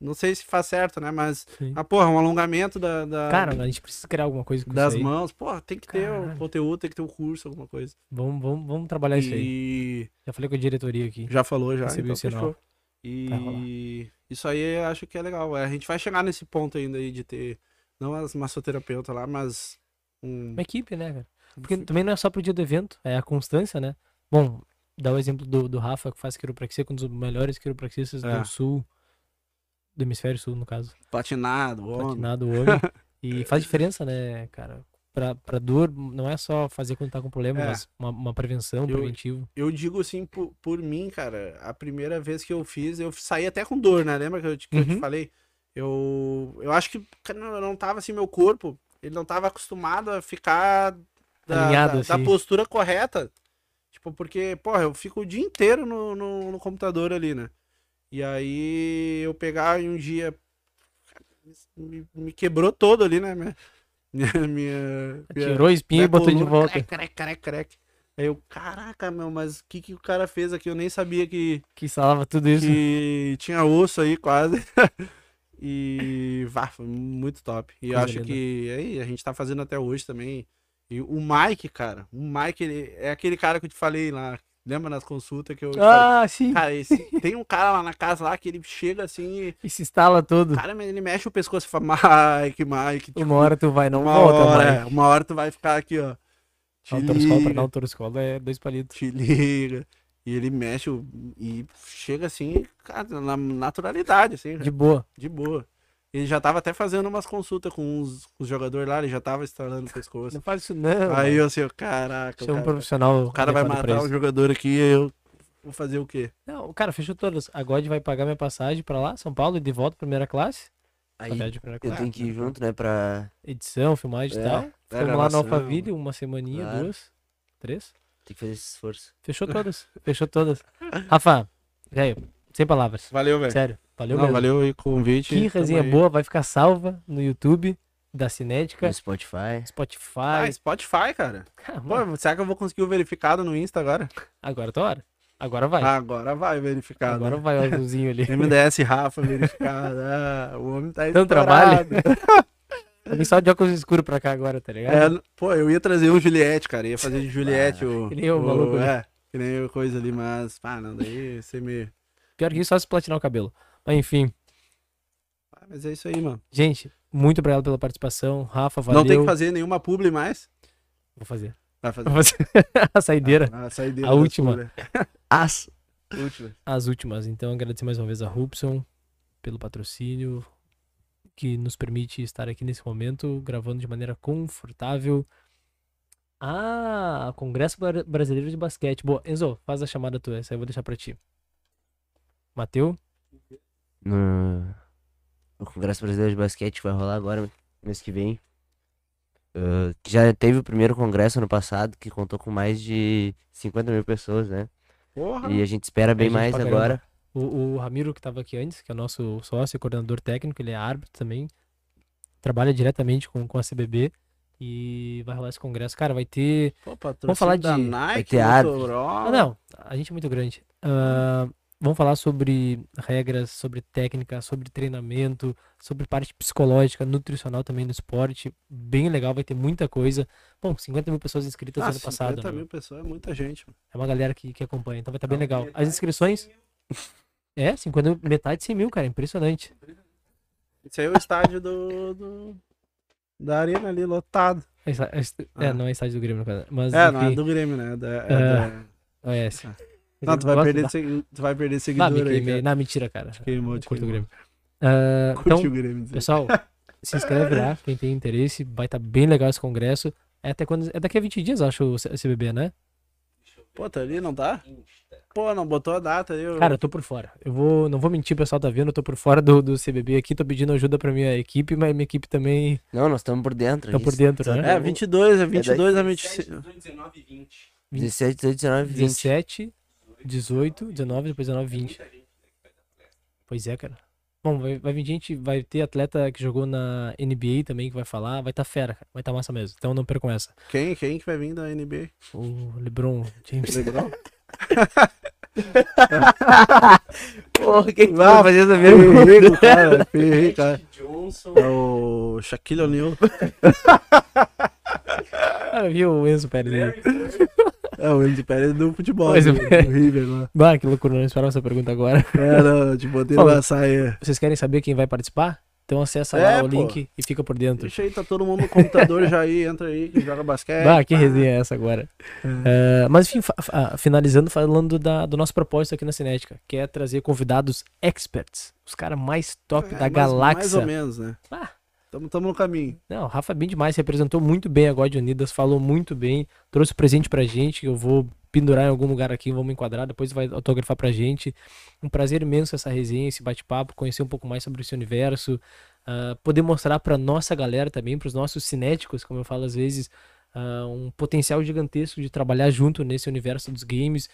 Não sei se faz certo, né? Mas, Sim. ah, porra, um alongamento da, da- Cara, a gente precisa criar alguma coisa com das mãos. Porra, tem que ter o Caralho. conteúdo, tem que ter um curso, alguma coisa. Vamos, vamos, vamos trabalhar É isso aí. E Já falei com a diretoria aqui. já falou, já. Recebi então o sinal. E isso aí eu acho que é legal. A gente vai chegar nesse ponto ainda aí de ter, não as massoterapeutas lá, mas um. Uma equipe, né, cara? Porque também não é só pro dia do evento, é a constância, né? Bom, dá o exemplo do, do Rafa, que faz quiropraxia, com um dos melhores quiropraxistas É. do sul, do hemisfério sul, no caso. Platinado, homem. Platinado homem. e faz diferença, né, cara? Pra, pra dor, não é só fazer quando tá com problema, É. mas uma, uma prevenção, um Eu- preventivo. Eu digo assim, por, por mim, cara, a primeira vez que eu fiz, eu saí até com dor, né? Lembra que eu, te- que eu te Uhum. falei? Eu, eu acho que cara, não, não tava assim, meu corpo, ele não tava acostumado a ficar da, Alinhado, da, da assim. postura correta. Tipo, porque, porra, eu fico o dia inteiro no, no, no computador ali, né? E aí eu pegar em um dia. Me, me quebrou todo ali, né? Minha, minha, Tirou a espinha e botou de volta. Crec, crec, crec, crec. Aí eu, caraca, meu, mas o que, que o cara fez aqui? Eu nem sabia que, Que instalava tudo isso. que tinha osso aí quase. e vá, foi muito top. E acho linda. que aí a gente tá fazendo até hoje também. E o Mike, cara, o Mike, ele é aquele cara que eu te falei lá. Lembra nas consultas que eu te falei? Ah, sim. Cara, esse- tem um cara lá na casa lá que ele chega assim e. E se instala todo. Cara, ele mexe o pescoço e fala, Mike, Mike. tipo, Uma hora tu vai, não uma volta, hora, mais. é, uma hora tu vai ficar aqui, ó. Te Autoescola pra dar autoescola é dois palitos. te liga. E ele mexe e chega assim, cara, na naturalidade, assim, De boa. de boa. Ele já tava até fazendo umas consultas com os, os jogadores lá, ele já tava instalando o pescoço. Não faz isso não. Aí eu assim, caraca, o Chama um cara, profissional. o cara vai adequado pra matar o jogador aqui e eu vou fazer o quê? Não, cara, fechou todas. A God vai pagar minha passagem pra lá, São Paulo, e de volta, primeira classe. Aí de primeira eu classe. tenho que ir junto, né, pra... Edição, filmagem e É, tal. é, Ficamos lá no. Alphaville, uma semaninha, Claro. duas, três. Tem que fazer esse esforço. Fechou todas. Fechou todas. Rafa, velho, sem palavras. Valeu, velho. Sério, valeu Não, mesmo. valeu aí o convite. Que resenha boa, vai ficar salva no YouTube da Cinética, No Spotify. Spotify. Ah, Spotify, cara. Ah, Pô, será que eu vou conseguir o verificado no Insta agora? agora tá hora. Agora vai. Agora vai o verificado. Agora né? vai o azulzinho ali. MDS Rafa verificado. Ah, o homem tá Então estourado. trabalha. Vem só de óculos escuros pra cá agora, tá ligado? É, pô, eu ia trazer o Juliette, cara. Ia fazer de Juliette o. que nem o maluco ali. É, que nem o coisa ali, mas. Ah, não, daí você me. Pior que isso, só se platinar o cabelo. Mas enfim, Ah, mas é isso aí, mano. gente, muito obrigado pela participação. Rafa, valeu. Não tem que fazer nenhuma publi mais. Vou fazer. Vai fazer. Vou fazer. a saideira. A, saideira A última. As. Última. As últimas. Então, agradecer mais uma vez a Rupson pelo patrocínio que nos permite estar aqui nesse momento, gravando de maneira confortável. Ah, Congresso Bra- Brasileiro de Basquete. Boa, Enzo, faz a chamada tua, essa aí eu vou deixar pra ti. Mateu? No... O Congresso Brasileiro de Basquete vai rolar agora, mês que vem. Ah, que já teve o primeiro congresso ano passado, que contou com mais de 50 mil pessoas, né? Porra. E a gente espera bem gente mais agora. O, o Ramiro, que estava aqui antes, que é o nosso sócio e coordenador técnico, ele é árbitro também. Trabalha diretamente com, com a CBB. E vai rolar esse congresso. Cara, vai ter. Pô, Vamos falar da de- Nike, ter árbitro. Motorola. Ah, não. A gente é muito grande. Ah, vamos falar sobre regras, sobre técnica, sobre treinamento, sobre parte psicológica, nutricional também no esporte. Bem legal, vai ter muita coisa. Bom, 50 mil pessoas inscritas Ah, ano passado. 50 né? mil pessoas é muita gente. mano. É uma galera que, que acompanha, então vai estar bem Não, legal. As metade- inscrições. É, 50 mil, metade de 100 mil, cara. Impressionante. Esse aí é o estádio do, do- da arena ali, lotado. É, é, esta- é, Ah. não é estádio do Grêmio, no caso. Mas, É, não é enfim, do Grêmio, né? Da, é É. da- é. Não, tu vai, perder tu vai perder seguidor me aí, cara. Não, mentira, cara. Queimou, te Curto o queimou. Grêmio. Ah, Curte então, o Grêmio. pessoal, se inscreve lá, quem tem interesse. Vai estar bem legal esse congresso. É até quando. É daqui a 20 dias, acho, o CBB, né? Pô, tá ali, não tá? Pô, não botou a data aí. eu- Cara, eu tô por fora. Eu vou, não vou mentir, o pessoal tá vendo, eu tô por fora do, do CBB aqui, tô pedindo ajuda pra minha equipe, mas minha equipe também Não, nós estamos por dentro. tá por isso. dentro, Tá né? É, 22, é 22 a 17, 26. 18, 19 e 20. 17, 18, 19, 20. 17, 18, 19, depois 19, 20. Pois é, cara. Bom, vai, vai vir gente, vai ter atleta que jogou na NBA também que vai falar, vai tá fera, cara. Vai tá massa mesmo. Então não percam essa. Quem, quem que vai vir da NBA? O LeBron James. Lebron? Porra, quem que Vai vai fazer essa Ferrei, cara. Ferrei, cara. Johnson. É o Shaquille O'Neal. ah, viu o Enzo Pérez aí. É o Enzo Pérez do futebol. Do, é. do River lá. Bah, que loucura, não esperava essa pergunta agora. É, não, te botei Ó, numa saia. Vocês querem saber quem vai participar? Então acessa É, lá o pô. link e fica por dentro. Deixa aí, tá todo mundo no computador já aí, entra aí, que joga basquete. Bah, que resenha é essa agora? É, mas enfim, finalizando falando da- do nosso propósito aqui na Cinética, que é trazer convidados experts, os caras mais top É, da mais- galáxia. Mais ou menos, né? Ah. Tamo, tamo no caminho. Não, Rafa é bem demais, representou muito bem a God Unidas, falou muito bem, trouxe presente pra gente, eu vou pendurar em algum lugar aqui, vamos enquadrar, depois vai autografar pra gente. Um prazer imenso essa resenha, esse bate-papo, conhecer um pouco mais sobre esse universo, ah, poder mostrar pra nossa galera também, pros nossos cinéticos, como eu falo às vezes, ah, um potencial gigantesco de trabalhar junto nesse universo dos games,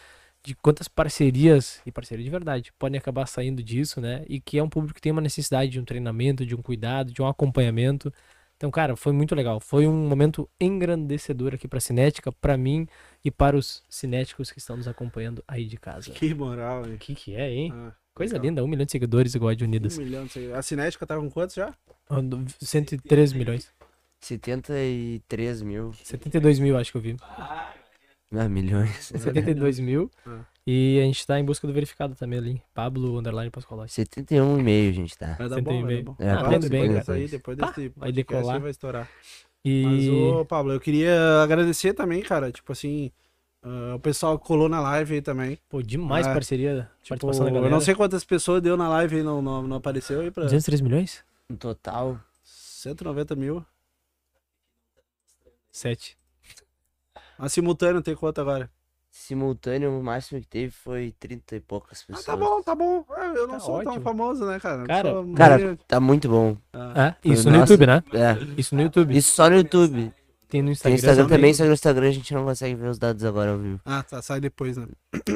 de quantas parcerias, e parceria de verdade, podem acabar saindo disso, né? E que é um público que tem uma necessidade de um treinamento, de um cuidado, de um acompanhamento. Então, cara, foi muito legal. Foi um momento engrandecedor aqui pra Cinética, pra mim e para os cinéticos que estão nos acompanhando aí de casa. Que moral, hein? O que que é, hein? Ah, Coisa legal. linda, um milhão de seguidores igual a de Unidas. Um milhão de seguidores. A Cinética tá com quantos já? Ando- 103 milhões. 73 mil. 72 mil, acho que eu vi. Ah, milhões. 72 mil. Ah. E a gente tá em busca do verificado também ali. Pablo Underline Pascolotti. 71,5, gente, tá? Vai dar e bom, vai meio. dar bom. É, Ah, Fala tudo bem, depois cara. aí, depois Pá, desse vai decolar. vai estourar. E. Mas, ô, Pablo, eu queria agradecer também, cara, tipo assim, ah, o pessoal colou na live aí também. Pô, demais Ah, parceria, Tipo, participação da galera. eu não sei quantas pessoas deu na live aí, não, não, não apareceu aí pra 203 milhões? No total, 190 mil. 7. Mas simultâneo tem quanto agora? simultâneo, o máximo que teve foi 30 e poucas Ah, pessoas. tá bom, tá bom. É, Eu não Tá sou tão ótimo. famoso, né, cara? Cara, sou Cara, tá muito bom. Ah, É, isso no Nossa. YouTube, né? É. Isso no YouTube. Isso só no YouTube. Tem no Tem Instagram. Instagram também. também, só que no Instagram a gente não consegue ver os dados agora ao vivo. Ah, tá, sai depois, né?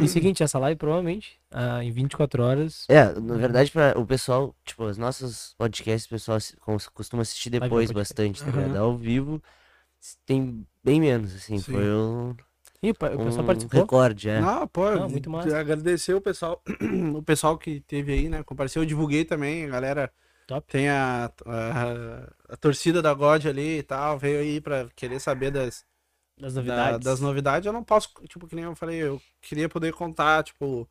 E seguinte, essa live provavelmente, ah, em 24 horas, É, na verdade, pra, o pessoal, tipo, os nossos podcasts, o pessoal cons- costuma assistir depois podcast. bastante, tá Aham. ligado? Ao vivo tem bem menos, assim, Sim. foi um, Ih, o pessoal um participou. recorde, é. Não, pô, Não, muito massa. agradecer o pessoal, o pessoal que teve aí, né? Compareceu, eu divulguei também, a galera Top. tem a, a, a torcida da God ali e tal, veio aí pra querer saber das, Das da- novidades. das novidades. Eu não posso, tipo, que nem eu falei, eu queria poder contar, tipo,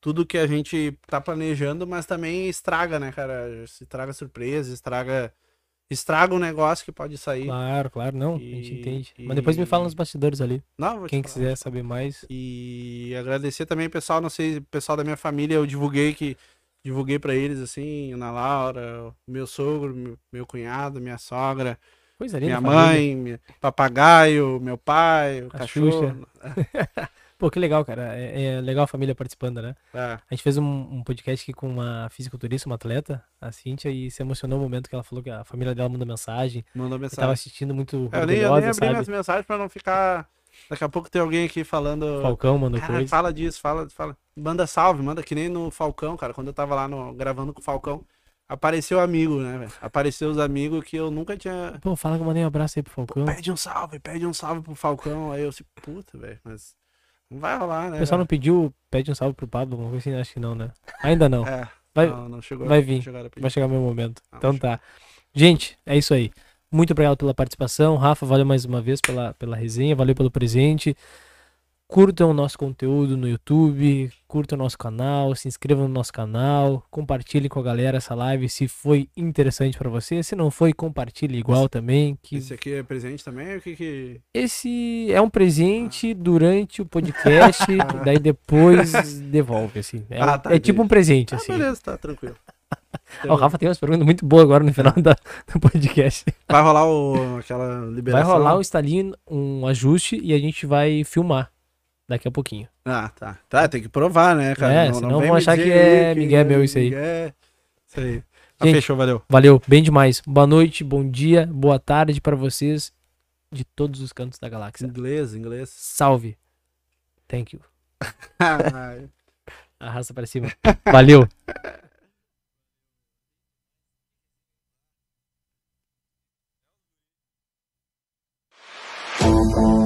tudo que a gente tá planejando, mas também estraga, né, cara? Estraga surpresa, estraga. Estraga um negócio que pode sair. Claro, claro, não, a gente E- entende. Mas depois me fala e- nos bastidores ali. Não, Quem quiser saber mais. E agradecer também o pessoal, não sei, o pessoal da minha família, eu divulguei que divulguei pra eles assim, Ana Laura, meu sogro, meu, cunhado, minha sogra, Coisa linda. minha mãe, minha- papagaio, meu pai, o A cachorro. Pô, que legal, cara. É, é legal a família participando, né? É, A gente fez um, um podcast aqui com uma fisiculturista, uma atleta, a Cíntia, e se emocionou no momento que ela falou que a família dela mandou mensagem. mandou Eu tava mensagem. assistindo muito É, eu, nem, eu nem abri sabe? minhas mensagens pra não ficar. Daqui a pouco tem alguém aqui falando. Falcão mandou Cara, coisa. fala disso, fala, fala. Manda salve, manda que nem no Falcão, cara. Quando eu tava lá no, gravando com o Falcão, apareceu amigo, né, velho? Apareceu os amigos que eu nunca tinha. Pô, fala que eu mandei um abraço aí pro Falcão. Pede um salve, pede um salve pro Falcão. Aí eu assim, puta, velho, mas não vai rolar, né? O pessoal não pediu, pede um salve pro Pablo, alguma coisa assim, acho que não, né? Ainda não. É, Vai, não, não chegou. vai não vir. vai chegar meu momento. Ah, Então tá. Gente, é isso aí. Muito obrigado pela participação. Rafa, valeu mais uma vez pela, pela resenha, valeu pelo presente. Curtam o nosso conteúdo no YouTube, curtam o nosso canal, se inscrevam no nosso canal, compartilhem com a galera essa live se foi interessante pra você. Se não foi, compartilhe igual também. Que Esse aqui é presente também? O que que. esse é um presente durante o podcast, daí depois devolve, assim. É, Ah, tá, é tipo um presente, Ah, assim. beleza, tá tranquilo. Ó, o Rafa tem umas perguntas muito boas agora no final da- do podcast. Vai rolar o, aquela Vai liberação. rolar um estalinho, um ajuste e a gente vai filmar daqui a pouquinho. Ah, tá. Tá, tem que provar, né, cara? É, não, senão não vão achar que é Miguel é meu isso aí. É, isso aí. Ah, Gente, fechou, valeu. Valeu, bem demais. Boa noite, bom dia, boa tarde para vocês de todos os cantos da galáxia. Inglês, inglês. Salve. Thank you. Arrasta para cima. Valeu.